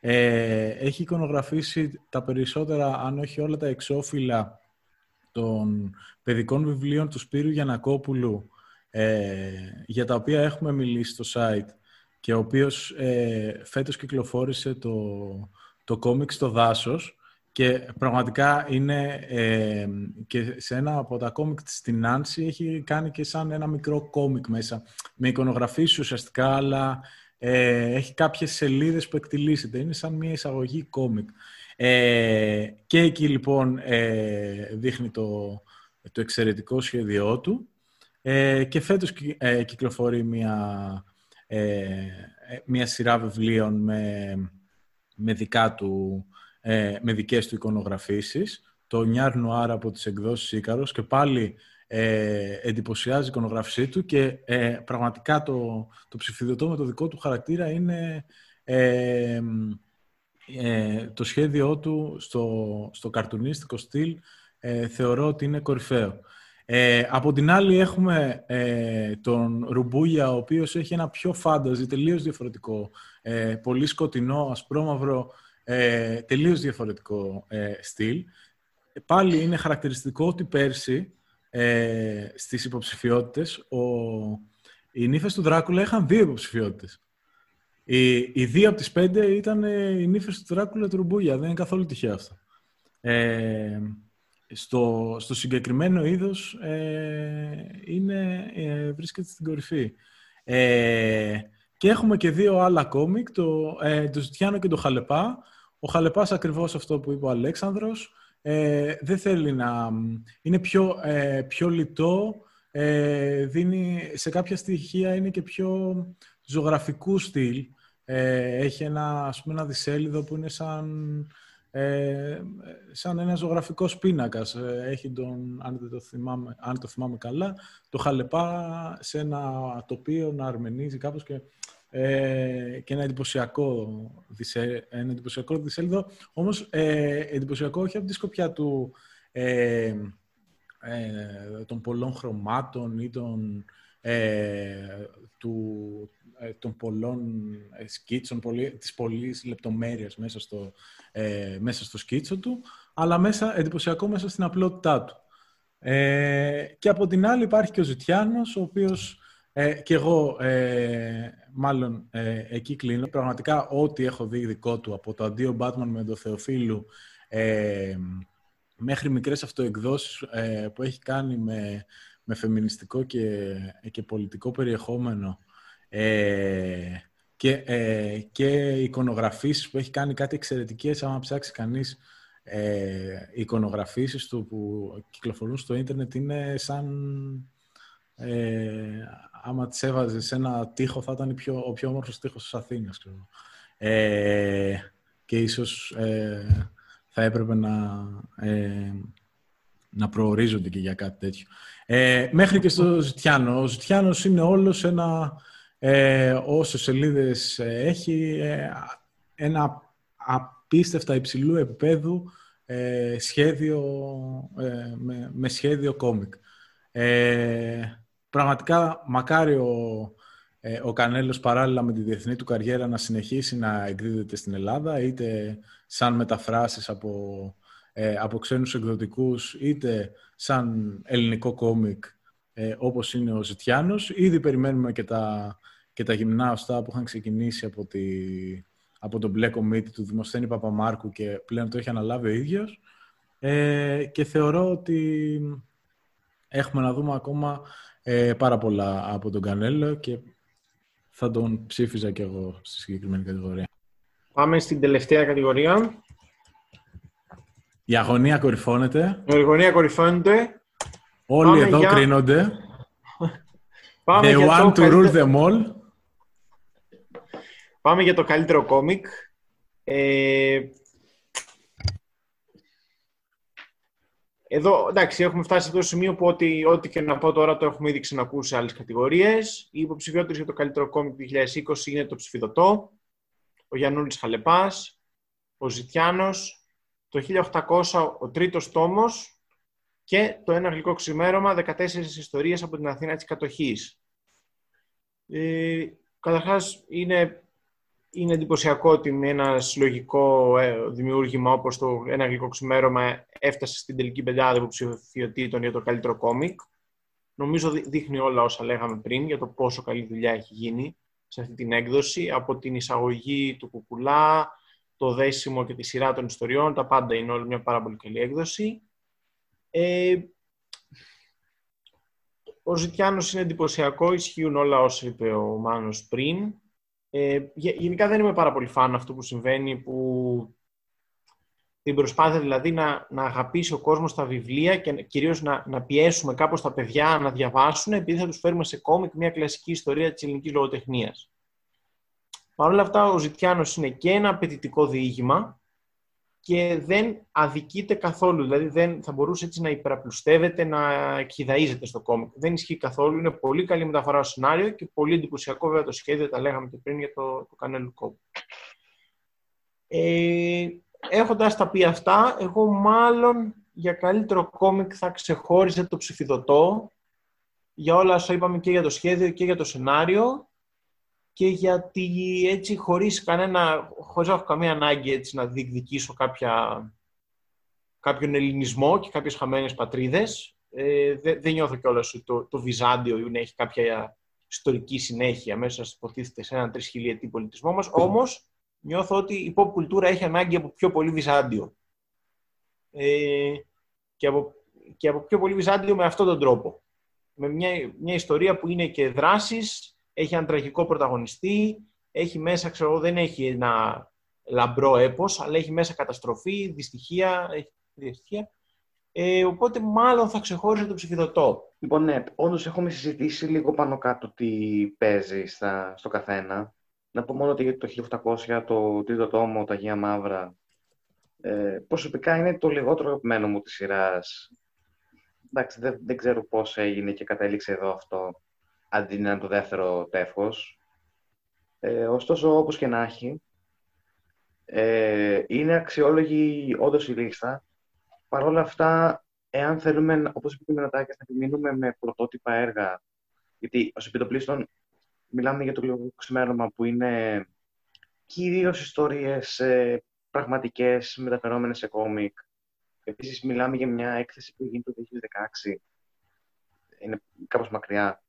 [SPEAKER 2] Ε, έχει εικονογραφήσει τα περισσότερα, αν όχι όλα τα εξώφυλλα των παιδικών βιβλίων του Σπύρου Γιανακόπουλου ε, για τα οποία έχουμε μιλήσει στο site και ο οποίος ε, φέτος κυκλοφόρησε το, το κόμικ στο δάσος και πραγματικά είναι ε, και σε ένα από τα κόμικ στην Νάνση έχει κάνει και σαν ένα μικρό κόμικ μέσα με εικονογραφίες ουσιαστικά αλλά ε, έχει κάποιες σελίδες που εκτιλήσεται. Είναι σαν μια εισαγωγή κόμικ. Ε, και εκεί λοιπόν ε, δείχνει το, το εξαιρετικό σχέδιό του ε, και φέτος ε, κυκλοφορεί μια, ε, μια σειρά βιβλίων με, με, δικά του, με δικές του εικονογραφήσεις το Νιάρ Νουάρ από τις εκδόσεις Ίκαρος και πάλι ε, εντυπωσιάζει η εικονογραφησή του και πραγματικά το, το ψηφιδωτό με το δικό του χαρακτήρα είναι ε, το σχέδιό του στο, στο καρτουνίστικο στυλ ε, θεωρώ ότι είναι κορυφαίο. Ε, από την άλλη έχουμε ε, τον Ρουμπούγια, ο οποίος έχει ένα πιο φάνταζι, τελείως διαφορετικό, ε, πολύ σκοτεινό, ασπρόμαυρο, ε, τελείως διαφορετικό στυλ. Πάλι είναι χαρακτηριστικό ότι πέρσι ε, στις υποψηφιότητες ο, οι νύφες του Δράκουλα είχαν δύο υποψηφιότητες. Οι, οι δύο από τις πέντε ήταν ε, οι νύφες του Δράκουλα του Ρουμπούγια. Δεν είναι καθόλου τυχαίο αυτό. Ε, στο, στο συγκεκριμένο είδος ε, είναι, ε, βρίσκεται στην κορυφή. Ε, και έχουμε και δύο άλλα κόμικ, το, ε, το Ζητιάνο και το Χαλεπά. Ο Χαλεπάς ακριβώς αυτό που είπε ο Αλέξανδρος. Ε, δεν θέλει να... Είναι πιο, ε, πιο λιτό, ε, δίνει, σε κάποια στοιχεία είναι και πιο ζωγραφικού στυλ. Ε, έχει ένα, ας πούμε, ένα δισέλιδο που είναι σαν, ε, σαν ένα ζωγραφικό πίνακα. Ε, έχει τον, αν, το θυμάμαι, αν το θυμάμαι καλά, το χαλεπά σε ένα τοπίο να αρμενίζει κάπως και, ε, και ένα εντυπωσιακό, δισε, ένα εντυπωσιακό δισέλιδο. Όμως ε, εντυπωσιακό όχι από τη σκοπιά του, ε, των πολλών χρωμάτων ή των, του, ε, των πολλών ε, σκίτσων, πολύ, της πολλής λεπτομέρειας μέσα στο, ε, μέσα στο σκίτσο του, αλλά μέσα, εντυπωσιακό μέσα στην απλότητά του. Ε, και από την άλλη υπάρχει και ο Ζητιάνος, ο οποίος ε, και εγώ ε, μάλλον ε, εκεί κλείνω. Πραγματικά ό,τι έχω δει δικό του, από το αντίο Batman με τον Θεοφίλου, ε, μέχρι μικρές αυτοεκδόσεις που έχει κάνει με, με φεμινιστικό και, και πολιτικό περιεχόμενο, ε, και, ε, και εικονογραφήσεις που έχει κάνει κάτι εξαιρετικές, άμα ψάξει κανείς ε, εικονογραφήσεις του που κυκλοφορούν στο ίντερνετ είναι σαν ε, άμα τις έβαζες σε ένα τείχο θα ήταν πιο, ο πιο όμορφος τείχος της Αθήνας. Ε, και ίσως ε, θα έπρεπε να, ε, να προορίζονται και για κάτι τέτοιο. Ε, μέχρι και στο Ζητιάνο. Ο Ζητιάνος είναι όλος ένα ε, όσες σελίδες ε, έχει, ε, ένα απίστευτα υψηλού επίπεδου ε, σχέδιο, ε, με, με, σχέδιο κόμικ. Πραγματικά μακάρι ο, ο Κανέλος παράλληλα με τη διεθνή του καριέρα να συνεχίσει να εκδίδεται στην Ελλάδα, είτε σαν μεταφράσεις από, από ξένους εκδοτικούς, είτε σαν ελληνικό κόμικ, όπως είναι ο Ζητιάνος. Ήδη περιμένουμε και τα και τα γυμνά οστά που είχαν ξεκινήσει από, τη, από τον μπλε κομίτη του Δημοσθένη Παπαμάρκου και πλέον το έχει αναλάβει ο ίδιος. Ε, και θεωρώ ότι έχουμε να δούμε ακόμα ε, πάρα πολλά από τον Κανέλο και θα τον ψήφιζα κι εγώ στη συγκεκριμένη κατηγορία.
[SPEAKER 1] Πάμε στην τελευταία κατηγορία.
[SPEAKER 2] Η αγωνία κορυφώνεται.
[SPEAKER 1] Η αγωνία κορυφώνεται.
[SPEAKER 2] Όλοι Πάμε εδώ για... κρίνονται. Πάμε The one to rule them all.
[SPEAKER 1] Πάμε για το καλύτερο κόμικ. Ε... Εδώ, εντάξει, έχουμε φτάσει σε αυτό το σημείο που ό,τι, ό,τι και να πω τώρα το έχουμε ήδη ξανακούσει σε άλλες κατηγορίες. Οι υποψηφιότητες για το καλύτερο κόμικ του 2020 είναι το Ψηφιδωτό, ο Γιαννούλης Χαλεπάς, ο Ζητιάνος, το 1800 ο τρίτος τόμος και το ένα γλυκό ξημέρωμα 14 ιστορίες από την Αθήνα της κατοχής. Ε, καταρχάς είναι, είναι εντυπωσιακό ότι με ένα συλλογικό ε, δημιούργημα όπως το ένα γλυκό ξημέρωμα έφτασε στην τελική πεντάδα υποψηφιωτήτων για το καλύτερο κόμικ. Νομίζω δείχνει όλα όσα λέγαμε πριν για το πόσο καλή δουλειά έχει γίνει σε αυτή την έκδοση, από την εισαγωγή του κουκουλά, το δέσιμο και τη σειρά των ιστοριών, τα πάντα είναι όλη μια πάρα πολύ καλή έκδοση. Ε, ο Ζητιάνος είναι εντυπωσιακό, ισχύουν όλα όσα είπε ο Μάνος πριν. Ε, γενικά δεν είμαι πάρα πολύ φαν αυτού που συμβαίνει, που την προσπάθεια δηλαδή να, να αγαπήσει ο κόσμος τα βιβλία και κυρίως να, να πιέσουμε κάπως τα παιδιά να διαβάσουν επειδή θα τους φέρουμε σε κόμικ μια κλασική ιστορία της ελληνικής λογοτεχνίας. Παρ' όλα αυτά ο Ζητιάνος είναι και ένα απαιτητικό διήγημα και δεν αδικείται καθόλου. Δηλαδή δεν θα μπορούσε έτσι να υπεραπλουστεύεται, να εκχυδαίζεται στο κόμικ. Δεν ισχύει καθόλου. Είναι πολύ καλή μεταφορά στο σενάριο και πολύ εντυπωσιακό βέβαια το σχέδιο, τα λέγαμε και πριν για το, το Κανέλου Κόμπου. Ε, έχοντας τα πει αυτά, εγώ μάλλον για καλύτερο κόμικ θα ξεχώριζε το ψηφιδωτό για όλα όσα είπαμε και για το σχέδιο και για το σενάριο και γιατί έτσι χωρίς, κανένα, χωρίς να έχω καμία ανάγκη έτσι, να διεκδικήσω κάποια, κάποιον ελληνισμό και κάποιες χαμένες πατρίδες. Ε, δεν, δεν νιώθω κιόλας ότι το, το Βυζάντιο να έχει κάποια ιστορική συνέχεια μέσα στο υποτίθεται σε έναν τρισχιλιετή πολιτισμό μας. Mm. Όμως νιώθω ότι η pop κουλτούρα έχει ανάγκη από πιο πολύ Βυζάντιο. Ε, και, από, και από πιο πολύ Βυζάντιο με αυτόν τον τρόπο. Με μια, μια ιστορία που είναι και δράσεις έχει έναν τραγικό πρωταγωνιστή, έχει μέσα, ξέρω δεν έχει ένα λαμπρό έπος, αλλά έχει μέσα καταστροφή, δυστυχία, έχει δυστυχία. Ε, οπότε μάλλον θα ξεχώριζε το ψηφιδωτό.
[SPEAKER 3] Λοιπόν, ναι, όντως έχουμε συζητήσει λίγο πάνω κάτω τι παίζει στα, στο καθένα. Να πω μόνο ότι για το 1800, το τρίτο τόμο, τα Αγία Μαύρα, ε, προσωπικά είναι το λιγότερο αγαπημένο μου της σειράς. Εντάξει, δεν, δεν ξέρω πώς έγινε και κατέληξε εδώ αυτό αντί να είναι το δεύτερο τεύχος. Ε, ωστόσο, όπως και να έχει, ε, είναι αξιόλογη όντως η λίστα. Παρ' όλα αυτά, εάν θέλουμε, όπως είπε η Μενατάκης, να επιμείνουμε με πρωτότυπα έργα, γιατί ως επιτοπλίστων μιλάμε για το λίγο ξημέρωμα που είναι κυρίως ιστορίες ε, πραγματικές, μεταφερόμενες σε κόμικ. Επίσης, μιλάμε για μια έκθεση που γίνεται το 2016. Είναι κάπως μακριά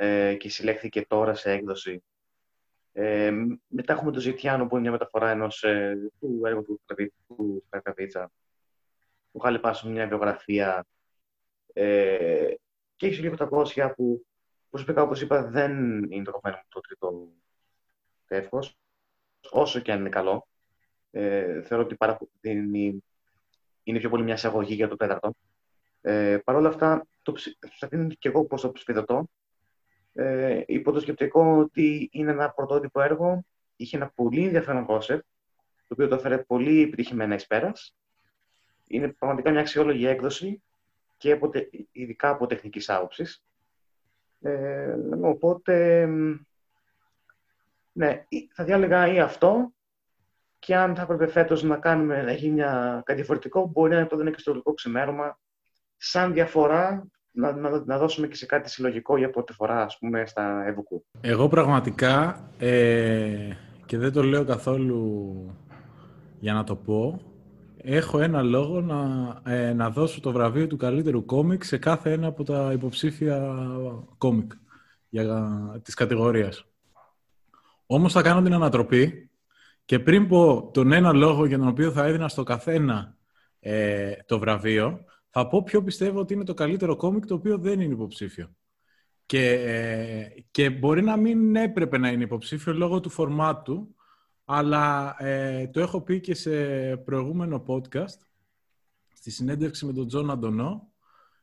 [SPEAKER 3] ε, και συλλέχθηκε τώρα σε έκδοση. Ε, μετά έχουμε το Ζητιάνο που είναι μια μεταφορά ενός, ε, του έργου του, του Καρκαβίτσα που είχα λεπάσει μια βιογραφία ε, και έχει λίγο τα κόσια που προσωπικά όπως είπα δεν είναι το κομμένο μου το τρίτο τεύχος όσο και αν είναι καλό. Ε, θεωρώ ότι είναι, είναι πιο πολύ μια εισαγωγή για το τέταρτο. Ε, Παρ' όλα αυτά, το, θα δίνω και εγώ πώς το ψηφιδωτώ ε, υπό το σκεπτικό ότι είναι ένα πρωτότυπο έργο, είχε ένα πολύ ενδιαφέρον κόσεπτ, το οποίο το έφερε πολύ επιτυχημένα εις πέρας. Είναι πραγματικά μια αξιόλογη έκδοση και από, ειδικά από τεχνικής άποψης. Ε, οπότε, ναι, θα διάλεγα ή αυτό και αν θα έπρεπε φέτος να κάνουμε να γίνει κάτι διαφορετικό, μπορεί να το είναι και στο λογικό ξημέρωμα σαν διαφορά να, να, να, δώσουμε και σε κάτι συλλογικό για πρώτη φορά, ας πούμε, στα Εβουκού.
[SPEAKER 2] Εγώ πραγματικά, ε, και δεν το λέω καθόλου για να το πω, έχω ένα λόγο να, ε, να δώσω το βραβείο του καλύτερου κόμικ σε κάθε ένα από τα υποψήφια κόμικ για, της κατηγορίας. Όμως θα κάνω την ανατροπή Και πριν πω τον ένα λόγο για τον οποίο θα έδινα στο καθένα ε, το βραβείο, θα πω ποιο πιστεύω ότι είναι το καλύτερο κόμικ το οποίο δεν είναι υποψήφιο. Και, ε, και μπορεί να μην έπρεπε να είναι υποψήφιο λόγω του format του, αλλά ε, το έχω πει και σε προηγούμενο podcast, στη συνέντευξη με τον Τζον Αντωνό,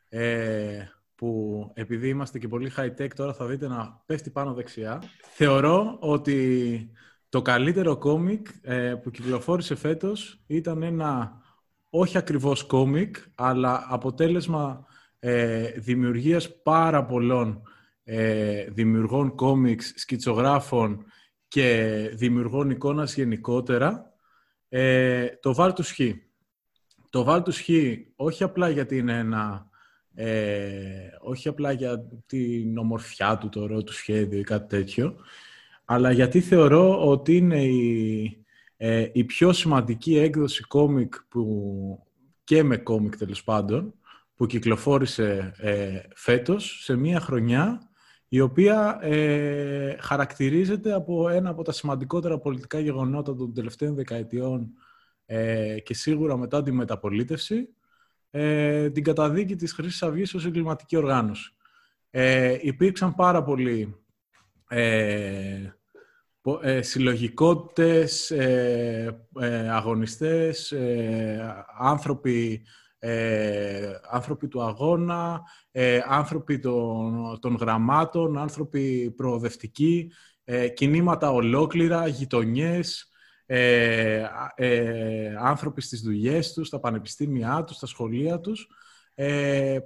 [SPEAKER 2] ε, που επειδή είμαστε και πολύ high-tech τώρα θα δείτε να πέφτει πάνω δεξιά. Θεωρώ ότι το καλύτερο κόμικ ε, που κυκλοφόρησε φέτος ήταν ένα όχι ακριβώς κόμικ, αλλά αποτέλεσμα ε, δημιουργίας πάρα πολλών ε, δημιουργών κόμικς, σκητσογράφων και δημιουργών εικόνας γενικότερα, ε, το Βάλτους Χ. Το Βάλτους Χ όχι απλά γιατί είναι ένα... Ε, όχι απλά για την ομορφιά του, το ωραίο του σχέδιο ή κάτι τέτοιο, αλλά γιατί θεωρώ ότι είναι η, ε, η πιο σημαντική έκδοση κόμικ που, και με κόμικ τέλος πάντων που κυκλοφόρησε ε, φέτος σε μία χρονιά η οποία ε, χαρακτηρίζεται από ένα από τα σημαντικότερα πολιτικά γεγονότα των τελευταίων δεκαετιών ε, και σίγουρα μετά τη μεταπολίτευση, ε, την καταδίκη της Χρυσής Αυγής ως εγκληματική οργάνωση. Ε, υπήρξαν πάρα πολλοί ε, ε, συλλογικότητες, ε, ε, αγωνιστές, άνθρωποι, άνθρωποι του αγώνα, άνθρωποι των, των γραμμάτων, άνθρωποι προοδευτικοί, κινήματα ολόκληρα, γειτονιές, άνθρωποι στις δουλειές τους, στα πανεπιστήμια τους, στα σχολεία τους,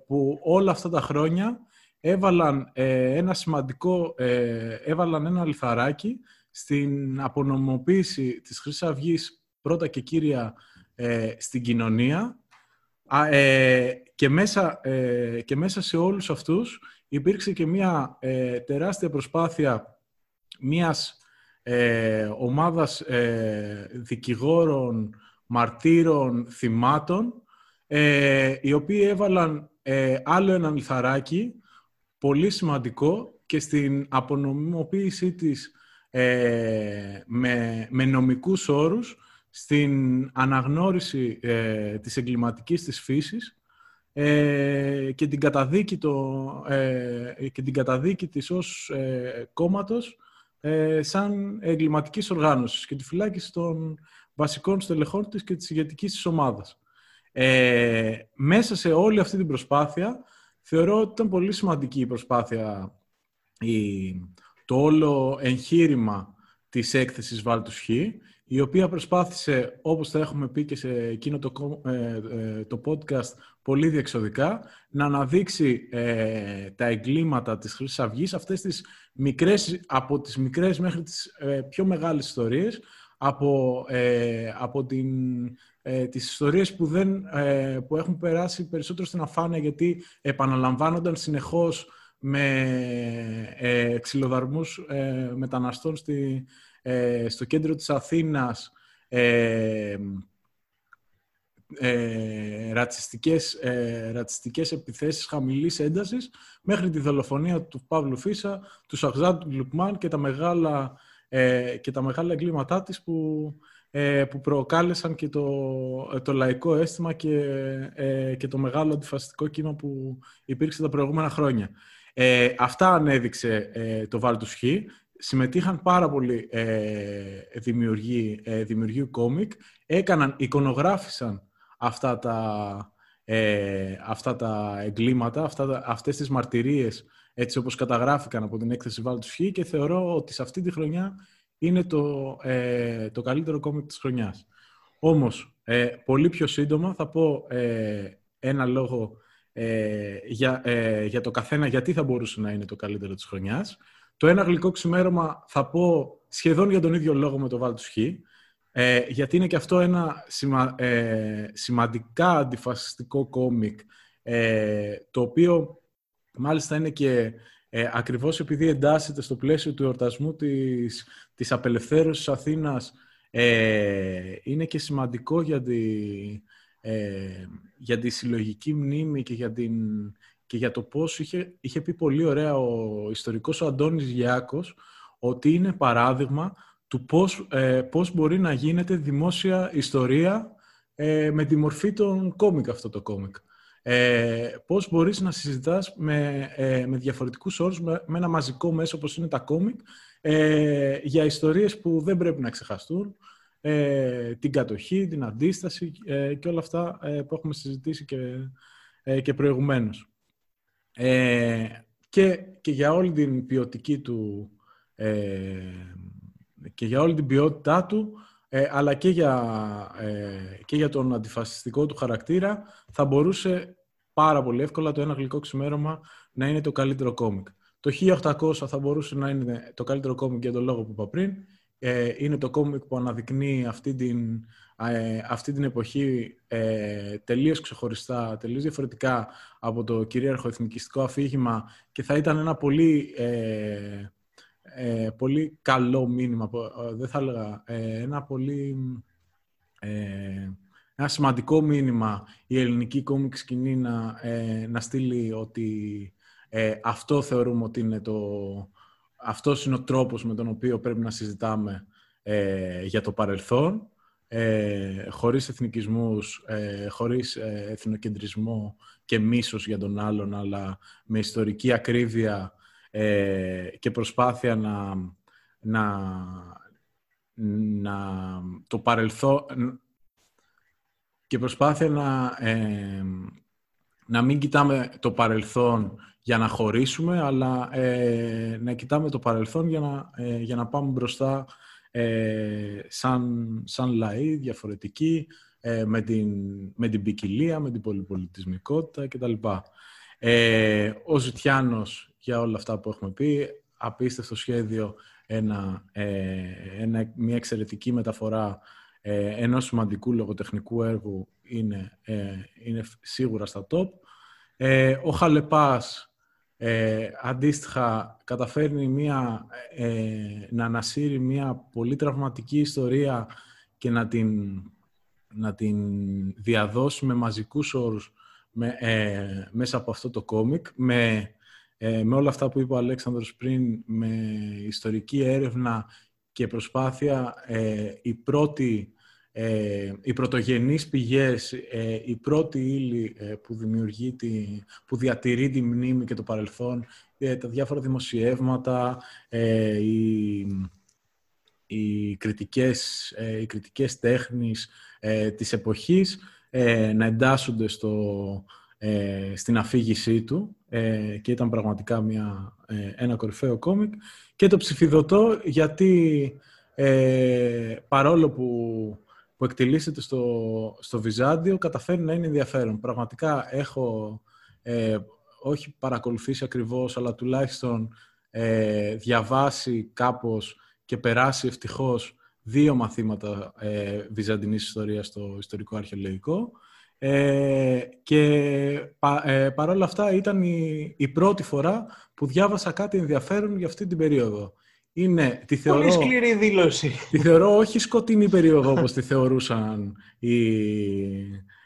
[SPEAKER 2] που όλα αυτά τα χρόνια έβαλαν ένα σημαντικό, έβαλαν ένα λιθαράκι στην απονομοποίηση της Χρυσής Αυγής πρώτα και κύρια ε, στην κοινωνία ε, και, μέσα, ε, και μέσα σε όλους αυτούς υπήρξε και μια τεράστια προσπάθεια μιας ομάδας δικηγόρων, μαρτύρων, θυμάτων οι οποίοι έβαλαν άλλο ένα λιθαράκι πολύ σημαντικό και στην απονομοποίησή της ε, με, με νομικούς όρους στην αναγνώριση ε, της εγκληματικής της φύσης ε, και, την καταδίκη το, ε, και την καταδίκη της ως ε, κόμματος ε, σαν εγκληματικής οργάνωσης και τη φυλάκιση των βασικών στελεχών της και της ηγετικής της ομάδας. μέσα σε όλη αυτή την προσπάθεια θεωρώ ότι ήταν πολύ σημαντική η προσπάθεια η, το όλο εγχείρημα της έκθεσης Βάλτους Χ, η οποία προσπάθησε, όπως θα έχουμε πει και σε εκείνο το, ε, ε, το podcast πολύ διεξοδικά, να αναδείξει ε, τα εγκλήματα της Χρυσής Αυγής, αυτές τις μικρές, από τις μικρές μέχρι τις πιο μεγάλες ιστορίες, από, από την, τις ιστορίες που, δεν, που έχουν περάσει περισσότερο στην αφάνεια γιατί επαναλαμβάνονταν συνεχώς με ε, ξυλοδαρμούς ε, μεταναστών στη, ε, στο κέντρο της Αθήνας ε, ε, ρατσιστικές, ε, ρατσιστικές επιθέσεις χαμηλής έντασης μέχρι τη δολοφονία του Παύλου Φίσα, του Σαχζάντου Λουκμάν και τα μεγάλα, ε, και τα μεγάλα εγκλήματά της που, ε, που προκάλεσαν και το, το λαϊκό αίσθημα και, και το μεγάλο αντιφασιστικό κύμα που υπήρξε τα προηγούμενα χρόνια. Ε, αυτά ανέδειξε ε, το Βάλτους Χ. Συμμετείχαν πάρα πολλοί ε, δημιουργοί, ε, δημιουργοί κόμικ. Έκαναν, εικονογράφησαν αυτά τα, ε, αυτά τα εγκλήματα, αυτά, αυτές τις μαρτυρίες έτσι όπως καταγράφηκαν από την έκθεση Βάλτους Χ και θεωρώ ότι σε αυτή τη χρονιά είναι το, ε, το καλύτερο κόμικ της χρονιάς. Όμως, ε, πολύ πιο σύντομα θα πω ένα λόγο ε, για, ε, για το καθένα γιατί θα μπορούσε να είναι το καλύτερο της χρονιάς. Το ένα γλυκό ξημέρωμα θα πω σχεδόν για τον ίδιο λόγο με το Βάλτους Χ, ε, γιατί είναι και αυτό ένα ε, σημαντικά αντιφασιστικό κόμικ, ε, το οποίο μάλιστα είναι και ε, ακριβώς επειδή εντάσσεται στο πλαίσιο του εορτασμού της, της απελευθέρωσης Αθήνας, ε, είναι και σημαντικό γιατί ε, για τη συλλογική μνήμη και για, την, και για το πώς είχε, είχε πει πολύ ωραία ο ιστορικός ο Αντώνης Γιάκος ότι είναι παράδειγμα του πώς, ε, πώς μπορεί να γίνεται δημόσια ιστορία ε, με τη μορφή των κόμικ αυτό το κόμικ. Ε, πώς μπορείς να συζητάς με, ε, με διαφορετικούς όρους, με, ένα μαζικό μέσο όπως είναι τα κόμικ, ε, για ιστορίες που δεν πρέπει να ξεχαστούν, ε, την κατοχή, την αντίσταση ε, και όλα αυτά ε, που έχουμε συζητήσει και, ε, και προηγουμένως. και, και για όλη την ποιοτική του και για όλη την ποιότητά του αλλά και για, και για τον αντιφασιστικό του χαρακτήρα θα μπορούσε πάρα πολύ εύκολα το ένα γλυκό ξημέρωμα να είναι το καλύτερο κόμικ. Το 1800 θα μπορούσε να είναι το καλύτερο κόμικ για τον λόγο που είπα πριν ε, είναι το κόμικ που αναδεικνύει αυτή την, ε, αυτή την εποχή ε, τελείως ξεχωριστά, τελείως διαφορετικά από το κυρίαρχο εθνικιστικό αφήγημα και θα ήταν ένα πολύ, ε, ε πολύ καλό μήνυμα, δεν θα έλεγα, ένα πολύ... ένα σημαντικό μήνυμα η ελληνική κόμικ σκηνή να, να στείλει ότι αυτό θεωρούμε ότι είναι το, αυτός είναι ο τρόπος με τον οποίο πρέπει να συζητάμε ε, για το παρελθόν, ε, χωρίς εθνικισμούς, ε, χωρίς ε, εθνοκεντρισμό και μίσος για τον άλλον, αλλά με ιστορική ακρίβεια ε, και προσπάθεια να, να, να το παρελθόν και προσπάθεια να, να μην κοιτάμε το παρελθόν για να χωρίσουμε, αλλά ε, να κοιτάμε το παρελθόν για να, ε, για να πάμε μπροστά ε, σαν, σαν λαοί διαφορετικοί, ε, με, την, με την ποικιλία, με την πολυπολιτισμικότητα κτλ. Ε, ο Ζητιάνος, για όλα αυτά που έχουμε πει, απίστευτο σχέδιο, ένα, ένα, μια εξαιρετική μεταφορά ε, ενός σημαντικού λογοτεχνικού έργου είναι, είναι σίγουρα στα top. ο Χαλεπάς ε, αντίστοιχα, καταφέρνει μια, ε, να ανασύρει μια πολύ τραυματική ιστορία και να την, να την διαδώσει με μαζικούς όρους με, ε, μέσα από αυτό το κόμικ, με, ε, με όλα αυτά που είπε ο Αλέξανδρος πριν, με ιστορική έρευνα και προσπάθεια η πρώτη ε, οι πρωτογενείς πηγές, ε, η πρώτη ύλη ε, που, δημιουργεί τη, που διατηρεί τη μνήμη και το παρελθόν, ε, τα διάφορα δημοσιεύματα, οι, οι, κριτικές, οι κριτικές τέχνης της εποχής να εντάσσονται στο, στην αφήγησή του και ήταν πραγματικά μια, ένα κορυφαίο κόμικ. Και το ψηφιδωτό γιατί παρόλο που που εκτελήσεται στο, στο Βυζάντιο καταφέρει να είναι ενδιαφέρον. Πραγματικά έχω ε, όχι παρακολουθήσει ακριβώς, αλλά τουλάχιστον ε, διαβάσει κάπως και περάσει ευτυχώς δύο μαθήματα ε, βυζαντινής ιστορίας στο ιστορικό αρχαιολογικό. Ε, και πα, ε, παρόλα αυτά ήταν η, η πρώτη φορά που διάβασα κάτι ενδιαφέρον για αυτή την περίοδο είναι, τη θεωρώ,
[SPEAKER 1] Πολύ σκληρή δήλωση.
[SPEAKER 2] Τη θεωρώ όχι σκοτεινή περίοδο όπως τη θεωρούσαν οι,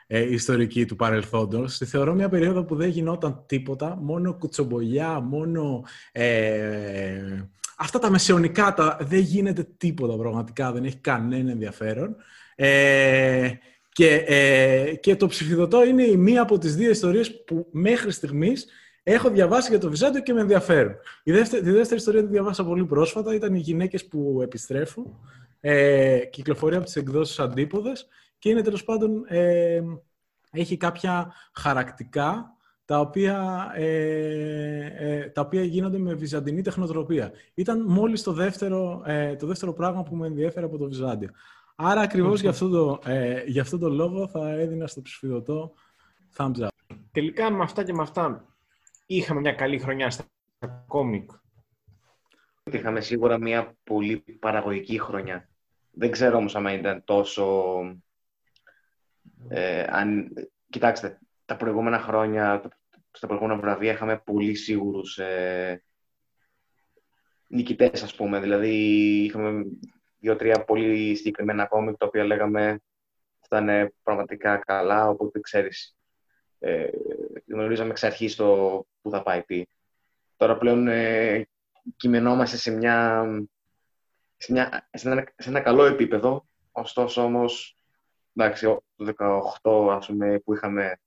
[SPEAKER 2] ε, ιστορικοί του παρελθόντος. Τη θεωρώ μια περίοδο που δεν γινόταν τίποτα, μόνο κουτσομπολιά, μόνο... Ε, αυτά τα μεσαιωνικά, τα, δεν γίνεται τίποτα πραγματικά, δεν έχει κανένα ενδιαφέρον. Ε, και, ε, και το ψηφιδωτό είναι η μία από τις δύο ιστορίες που μέχρι στιγμής Έχω διαβάσει για το Βυζάντιο και με ενδιαφέρουν. Η δεύτερη, τη δεύτερη ιστορία που διαβάσα πολύ πρόσφατα ήταν οι γυναίκες που επιστρέφουν. Ε, κυκλοφορεί από τις εκδόσεις Αντίποδες και είναι τέλος πάντων. Ε, έχει κάποια χαρακτικά τα οποία, ε, ε, τα οποία γίνονται με βυζαντινή τεχνοτροπία. Ήταν μόλις το δεύτερο, ε, το δεύτερο πράγμα που με ενδιέφερε από το Βυζάντιο. Άρα ακριβώς για, αυτό το, ε, για αυτό το λόγο θα έδινα στο ψηφιδωτό thumbs up.
[SPEAKER 1] Τελικά με αυτά και με αυτά είχαμε μια καλή χρονιά στα κόμικ.
[SPEAKER 3] Είχαμε σίγουρα μια πολύ παραγωγική χρονιά. Δεν ξέρω όμως αν ήταν τόσο... Ε, αν... Κοιτάξτε, τα προηγούμενα χρόνια, στα προηγούμενα βραβεία είχαμε πολύ σίγουρους ε, νικητές, ας πούμε. Δηλαδή, είχαμε δύο-τρία πολύ συγκεκριμένα κόμικ, τα οποία λέγαμε θα είναι πραγματικά καλά, οπότε ξέρεις. Ε, γνωρίζαμε εξ αρχής το που θα πάει πει. Τώρα πλέον ε, κειμενόμαστε σε μια, σε, μια, σε, ένα, σε ένα καλό επίπεδο. Ωστόσο όμως, εντάξει, το 18 ας πούμε, που είχαμε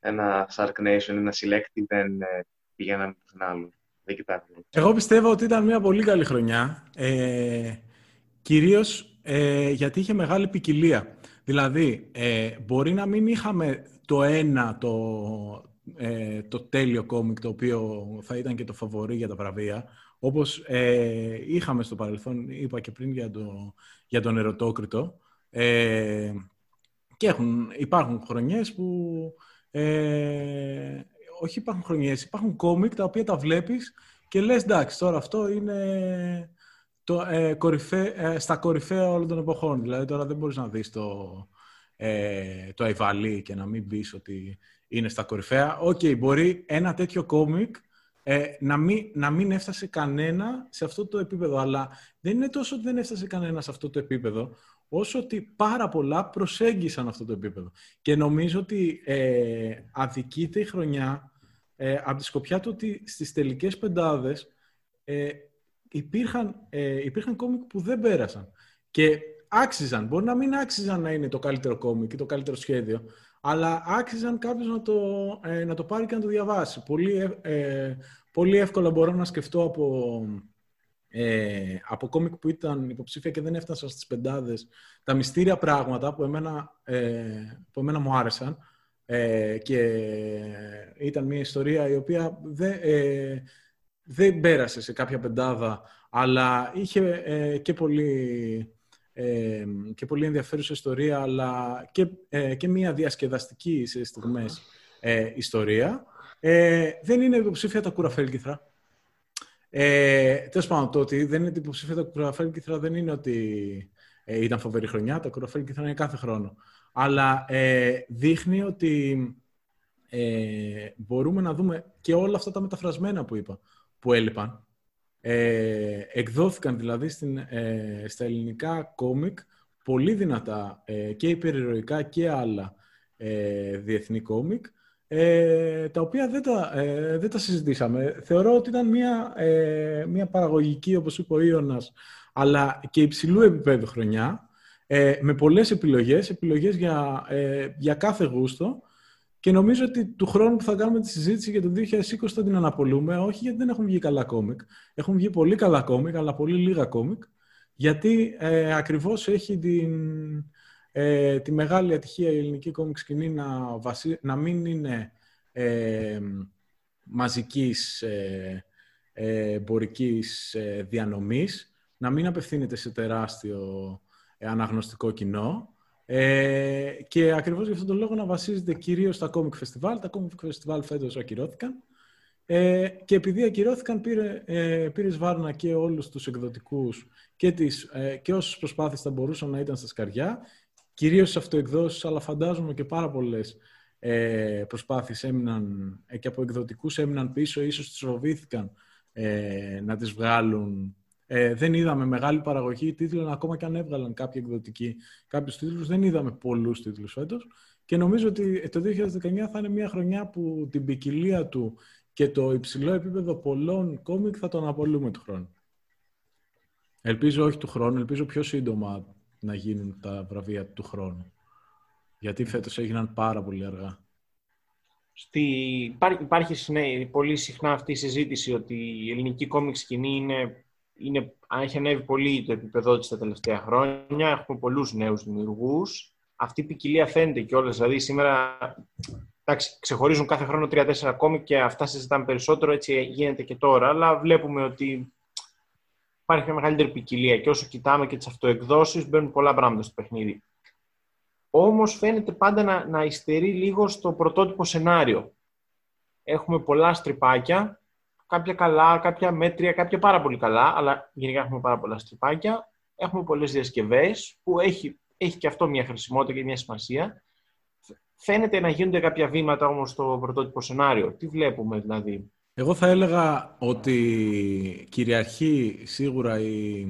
[SPEAKER 3] ένα Shark Nation, ένα Selective, δεν ε, πηγαίναμε πουθενά άλλο. Δεν κοιτάξαμε.
[SPEAKER 2] Εγώ πιστεύω ότι ήταν μια πολύ καλή χρονιά. Ε, κυρίως ε, γιατί είχε μεγάλη ποικιλία. Δηλαδή, ε, μπορεί να μην είχαμε το ένα, το, ε, το τέλειο κόμικ, το οποίο θα ήταν και το φαβορή για τα βραβεία, όπως ε, είχαμε στο παρελθόν, είπα και πριν για, το, για τον ερωτόκριτο. Ε, και έχουν, υπάρχουν χρονιές που... Ε, όχι υπάρχουν χρονιές, υπάρχουν κόμικ τα οποία τα βλέπεις και λες εντάξει, τώρα αυτό είναι το, ε, κορυφέ, ε, στα κορυφαία όλων των εποχών. Δηλαδή τώρα δεν μπορείς να δεις το, ε, το Αϊβαλή και να μην πεις ότι είναι στα κορυφαία. Ok, okay, μπορεί ένα τέτοιο κόμικ ε, να, μην, να μην έφτασε κανένα σε αυτό το επίπεδο. Αλλά δεν είναι τόσο ότι δεν έφτασε κανένα σε αυτό το επίπεδο, όσο ότι πάρα πολλά προσέγγισαν αυτό το επίπεδο. Και νομίζω ότι ε, αδικείται η χρονιά ε, από τη σκοπιά του ότι στις τελικές πεντάδες ε, υπήρχαν, ε, υπήρχαν κόμικ που δεν πέρασαν. Και άξιζαν. Μπορεί να μην άξιζαν να είναι το καλύτερο κόμικ ή το καλύτερο σχέδιο, αλλά άξιζαν κάποιος να, το, ε, να το πάρει και να το διαβάσει. Πολύ, ε, πολύ εύκολα μπορώ να σκεφτώ από, ε, από κόμικ που ήταν υποψήφια και δεν έφτασαν στις πεντάδες τα μυστήρια πράγματα που εμένα, ε, που εμένα μου άρεσαν ε, και ήταν μια ιστορία η οποία δεν, ε, δεν πέρασε σε κάποια πεντάδα αλλά είχε ε, και πολύ ε, και πολύ ενδιαφέρουσα ιστορία, αλλά και, ε, και μια διασκεδαστική σε στιγμές ε, ιστορία. Ε, δεν είναι υποψήφια τα κουραφέλκυθρα. Ε, Τέλος πάντων, το ότι δεν είναι υποψήφια τα κουραφέλκυθρα δεν είναι ότι ε, ήταν φοβερή χρονιά. Τα κουραφέλκυθρα είναι κάθε χρόνο. Αλλά ε, δείχνει ότι ε, μπορούμε να δούμε και όλα αυτά τα μεταφρασμένα που είπα, που έλειπαν, ε, εκδόθηκαν δηλαδή στην, ε, στα ελληνικά κόμικ πολύ δυνατά ε, και υπερηρωικά και άλλα ε, διεθνή κόμικ ε, τα οποία δεν τα, δεν τα συζητήσαμε. Θεωρώ ότι ήταν μια, μια παραγωγική, όπως είπε ο Ιωνας, αλλά και υψηλού επίπεδου χρονιά, με πολλές επιλογές, επιλογές για, για κάθε γούστο και νομίζω ότι του χρόνου που θα κάνουμε τη συζήτηση για το 2020 θα την αναπολούμε, όχι γιατί δεν έχουν βγει καλά κόμικ. Έχουν βγει πολύ καλά κόμικ, αλλά πολύ λίγα κόμικ. Γιατί ε, ακριβώς έχει την, ε, τη μεγάλη ατυχία η ελληνική κόμικ σκηνή να, βασί, να μην είναι ε, μαζικής ε, ε εμπορικής ε, διανομής, να μην απευθύνεται σε τεράστιο αναγνωστικό κοινό, ε, και ακριβώς για αυτόν τον λόγο να βασίζεται κυρίως στα Comic Festival. Τα Comic Festival φέτος ακυρώθηκαν. Ε, και επειδή ακυρώθηκαν, πήρε, ε, πήρε Βάρνα και όλους τους εκδοτικούς και, τις, ε, και όσες προσπάθειες θα μπορούσαν να ήταν στα σκαριά, κυρίως σε αυτοεκδόσεις, αλλά φαντάζομαι και πάρα πολλές ε, προσπάθειες έμειναν ε, και από εκδοτικούς έμειναν πίσω, ίσως τις φοβήθηκαν ε, να τις βγάλουν ε, δεν είδαμε μεγάλη παραγωγή τίτλων, ακόμα και αν έβγαλαν κάποιοι εκδοτικοί κάποιους τίτλους. Δεν είδαμε πολλούς τίτλους φέτος. Και νομίζω ότι το 2019 θα είναι μια χρονιά που την ποικιλία του και το υψηλό επίπεδο πολλών κόμικ θα τον απολούμε του χρόνου. Ελπίζω όχι του χρόνου, ελπίζω πιο σύντομα να γίνουν τα βραβεία του χρόνου. Γιατί φέτος έγιναν πάρα πολύ αργά.
[SPEAKER 1] Στη... Υπάρχει, ναι, πολύ συχνά αυτή η συζήτηση ότι η ελληνική κόμικ σκηνή είναι είναι, έχει ανέβει πολύ το επίπεδό της τα τελευταία χρόνια. Έχουμε πολλούς νέους δημιουργούς. Αυτή η ποικιλία φαίνεται κιόλας. Δηλαδή σήμερα εντάξει, ξεχωρίζουν κάθε χρόνο 3-4 ακόμη και αυτά συζητάμε περισσότερο. Έτσι γίνεται και τώρα. Αλλά βλέπουμε ότι υπάρχει μια μεγαλύτερη ποικιλία και όσο κοιτάμε και τις αυτοεκδόσεις μπαίνουν πολλά πράγματα στο παιχνίδι. Όμως φαίνεται πάντα να, να υστερεί λίγο στο πρωτότυπο σενάριο. Έχουμε πολλά στριπάκια κάποια καλά, κάποια μέτρια, κάποια πάρα πολύ καλά, αλλά γενικά έχουμε πάρα πολλά στριπάκια. Έχουμε πολλές διασκευές που έχει, έχει και αυτό μια χρησιμότητα και μια σημασία. Φαίνεται να γίνονται κάποια βήματα όμως στο πρωτότυπο σενάριο. Τι βλέπουμε δηλαδή;
[SPEAKER 2] Εγώ θα έλεγα ότι κυριαρχεί σίγουρα η...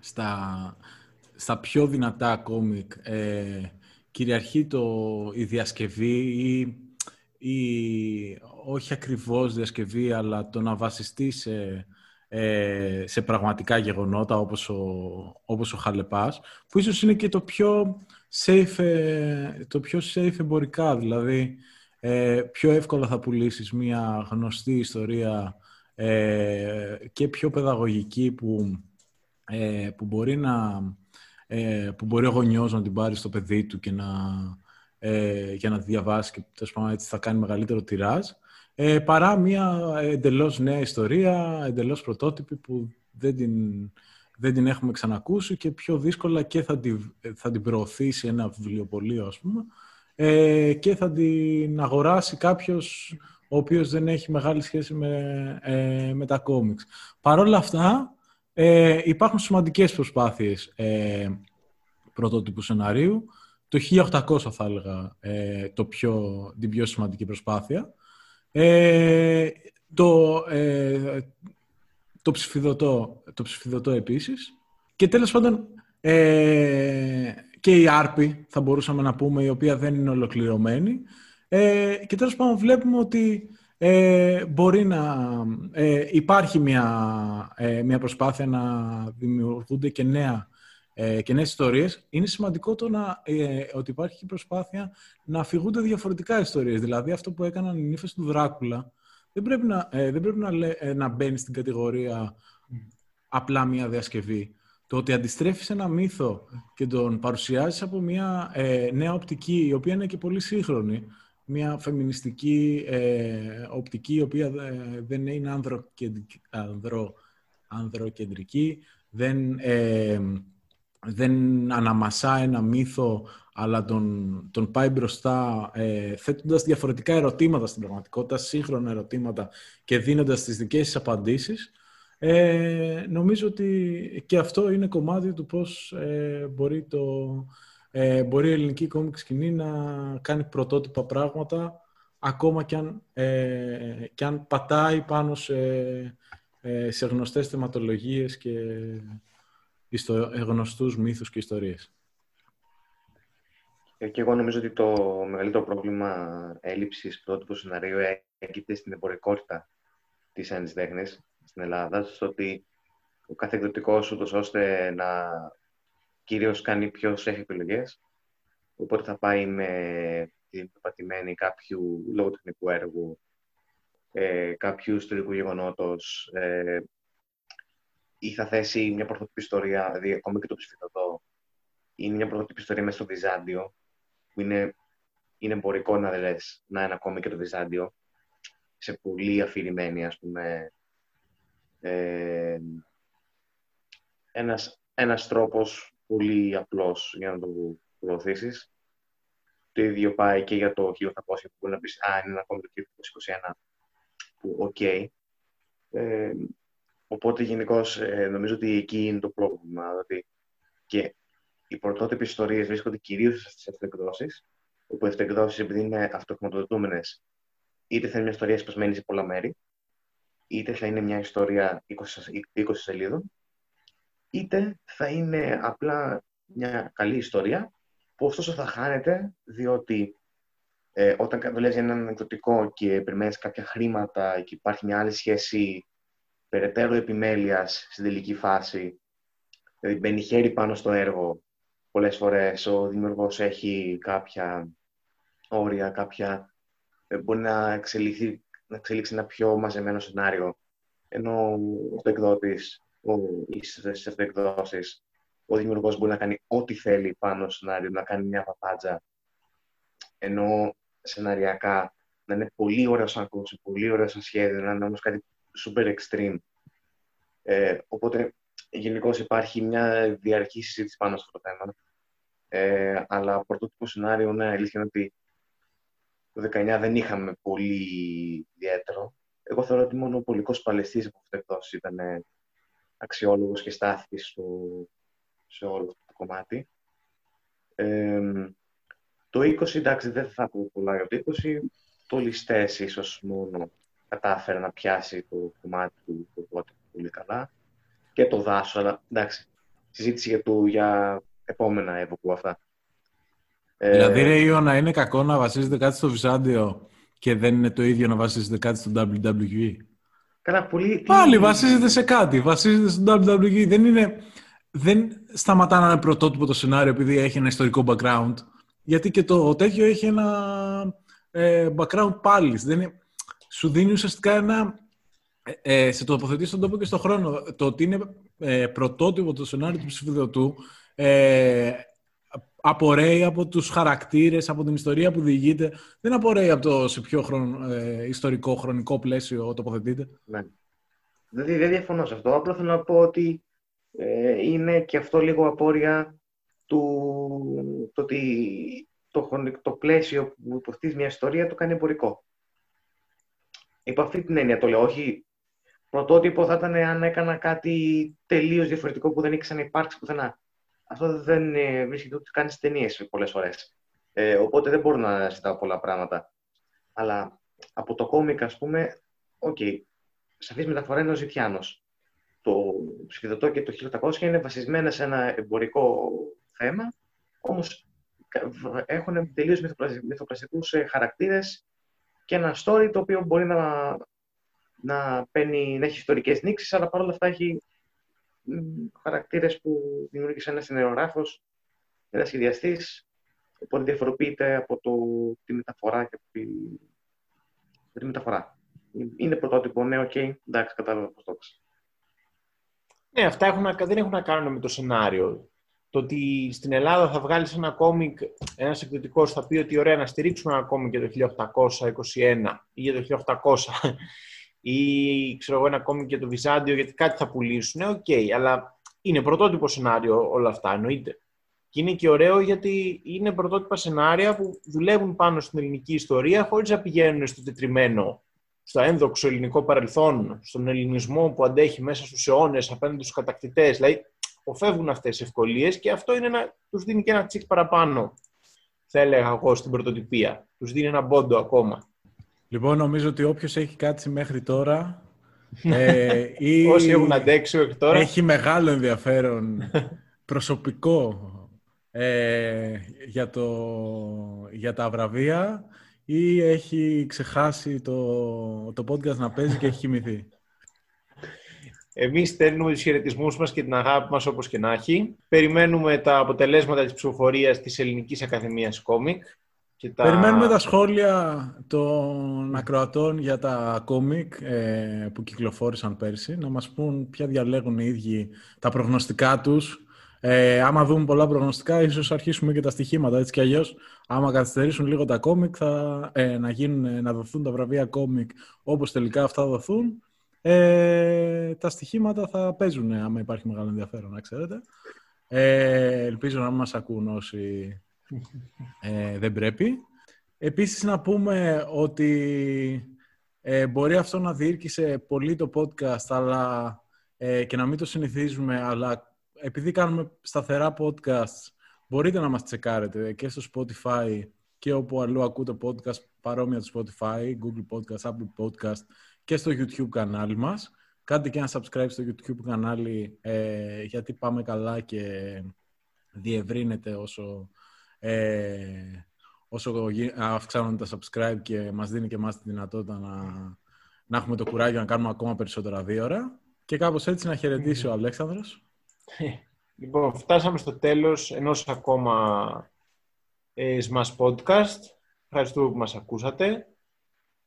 [SPEAKER 2] στα... στα πιο δυνατά κόμικ ε, κυριαρχεί το... η διασκευή ή ή όχι ακριβώς διασκευή, αλλά το να βασιστεί σε ε, σε πραγματικά γεγονότα όπως ο, όπως ο Χαλεπάς, που ίσως είναι και το πιο safe, ε, το πιο safe εμπορικά, δηλαδή ε, πιο εύκολα θα πουλήσεις μια γνωστή ιστορία ε, και πιο παιδαγωγική που, ε, που μπορεί να που μπορεί ο γονιός να την πάρει στο παιδί του και να, για να τη διαβάσει και έτσι θα κάνει μεγαλύτερο τυράζ ε, παρά μια εντελώς νέα ιστορία, εντελώς πρωτότυπη που δεν την, δεν την έχουμε ξανακούσει και πιο δύσκολα και θα την, θα την προωθήσει ένα βιβλιοπωλείο, ας πούμε, ε, και θα την αγοράσει κάποιος ο οποίος δεν έχει μεγάλη σχέση με, ε, με τα κόμιξ. Παρ' όλα αυτά, ε, υπάρχουν σημαντικές προσπάθειες ε, πρωτότυπου σεναρίου. Το 1800 θα έλεγα ε, το πιο, την πιο σημαντική προσπάθεια. Ε, το, ε, το, ψηφιδωτό, το ψηφιδωτό επίσης. Και τέλος πάντων ε, και η άρπη θα μπορούσαμε να πούμε η οποία δεν είναι ολοκληρωμένη. Ε, και τέλος πάντων βλέπουμε ότι ε, μπορεί να ε, υπάρχει μια, ε, μια προσπάθεια να δημιουργούνται και νέα ε, και νέες ιστορίες, είναι σημαντικό το να, ε, ότι υπάρχει προσπάθεια να αφηγούνται διαφορετικά ιστορίες. Δηλαδή αυτό που έκαναν οι νύφες του Δράκουλα δεν πρέπει να, ε, δεν πρέπει να, ε, να μπαίνει στην κατηγορία απλά μια διασκευή. Το ότι αντιστρέφεις ένα μύθο και τον παρουσιάζεις από μια ε, νέα οπτική, η οποία είναι και πολύ σύγχρονη, μια φεμινιστική οπτική, η οποία δεν είναι ανδρο, ανδροκεντρική, δεν δεν αναμασά ένα μύθο, αλλά τον, τον πάει μπροστά ε, θέτοντας διαφορετικά ερωτήματα στην πραγματικότητα, σύγχρονα ερωτήματα και δίνοντας τις δικές της απαντήσεις, ε, νομίζω ότι και αυτό είναι κομμάτι του πώς ε, μπορεί, το, ε, μπορεί η ελληνική κόμικ σκηνή να κάνει πρωτότυπα πράγματα ακόμα κι αν, ε, κι αν πατάει πάνω σε, ε, σε γνωστές θεματολογίες και ιστο... γνωστούς μύθους και ιστορίες.
[SPEAKER 3] Ε, και εγώ νομίζω ότι το μεγαλύτερο πρόβλημα έλλειψης πρότυπου σενάριου έγκυται στην εμπορικότητα της τέχνης στην Ελλάδα, στο ότι ο κάθε εκδοτικός ούτως ώστε να κυρίως κάνει ποιος έχει επιλογές, οπότε θα πάει με την πατημένη κάποιου λογοτεχνικού έργου, ε, κάποιου ιστορικού γεγονότος, ε, ή θα θέσει μια πρωτότυπη ιστορία, δηλαδή ακόμη και το ψηφιδωτό, είναι μια πρωτότυπη ιστορία μέσα στο Βυζάντιο, που είναι, είναι εμπορικό να λες, να ένα κόμικ για το Βυζάντιο, σε πολύ αφηρημένη, ας πούμε, ε, ένας, ένας τρόπος πολύ απλός για να το προωθήσεις. Το ίδιο πάει και για το 1800 που μπορεί να πεις «Α, ένα κόμικ για το 1821» που ok. Okay. Ε, Οπότε γενικώ ε, νομίζω ότι εκεί είναι το πρόβλημα. Δηλαδή και οι πρωτότυπες ιστορίες βρίσκονται κυρίως στις αυτοεκδόσεις, όπου οι αυτοεκδόσεις, επειδή είναι αυτοχρηματοδοτούμενες, είτε θα είναι μια ιστορία σπασμένη σε πολλά μέρη, είτε θα είναι μια ιστορία 20, 20 σελίδων, είτε θα είναι απλά μια καλή ιστορία, που ωστόσο θα χάνεται, διότι ε, όταν δουλεύεις έναν εκδοτικό και περιμένεις κάποια χρήματα και υπάρχει μια άλλη σχέση περαιτέρω επιμέλειας στην τελική φάση. Δηλαδή μπαίνει χέρι πάνω στο έργο. Πολλές φορές ο δημιουργός έχει κάποια όρια, κάποια... Ε, μπορεί να, εξελιχθεί, να εξελίξει ένα πιο μαζεμένο σενάριο. Ενώ ο εκδότης, ο, στις αυτοεκδόσεις, ο δημιουργός μπορεί να κάνει ό,τι θέλει πάνω στο σενάριο, να κάνει μια παπάντζα. Ενώ σεναριακά να είναι πολύ ωραίο σαν κόψη, πολύ ωραίο σαν σχέδιο, να είναι όμως κάτι super extreme. Ε, οπότε, γενικώς υπάρχει μια διαρκή συζήτηση πάνω στο θέμα. Ε, αλλά πρωτότυπο σενάριο, ναι, αλήθεια είναι ότι το 19 δεν είχαμε πολύ ιδιαίτερο. Εγώ θεωρώ ότι μόνο ο πολικός παλαιστής από αυτό εκδόση ήταν αξιόλογος και στάθηκε στο, σε όλο αυτό το κομμάτι. Ε, το 20, εντάξει, δεν θα πω πολλά για το 20. Το ληστές ίσως μόνο κατάφερε να πιάσει το κομμάτι του πρωτότυπου πολύ καλά. Και το δάσο, αλλά εντάξει. Συζήτηση για, το, για επόμενα έποκου αυτά.
[SPEAKER 2] Δηλαδή, ρε Ιωνα, είναι κακό να βασίζεται κάτι στο Βυσάντιο και δεν είναι το ίδιο να βασίζεται κάτι στο WWE.
[SPEAKER 3] Καλά, πολύ...
[SPEAKER 2] Πάλι βασίζεται σε κάτι. Βασίζεται στο WWE. Δεν είναι... Δεν σταματά να είναι πρωτότυπο το σενάριο επειδή έχει ένα ιστορικό background. Γιατί και το τέτοιο έχει ένα ε, background πάλι. Δεν είναι... Σου δίνει ουσιαστικά ένα... Ε, ε σε τοποθετεί στον τόπο και στον χρόνο. Το ότι είναι ε, πρωτότυπο το σενάριο του ψηφιδωτού ε, απορρέει από τους χαρακτήρες, από την ιστορία που διηγείται. Δεν απορρέει από το σε ποιο χρόνο, ε, ιστορικό, χρονικό πλαίσιο τοποθετείται. Ναι.
[SPEAKER 3] Δηλαδή δεν διαφωνώ σε αυτό. Απλά θέλω να πω ότι ε, είναι και αυτό λίγο απόρρια του το ότι το, το πλαίσιο που υποστηρίζει μια ιστορία το κάνει εμπορικό. Υπό αυτή την έννοια το λέω. Όχι πρωτότυπο θα ήταν αν έκανα κάτι τελείως διαφορετικό που δεν είχε ξαναυπάρξει πουθενά αυτό δεν ε, βρίσκεται ούτε καν στις ταινίες πολλές φορές. Ε, οπότε δεν μπορώ να ζητάω πολλά πράγματα. Αλλά από το κόμικ, ας πούμε, ok, okay, σαφής μεταφορά είναι ο Ζητιάνος. Το ψηφιδωτό και το 1800 είναι βασισμένα σε ένα εμπορικό θέμα, όμως έχουν τελείως μυθοπλαστικούς ε, χαρακτήρες και ένα story το οποίο μπορεί να, να, παίρνει, να έχει ιστορικές νύξεις, αλλά παρόλα αυτά έχει χαρακτήρες που δημιούργησε ένα σεναριογράφος, ένας σχεδιαστής, οπότε διαφοροποιείται από το, τη μεταφορά και τη, τη μεταφορά. Είναι πρωτότυπο, ναι, ok, okay, εντάξει, κατάλαβα πώς το
[SPEAKER 1] Ναι, αυτά έχουν, δεν έχουν να κάνουν με το σενάριο. Το ότι στην Ελλάδα θα βγάλεις ένα κόμικ, ένας εκδοτικός θα πει ότι ωραία να στηρίξουμε ένα κόμικ για το 1821 ή για το 1800 ή ξέρω εγώ ένα κόμικ για το Βυζάντιο γιατί κάτι θα πουλήσουν, ok, okay, αλλά είναι πρωτότυπο σενάριο όλα αυτά, εννοείται. Και είναι και ωραίο γιατί είναι πρωτότυπα σενάρια που δουλεύουν πάνω στην ελληνική ιστορία χωρίς να πηγαίνουν στο τετριμένο, στο ένδοξο ελληνικό παρελθόν, στον ελληνισμό που αντέχει μέσα στους αιώνες απέναντι στους κατακτητές. Δηλαδή, οφεύγουν αυτές τις ευκολίες και αυτό είναι ένα, τους δίνει και ένα τσικ παραπάνω, θα έλεγα εγώ, στην πρωτοτυπία. Τους δίνει ένα μπόντο ακόμα.
[SPEAKER 2] Λοιπόν, νομίζω ότι όποιος έχει κάτσει μέχρι τώρα. Ε,
[SPEAKER 1] ή Όσοι έχουν αντέξει μέχρι τώρα.
[SPEAKER 2] Έχει μεγάλο ενδιαφέρον προσωπικό ε, για, το, για τα βραβεία ή έχει ξεχάσει το, το podcast να παίζει και έχει κοιμηθεί.
[SPEAKER 1] Εμείς στέλνουμε τους χαιρετισμούς μας και την αγάπη μας όπως και να έχει. Περιμένουμε τα αποτελέσματα της ψηφοφορίας της Ελληνικής Ακαδημίας Κόμικ.
[SPEAKER 2] Περιμένουμε τα σχόλια των ακροατών για τα κόμικ ε, που κυκλοφόρησαν πέρσι, να μας πούν ποια διαλέγουν οι ίδιοι τα προγνωστικά τους. Ε, άμα δούμε πολλά προγνωστικά, ίσως αρχίσουμε και τα στοιχήματα, έτσι κι αλλιώς. Άμα καθυστερήσουν λίγο τα κόμικ, θα, ε, να, γίνουν, να δοθούν τα βραβεία κόμικ όπως τελικά αυτά δοθούν. Ε, τα στοιχήματα θα παίζουν άμα υπάρχει μεγάλο ενδιαφέρον, να ξέρετε. Ε, ελπίζω να μας ακούν όσοι ε, δεν πρέπει. Επίσης να πούμε ότι ε, μπορεί αυτό να διήρκησε πολύ το podcast αλλά, ε, και να μην το συνηθίζουμε, αλλά επειδή κάνουμε σταθερά podcast, μπορείτε να μας τσεκάρετε και στο Spotify και όπου αλλού ακούτε podcast παρόμοια το Spotify, Google Podcast, Apple Podcast και στο YouTube κανάλι μας. Κάντε και ένα subscribe στο YouTube κανάλι ε, γιατί πάμε καλά και διευρύνεται όσο ε, όσο αυξάνονται τα subscribe και μας δίνει και εμάς τη δυνατότητα να, να έχουμε το κουράγιο να κάνουμε ακόμα περισσότερα δύο ώρα. Και κάπως έτσι να χαιρετήσει ο Αλέξανδρος.
[SPEAKER 1] Λοιπόν, φτάσαμε στο τέλος ενός ακόμα ε, Smash Podcast. Ευχαριστούμε που μας ακούσατε.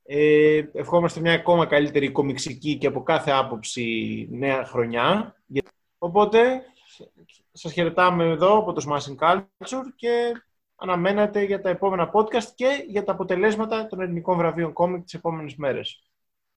[SPEAKER 1] Ε, ευχόμαστε μια ακόμα καλύτερη κομιξική και από κάθε άποψη νέα χρονιά. Οπότε, σας χαιρετάμε εδώ από το Smashing Culture και αναμένατε για τα επόμενα podcast και για τα αποτελέσματα των ελληνικών βραβείων κόμικ τις επόμενες μέρες.